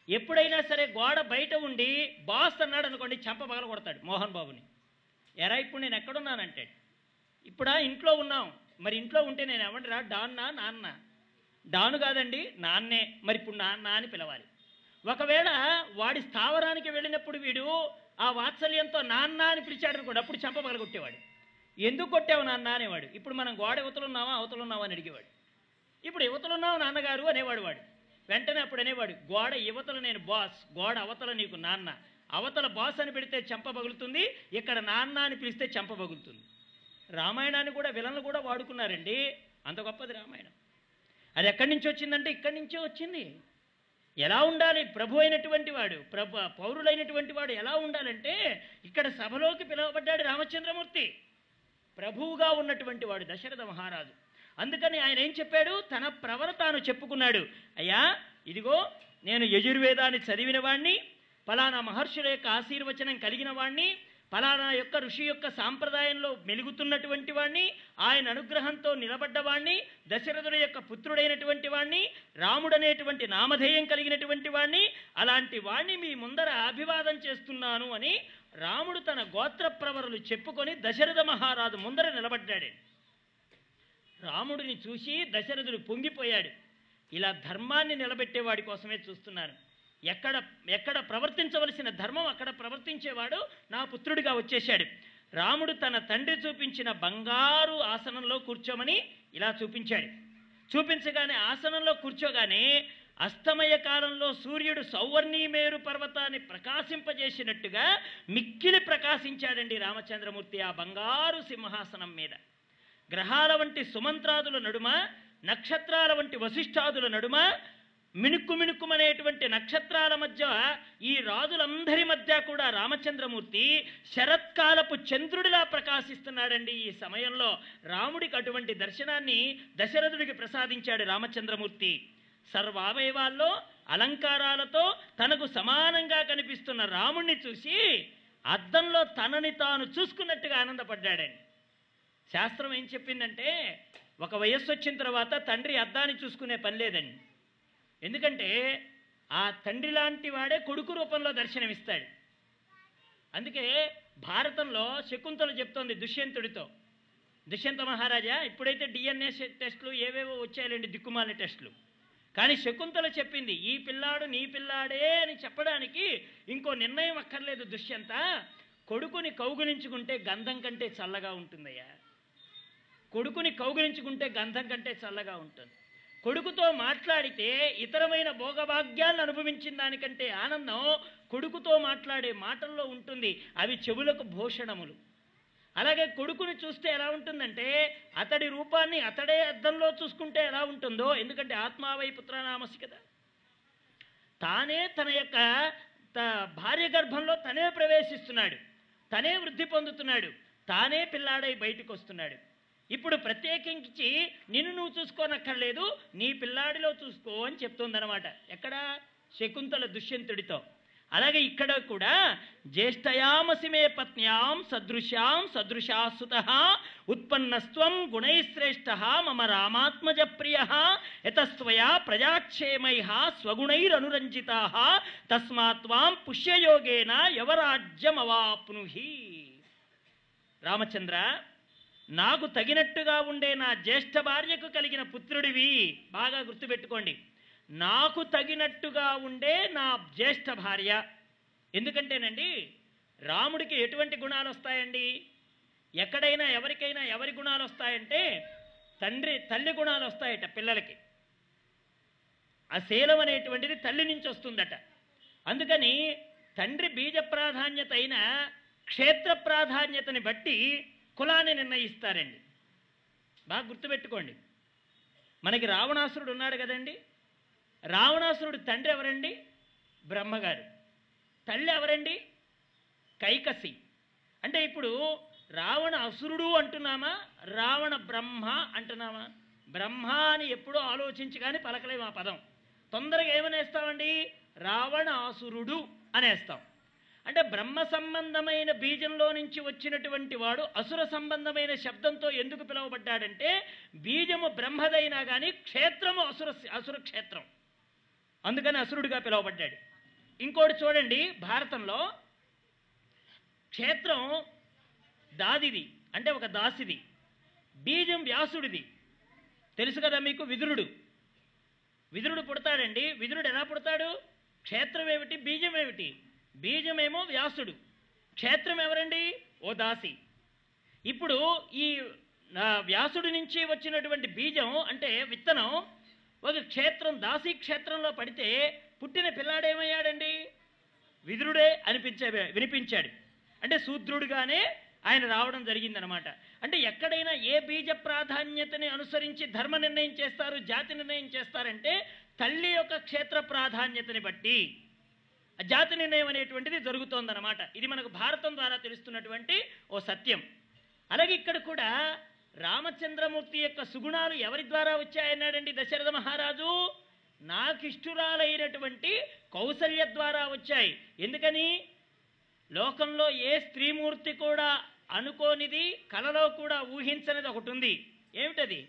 ఎప్పుడైనా సరే గోడ బయట ఉండి బాస్ అన్నాడు అనుకోండి చెంప పగల కొడతాడు మోహన్ బాబుని. ఎరా ఇప్పుడు నేను ఎక్కడున్నానంటాడు ఇప్పుడా ఇంట్లో ఉన్నాం మరి ఇంట్లో ఉంటే నేను ఎవండిరా? డాన్నా నాన్న. డాను కాదండి నాన్నే. మరి ఇప్పుడు నాన్న అని పిలవాలి. ఒకవేళ వాడి స్థావరానికి వెళ్ళినప్పుడు వీడు ఆ వాత్సల్యంతో నాన్న అని పిలిచాడు అనుకోండి అప్పుడు చెంప పగలగొట్టేవాడు. ఎందుకు కొట్టావు నాన్న అనేవాడు. ఇప్పుడు మనం గోడ అవతలున్నావా అవతలున్నావా అని అడిగేవాడు. ఇప్పుడు యువతలున్నావు నాన్నగారు అనేవాడు వాడు. వెంటనే అప్పుడు అనేవాడు గోడ యువతల నేను బాస్ గోడ అవతల నీకు నాన్న. అవతల బాస్ అని పెడితే చెంప పగులుతుంది ఇక్కడ నాన్న అని పిలిస్తే చెంప పగులుతుంది. రామాయణాన్ని కూడా విలన్లు కూడా వాడుకున్నారండి. అంత గొప్పది రామాయణం. అది ఎక్కడి నుంచి వచ్చిందంటే ఇక్కడి నుంచే వచ్చింది. ఎలా ఉండాలి? ప్రభు అయినటువంటి వాడు ప్రభు పౌరులైనటువంటి వాడు ఎలా ఉండాలంటే ఇక్కడ సభలోకి పిలువబడ్డాడు రామచంద్రమూర్తి. ప్రభువుగా ఉన్నటువంటి వాడు దశరథ మహారాజు. అందుకని ఆయన ఏం చెప్పాడు? తన ప్రవర తాను చెప్పుకున్నాడు. అయ్యా ఇదిగో నేను యజుర్వేదాన్ని చదివిన వాణ్ణి ఫలానా మహర్షుల యొక్క ఆశీర్వచనం కలిగిన వాణ్ణి ఫలానా యొక్క ఋషి యొక్క సాంప్రదాయంలో మెలుగుతున్నటువంటి వాణ్ణి ఆయన అనుగ్రహంతో నిలబడ్డవాణ్ణి దశరథుల యొక్క పుత్రుడైనటువంటి వాణ్ణి రాముడనేటువంటి నామధేయం కలిగినటువంటి వాణ్ణి అలాంటి వాణ్ణి మీ ముందర అభివాదం చేస్తున్నాను అని రాముడు తన గోత్ర ప్రవరులు చెప్పుకొని దశరథ మహారాజు ముందర నిలబడ్డాడు. రాముడిని చూసి దశరథుడు పొంగిపోయాడు. ఇలా ధర్మాన్ని నిలబెట్టేవాడి కోసమే చూస్తున్నాను ఎక్కడ ఎక్కడ ప్రవర్తించవలసిన ధర్మం అక్కడ ప్రవర్తించేవాడు నా పుత్రుడిగా వచ్చేశాడు. రాముడు తన తండ్రి చూపించిన బంగారు ఆసనంలో కూర్చోమని ఇలా చూపించాడు. చూపించగానే ఆసనంలో కూర్చోగానే అస్తమయ కాలంలో సూర్యుడు సౌవర్ణీమేరు పర్వతాన్ని ప్రకాశింపజేసినట్టుగా మిక్కిలి ప్రకాశించాడండి రామచంద్రమూర్తి ఆ బంగారు సింహాసనం మీద. గ్రహాల వంటి సుమంత్రాదుల నడుమ నక్షత్రాల వంటి వశిష్ఠాదుల నడుమ మిణుక్కు మిణుక్కుమనేటువంటి నక్షత్రాల మధ్య ఈ రాజులందరి మధ్య కూడా రామచంద్రమూర్తి శరత్కాలపు చంద్రుడిలా ప్రకాశిస్తున్నాడండి ఈ సమయంలో. రాముడికి అటువంటి దర్శనాన్ని దశరథుడికి ప్రసాదించాడు రామచంద్రమూర్తి. సర్వావయవాల్లో అలంకారాలతో తనకు సమానంగా కనిపిస్తున్న రాముణ్ణి చూసి అద్దంలో తనని తాను చూసుకున్నట్టుగా ఆనందపడ్డాడండి. శాస్త్రం ఏం చెప్పిందంటే ఒక వయస్సు వచ్చిన తర్వాత తండ్రి అద్దాన్ని చూసుకునే పని లేదండి. ఎందుకంటే ఆ తండ్రి లాంటి వాడే కొడుకు రూపంలో దర్శనమిస్తాడు. అందుకే భారతంలో శకుంతలు చెప్తోంది దుష్యంతుడితో. దుష్యంత మహారాజా ఇప్పుడైతే డిఎన్ఏ టెస్టులు ఏవేవో వచ్చాయండి దిక్కుమాల టెస్టులు. కానీ శకుంతల చెప్పింది ఈ పిల్లాడు నీ పిల్లాడే అని చెప్పడానికి ఇంకో నిర్ణయం అక్కర్లేదు దుష్యంత. కొడుకుని కౌగులించుకుంటే గంధం కంటే చల్లగా ఉంటుందయ్యా. కొడుకుని కౌగిలించుకుంటే గంధం కంటే చల్లగా ఉంటుంది. కొడుకుతో మాట్లాడితే ఇతరమైన భోగభాగ్యాలను అనుభవించిన దానికంటే ఆనందం కొడుకుతో మాట్లాడే మాటల్లో ఉంటుంది. అవి చెవులకు భూషణములు. అలాగే కొడుకుని చూస్తే ఎలా ఉంటుందంటే అతడి రూపాన్ని అతడే అద్దంలో చూసుకుంటే ఎలా ఉంటుందో ఎందుకంటే ఆత్మావై పుత్రనామసి కదా తానే తన యొక్క త- భార్య గర్భంలో తనే ప్రవేశిస్తున్నాడు. తనే వృద్ధి పొందుతున్నాడు. తానే పిల్లాడై బయటకు వస్తున్నాడు ఇప్పుడు ప్రత్యేకించి నిన్ను నువ్వు చూసుకోనక్కర్లేదు నీ పిల్లాడిలో చూసుకో అని చెప్తుందనమాట ఎక్కడ? శకుంతల దుష్యంతుడితో. అలాగే ఇక్కడ కూడా జ్యేష్ఠయామసిమే పత్న్యాం సదృశ్యాం సదృశాసుత ఉత్పన్నస్త్వం గుణైశ్రేష్ఠ మమ రామాత్మజ ప్రియ యతస్త్వయా ప్రజాక్షేమై స్వగుణైరనురంజిత తస్మాత్వాం పుష్యయోగేన యవరాజ్యమవాప్నుహి. రామచంద్ర నాకు తగినట్టుగా ఉండే నా జ్యేష్ఠ భార్యకు కలిగిన పుత్రుడివి. బాగా గుర్తుపెట్టుకోండి. నాకు తగినట్టుగా ఉండే నా జ్యేష్ఠ భార్య. ఎందుకంటేనండి రాముడికి ఎటువంటి గుణాలు వస్తాయండి ఎక్కడైనా ఎవరికైనా ఎవరి గుణాలు వస్తాయంటే తండ్రి తల్లి గుణాలు వస్తాయట పిల్లలకి. ఆ శీలం అనేటువంటిది తల్లి నుంచి వస్తుందట అందుకని తండ్రి బీజ ప్రాధాన్యత అయిన క్షేత్ర ప్రాధాన్యతని బట్టి కులాన్ని నిర్ణయిస్తారండి. బాగా గుర్తుపెట్టుకోండి. మనకి రావణాసురుడు ఉన్నాడు కదండి. రావణాసురుడు తండ్రి ఎవరండి? బ్రహ్మగారు. తల్లి ఎవరండి? కైకసి. అంటే ఇప్పుడు రావణ అసురుడు అంటున్నామా? రావణ బ్రహ్మ అంటున్నామా? బ్రహ్మ అని ఎప్పుడూ ఆలోచించి కానీ పలకలేము ఆ పదం. తొందరగా ఏమనేస్తామండి? రావణాసురుడు అనేస్తాం. అంటే బ్రహ్మ సంబంధమైన బీజంలో నుంచి వచ్చినటువంటి వాడు అసుర సంబంధమైన శబ్దంతో ఎందుకు పిలువబడ్డాడంటే బీజము బ్రహ్మదైనా కానీ క్షేత్రము అసుర అసుర క్షేత్రం. అందుకని అసురుడిగా పిలువబడ్డాడు. ఇంకోటి చూడండి భారతంలో క్షేత్రం దాదిది అంటే ఒక దాసిది. బీజం వ్యాసుడిది. తెలుసు కదా మీకు? విదురుడు. విదురుడు పుడతాడండి. విదురుడు ఎలా పుడతాడు? క్షేత్రం ఏమిటి? బీజం ఏమిటి? బీజమేమో వ్యాసుడు క్షేత్రం ఎవరండి ఓ దాసి. ఇప్పుడు ఈ వ్యాసుడి నుంచి వచ్చినటువంటి బీజం అంటే విత్తనం ఒక క్షేత్రం దాసి క్షేత్రంలో పడితే పుట్టిన పిల్లాడేమయ్యాడండి? విదురుడే అనిపించే వినిపించాడు. అంటే శూద్రుడుగానే ఆయన రావడం జరిగిందనమాట. అంటే ఎక్కడైనా ఏ బీజ ప్రాధాన్యతని అనుసరించి ధర్మ నిర్ణయం చేస్తారు జాతి నిర్ణయం చేస్తారంటే తల్లి యొక్క క్షేత్ర ప్రాధాన్యతని బట్టి. జాతి నిర్ణయం అనేటువంటిది జరుగుతోందన్నమాట. ఇది మనకు భారతం ద్వారా తెలుస్తున్నటువంటి ఓ సత్యం. అలాగే ఇక్కడ కూడా రామచంద్రమూర్తి యొక్క సుగుణాలు ఎవరి ద్వారా వచ్చాయన్నాడండి దశరథ మహారాజు? నాకిష్టురాలైనటువంటి కౌసల్య ద్వారా వచ్చాయి. ఎందుకని? లోకంలో ఏ స్త్రీమూర్తి కూడా అనుకోనిది కలలో కూడా ఊహించనిది ఒకటి ఉంది ఏమిటది?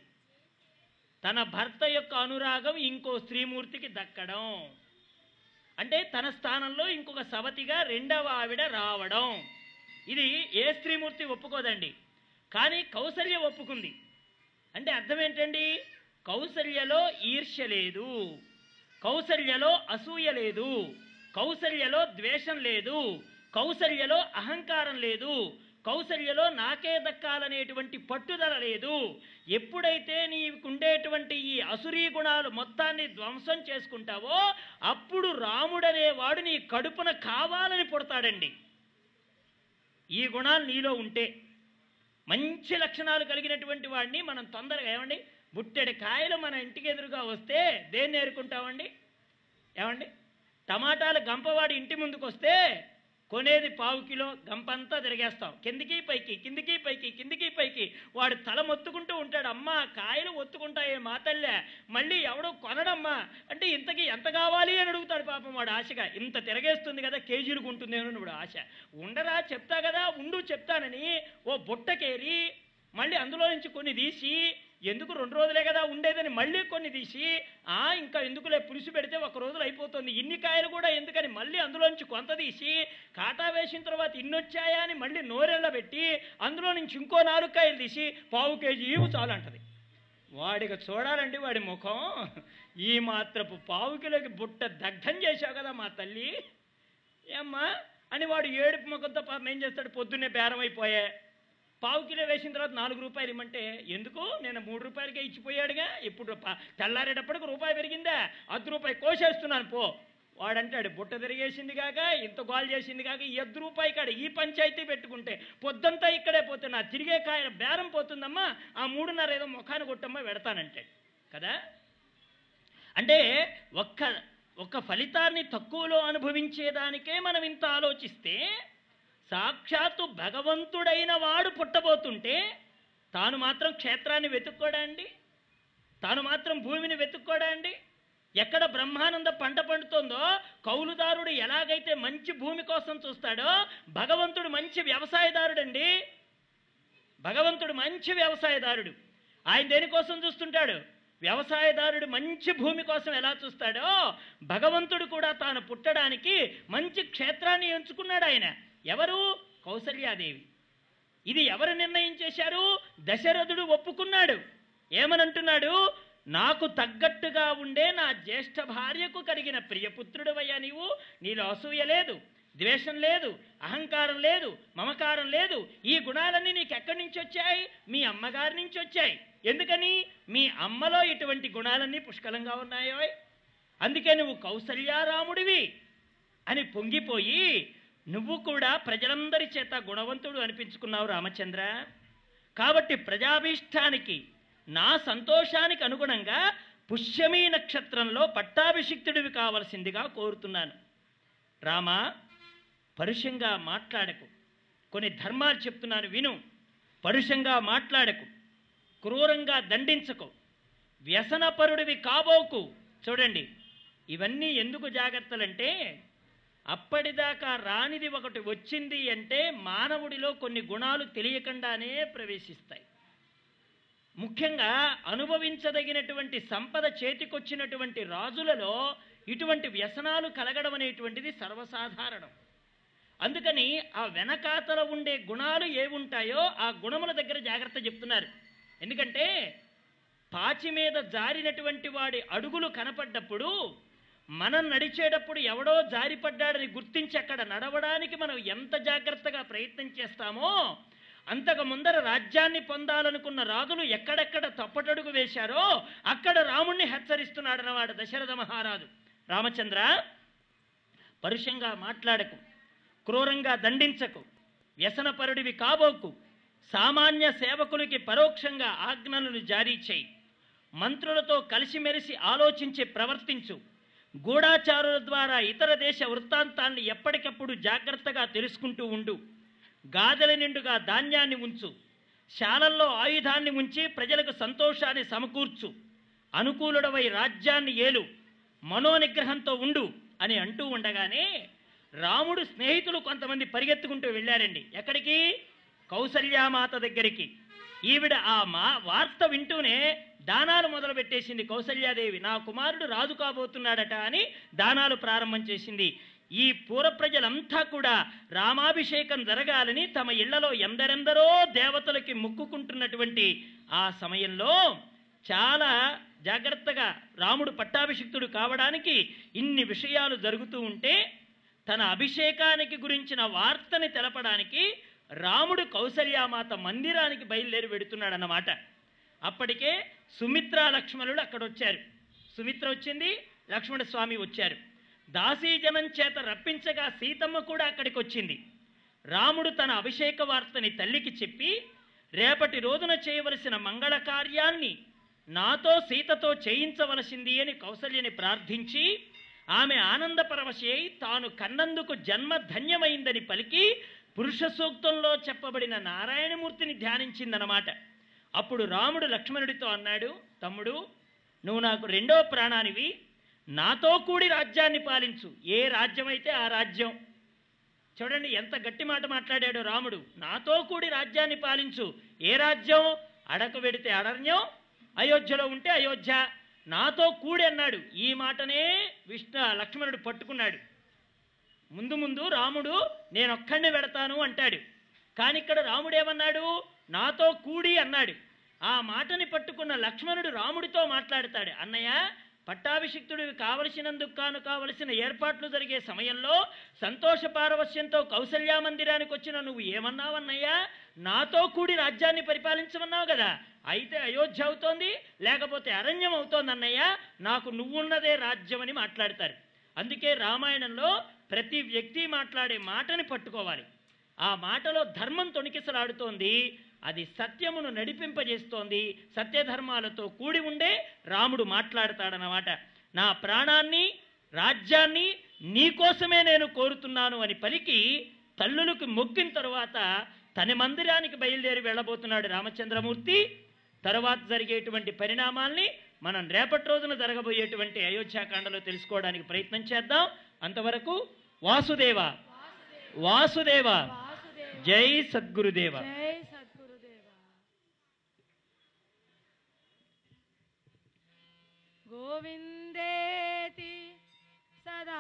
తన భర్త యొక్క అనురాగం ఇంకో స్త్రీమూర్తికి దక్కడం. అంటే తన స్థానంలో ఇంకొక సవతిగా రెండవ ఆవిడ రావడం. ఇది ఏ స్త్రీమూర్తి ఒప్పుకోదండి. కానీ కౌసల్య ఒప్పుకుంది. అంటే అర్థం ఏంటండి కౌసల్యలో ఈర్ష్య లేదు. కౌసల్యలో అసూయ లేదు. కౌసల్యలో ద్వేషం లేదు. కౌసల్యలో అహంకారం లేదు. కౌసల్యలో నాకే దక్కాలనేటువంటి పట్టుదల లేదు. ఎప్పుడైతే నీకుండేటువంటి ఈ అసురీ గుణాలు మొత్తాన్ని ధ్వంసం చేసుకుంటావో అప్పుడు రాముడనేవాడు నీ కడుపున కావాలని పుడతాడండి. ఈ గుణాలు నీలో ఉంటే మంచి లక్షణాలు కలిగినటువంటి వాడిని మనం తొందరగా ఏమండి? బుట్టెడి కాయలు మన ఇంటికి ఎదురుగా వస్తే దేన్ని ఏరుకుంటామండి? ఏమండి? టమాటాలు గంపవాడి ఇంటి ముందుకు వస్తే కొనేది పావు కిలో గంపంతా తిరిగేస్తాం. కిందికి పైకి కిందికి పైకి కిందికి పైకి. వాడు తల మొత్తుకుంటూ ఉంటాడు. అమ్మా కాయలు ఒత్తుకుంటాయే మా తల్లే. మళ్ళీ ఎవడో కొనడమ్మా. అంటే ఇంతకీ ఎంత కావాలి అని అడుగుతాడు పాపం వాడు ఆశగా. ఇంత తిరగేస్తుంది కదా కేజీలకు ఉంటుంది అని వాడు ఆశ. ఉండరా చెప్తా కదా ఉండు చెప్తానని ఓ బుట్టకేరి మళ్ళీ అందులో నుంచి కొన్ని తీసి ఎందుకు రెండు రోజులే కదా ఉండేదని మళ్ళీ కొన్ని తీసి ఆ ఇంకా ఎందుకులే పులుసు పెడితే ఒక రోజులు అయిపోతుంది. ఇన్ని కాయలు కూడా ఎందుకని మళ్ళీ అందులోంచి కొంత తీసి కాటా వేసిన తర్వాత ఇన్ని వచ్చాయా అని మళ్ళీ నోరెళ్ళ పెట్టి అందులో నుంచి ఇంకో నాలుగు కాయలు తీసి పావు కేజీ ఇవి చాలు అంటది వాడికి చూడాలండి వాడి ముఖం. ఈ మాత్రపు పావు కిలోకి బుట్ట దగ్ధం చేశావు కదా మా తల్లి. ఏమ్మా? అని వాడు ఏడుపు ముఖంతో పాపం ఏం చేస్తాడు? పొద్దున్నే బేరమైపోయా పావు కిలో వేసిన తర్వాత నాలుగు రూపాయలు ఇమ్మంటే ఎందుకు? నేను మూడు రూపాయలకే ఇచ్చిపోయాడుగా. ఇప్పుడు తెల్లారేటప్పటికి రూపాయి పెరిగిందా? అర్ధ రూపాయి కోసేస్తున్నాను పో. వాడంటాడు బుట్ట తిరిగేసింది కాక ఇంత గోల్ చేసింది కాక ఈ ఎద్దు రూపాయి కాడ ఈ పంచాయతీ పెట్టుకుంటే పొద్దంతా ఇక్కడే పోతే నా తిరిగే కాయ బేరం పోతుందమ్మా. ఆ మూడున్నర ఏదో ముఖాన్ని కొట్టమ్మా పెడతానంటాడు. కదా? అంటే ఒక్క ఒక్క ఫలితాన్ని తక్కువలో అనుభవించేదానికే మనం ఇంత ఆలోచిస్తే సాక్షాత్తు భగవంతుడైన వాడు పుట్టబోతుంటే తాను మాత్రం క్షేత్రాన్ని వెతుక్కోడా అండి? తాను మాత్రం భూమిని వెతుక్కోడా అండి? ఎక్కడ బ్రహ్మానంద పంట పండుతుందో కౌలుదారుడు ఎలాగైతే మంచి భూమి కోసం చూస్తాడో భగవంతుడు మంచి వ్యవసాయదారుడండి. భగవంతుడు మంచి వ్యవసాయదారుడు. ఆయన దేనికోసం చూస్తుంటాడు? వ్యవసాయదారుడు మంచి భూమి కోసం ఎలా చూస్తాడో భగవంతుడు కూడా తాను పుట్టడానికి మంచి క్షేత్రాన్ని ఎంచుకున్నాడు ఆయన. ఎవరు? కౌసల్యాదేవి. ఇది ఎవరు నిర్ణయం చేశారు? దశరథుడు ఒప్పుకున్నాడు. ఏమనంటున్నాడు? నాకు తగ్గట్టుగా ఉండే నా జ్యేష్ఠ భార్యకు కలిగిన ప్రియపుత్రుడవయ్యా నీవు. నీలో అసూయ లేదు ద్వేషం లేదు అహంకారం లేదు మమకారం లేదు. ఈ గుణాలన్నీ నీకు ఎక్కడి నుంచి వచ్చాయి? మీ అమ్మగారి నుంచి వచ్చాయి. ఎందుకని? మీ అమ్మలో ఇటువంటి గుణాలన్నీ పుష్కలంగా ఉన్నాయో అందుకే నువ్వు కౌసల్యారాముడివి అని పొంగిపోయి నువ్వు కూడా ప్రజలందరి చేత గుణవంతుడు అనిపించుకున్నావు రామచంద్ర. కాబట్టి ప్రజాభీష్టానికి నా సంతోషానికి అనుగుణంగా పుష్యమీ నక్షత్రంలో పట్టాభిషిక్తుడివి కావలసిందిగా కోరుతున్నాను. రామా పరుషంగా మాట్లాడకు. కొన్ని ధర్మాలు చెప్తున్నాను విను. పరుషంగా మాట్లాడకు. క్రూరంగా దండించకు. వ్యసనపరుడివి కాబోకు. చూడండి ఇవన్నీ ఎందుకు జాగ్రత్తలంటే అప్పటిదాకా రానిది ఒకటి వచ్చింది అంటే మానవుడిలో కొన్ని గుణాలు తెలియకుండానే ప్రవేశిస్తాయి. ముఖ్యంగా అనుభవించదగినటువంటి సంపద చేతికొచ్చినటువంటి రాజులలో ఇటువంటి వ్యసనాలు కలగడం అనేటువంటిది సర్వసాధారణం. అందుకని ఆ వెనకాతల ఉండే గుణాలు ఏముంటాయో ఆ గుణముల దగ్గర జాగ్రత్త చెప్తున్నారు. ఎందుకంటే పాచి మీద జారినటువంటి వాడి అడుగులు కనపడ్డప్పుడు మనం నడిచేటప్పుడు ఎవడో జారిపడ్డాడని గుర్తించి అక్కడ నడవడానికి మనం ఎంత జాగ్రత్తగా ప్రయత్నం చేస్తామో అంతకు ముందర రాజ్యాన్ని పొందాలనుకున్న రాజులు ఎక్కడెక్కడ తప్పటడుగు వేశారో అక్కడ రాముణ్ణి హెచ్చరిస్తున్నాడన్నవాడు దశరథ మహారాజు. రామచంద్ర పరుషంగా మాట్లాడకు క్రూరంగా దండించకు వ్యసనపరుడివి కాబోకు సామాన్య సేవకులకి పరోక్షంగా ఆజ్ఞలను జారీ చేయి. మంత్రులతో కలిసిమెలిసి ఆలోచించి ప్రవర్తించు. గూఢాచారుల ద్వారా ఇతర దేశ వృత్తాంతాన్ని ఎప్పటికప్పుడు జాగ్రత్తగా తెలుసుకుంటూ ఉండు. గాదెల నిండుగా ధాన్యాన్ని ఉంచు. శాలల్లో ఆయుధాన్ని ఉంచి ప్రజలకు సంతోషాన్ని సమకూర్చు. అనుకూలుడవై రాజ్యాన్ని ఏలు. మనోనిగ్రహంతో ఉండు అని అంటూ ఉండగానే రాముడు స్నేహితులు కొంతమంది పరిగెత్తుకుంటూ వెళ్ళారండి. ఎక్కడికి? కౌసల్యామాత దగ్గరికి. ఈవిడ ఆ మా వార్త వింటూనే దానాలు మొదలు పెట్టేసింది కౌసల్యాదేవి. నా కుమారుడు రాజు కాబోతున్నాడట అని దానాలు ప్రారంభం చేసింది. ఈ పూర ప్రజలంతా కూడా రామాభిషేకం జరగాలని తమ ఇళ్ళలో ఎందరెందరో దేవతలకి మొక్కుకుంటున్నటువంటి ఆ సమయంలో చాలా జాగ్రత్తగా రాముడు పట్టాభిషిక్తుడు కావడానికి ఇన్ని విషయాలు జరుగుతూ ఉంటే తన అభిషేకానికి గురించిన వార్తని తెలపడానికి రాముడు కౌసల్యామాత మందిరానికి బయలుదేరి వెడుతున్నాడన్నమాట. అప్పటికే సుమిత్ర లక్ష్మణులు అక్కడ వచ్చారు సుమిత్ర వచ్చింది లక్ష్మణ స్వామి వచ్చారు. దాసీజనం చేత రప్పించగా సీతమ్మ కూడా అక్కడికి వచ్చింది రాముడు తన అభిషేక వార్తని తల్లికి చెప్పి రేపటి రోజున చేయవలసిన మంగళ కార్యాన్ని నాతో సీతతో చేయించవలసింది అని కౌసల్యని ప్రార్థించి ఆమె ఆనందపరవశి అయి తాను కన్నందుకు జన్మ ధన్యమైందని పలికి పురుష సూక్తంలో చెప్పబడిన నారాయణమూర్తిని ధ్యానించిందనమాట అప్పుడు రాముడు లక్ష్మణుడితో అన్నాడు తమ్ముడు నువ్వు నాకు రెండో ప్రాణానివి నాతో కూడి రాజ్యాన్ని పాలించు. ఏ రాజ్యమైతే ఆ రాజ్యం. చూడండి ఎంత గట్టి మాట మాట్లాడాడు రాముడు. నాతో కూడి రాజ్యాన్ని పాలించు. ఏ రాజ్యం? అడక వెడితే అరణ్యం అయోధ్యలో ఉంటే అయోధ్య. నాతో కూడి అన్నాడు. ఈ మాటనే విష్ణు లక్ష్మణుడు పట్టుకున్నాడు. ముందు ముందు రాముడు నేను ఒక్కడిని పెడతాను అంటాడు. కానీ ఇక్కడ రాముడు ఏమన్నాడు నాతో కూడి అన్నాడు. ఆ మాటని పట్టుకున్న లక్ష్మణుడు రాముడితో మాట్లాడతాడు. అన్నయ్య పట్టాభిషిక్తుడు కావలసినందుకు కాను కావలసిన ఏర్పాట్లు జరిగే సమయంలో సంతోష పారవస్యంతో కౌసల్యా మందిరానికి వచ్చిన నువ్వు ఏమన్నావన్నయ్యా నాతో కూడి రాజ్యాన్ని పరిపాలించమన్నావు కదా. అయితే అయోధ్య అవుతోంది లేకపోతే అరణ్యం అవుతోంది అన్నయ్య. నాకు నువ్వున్నదే రాజ్యం అని మాట్లాడతారు. అందుకే రామాయణంలో ప్రతి వ్యక్తి మాట్లాడే మాటని పట్టుకోవాలి. ఆ మాటలో ధర్మం తొణికిసలాడుతోంది అది సత్యమును నడిపింపజేస్తోంది సత్యధర్మాలతో కూడి ఉండే రాముడు మాట్లాడతాడన్నమాట. నా ప్రాణాన్ని రాజ్యాన్ని నీకోసమే నేను కోరుతున్నాను అని పలికి తల్లులకు మొక్కిన తరువాత తన మందిరానికి బయలుదేరి వెళ్ళబోతున్నాడు రామచంద్రమూర్తి. తర్వాత జరిగేటువంటి పరిణామాల్ని మనం రేపటి రోజున జరగబోయేటువంటి అయోధ్యాకాండలో తెలుసుకోవడానికి ప్రయత్నం చేద్దాం. అంతవరకు वासुदेव। वासुदेव। जय सद्गुरुदेव। गोविंदेति सदा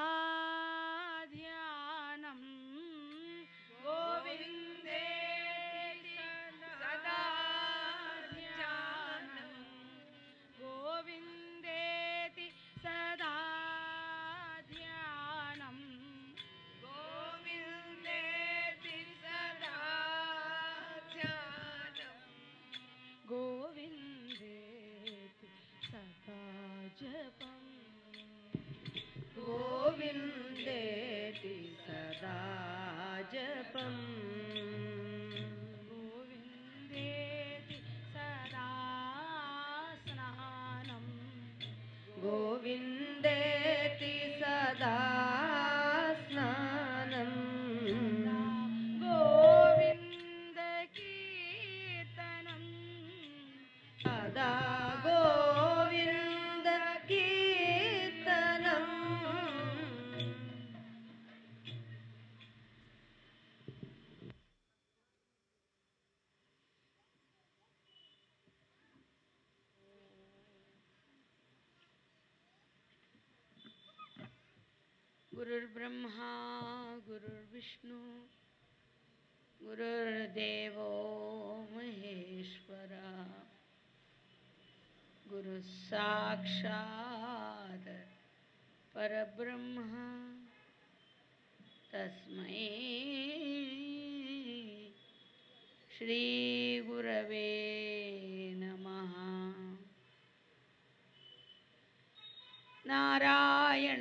राजपम् गुरुर्ब्रह्मा गुरुर्विष्णु गुरुर्देव महेश्वरा गुरुसाक्षात् परब्रह्म तस्मै श्रीगुरवे नमः। नारायण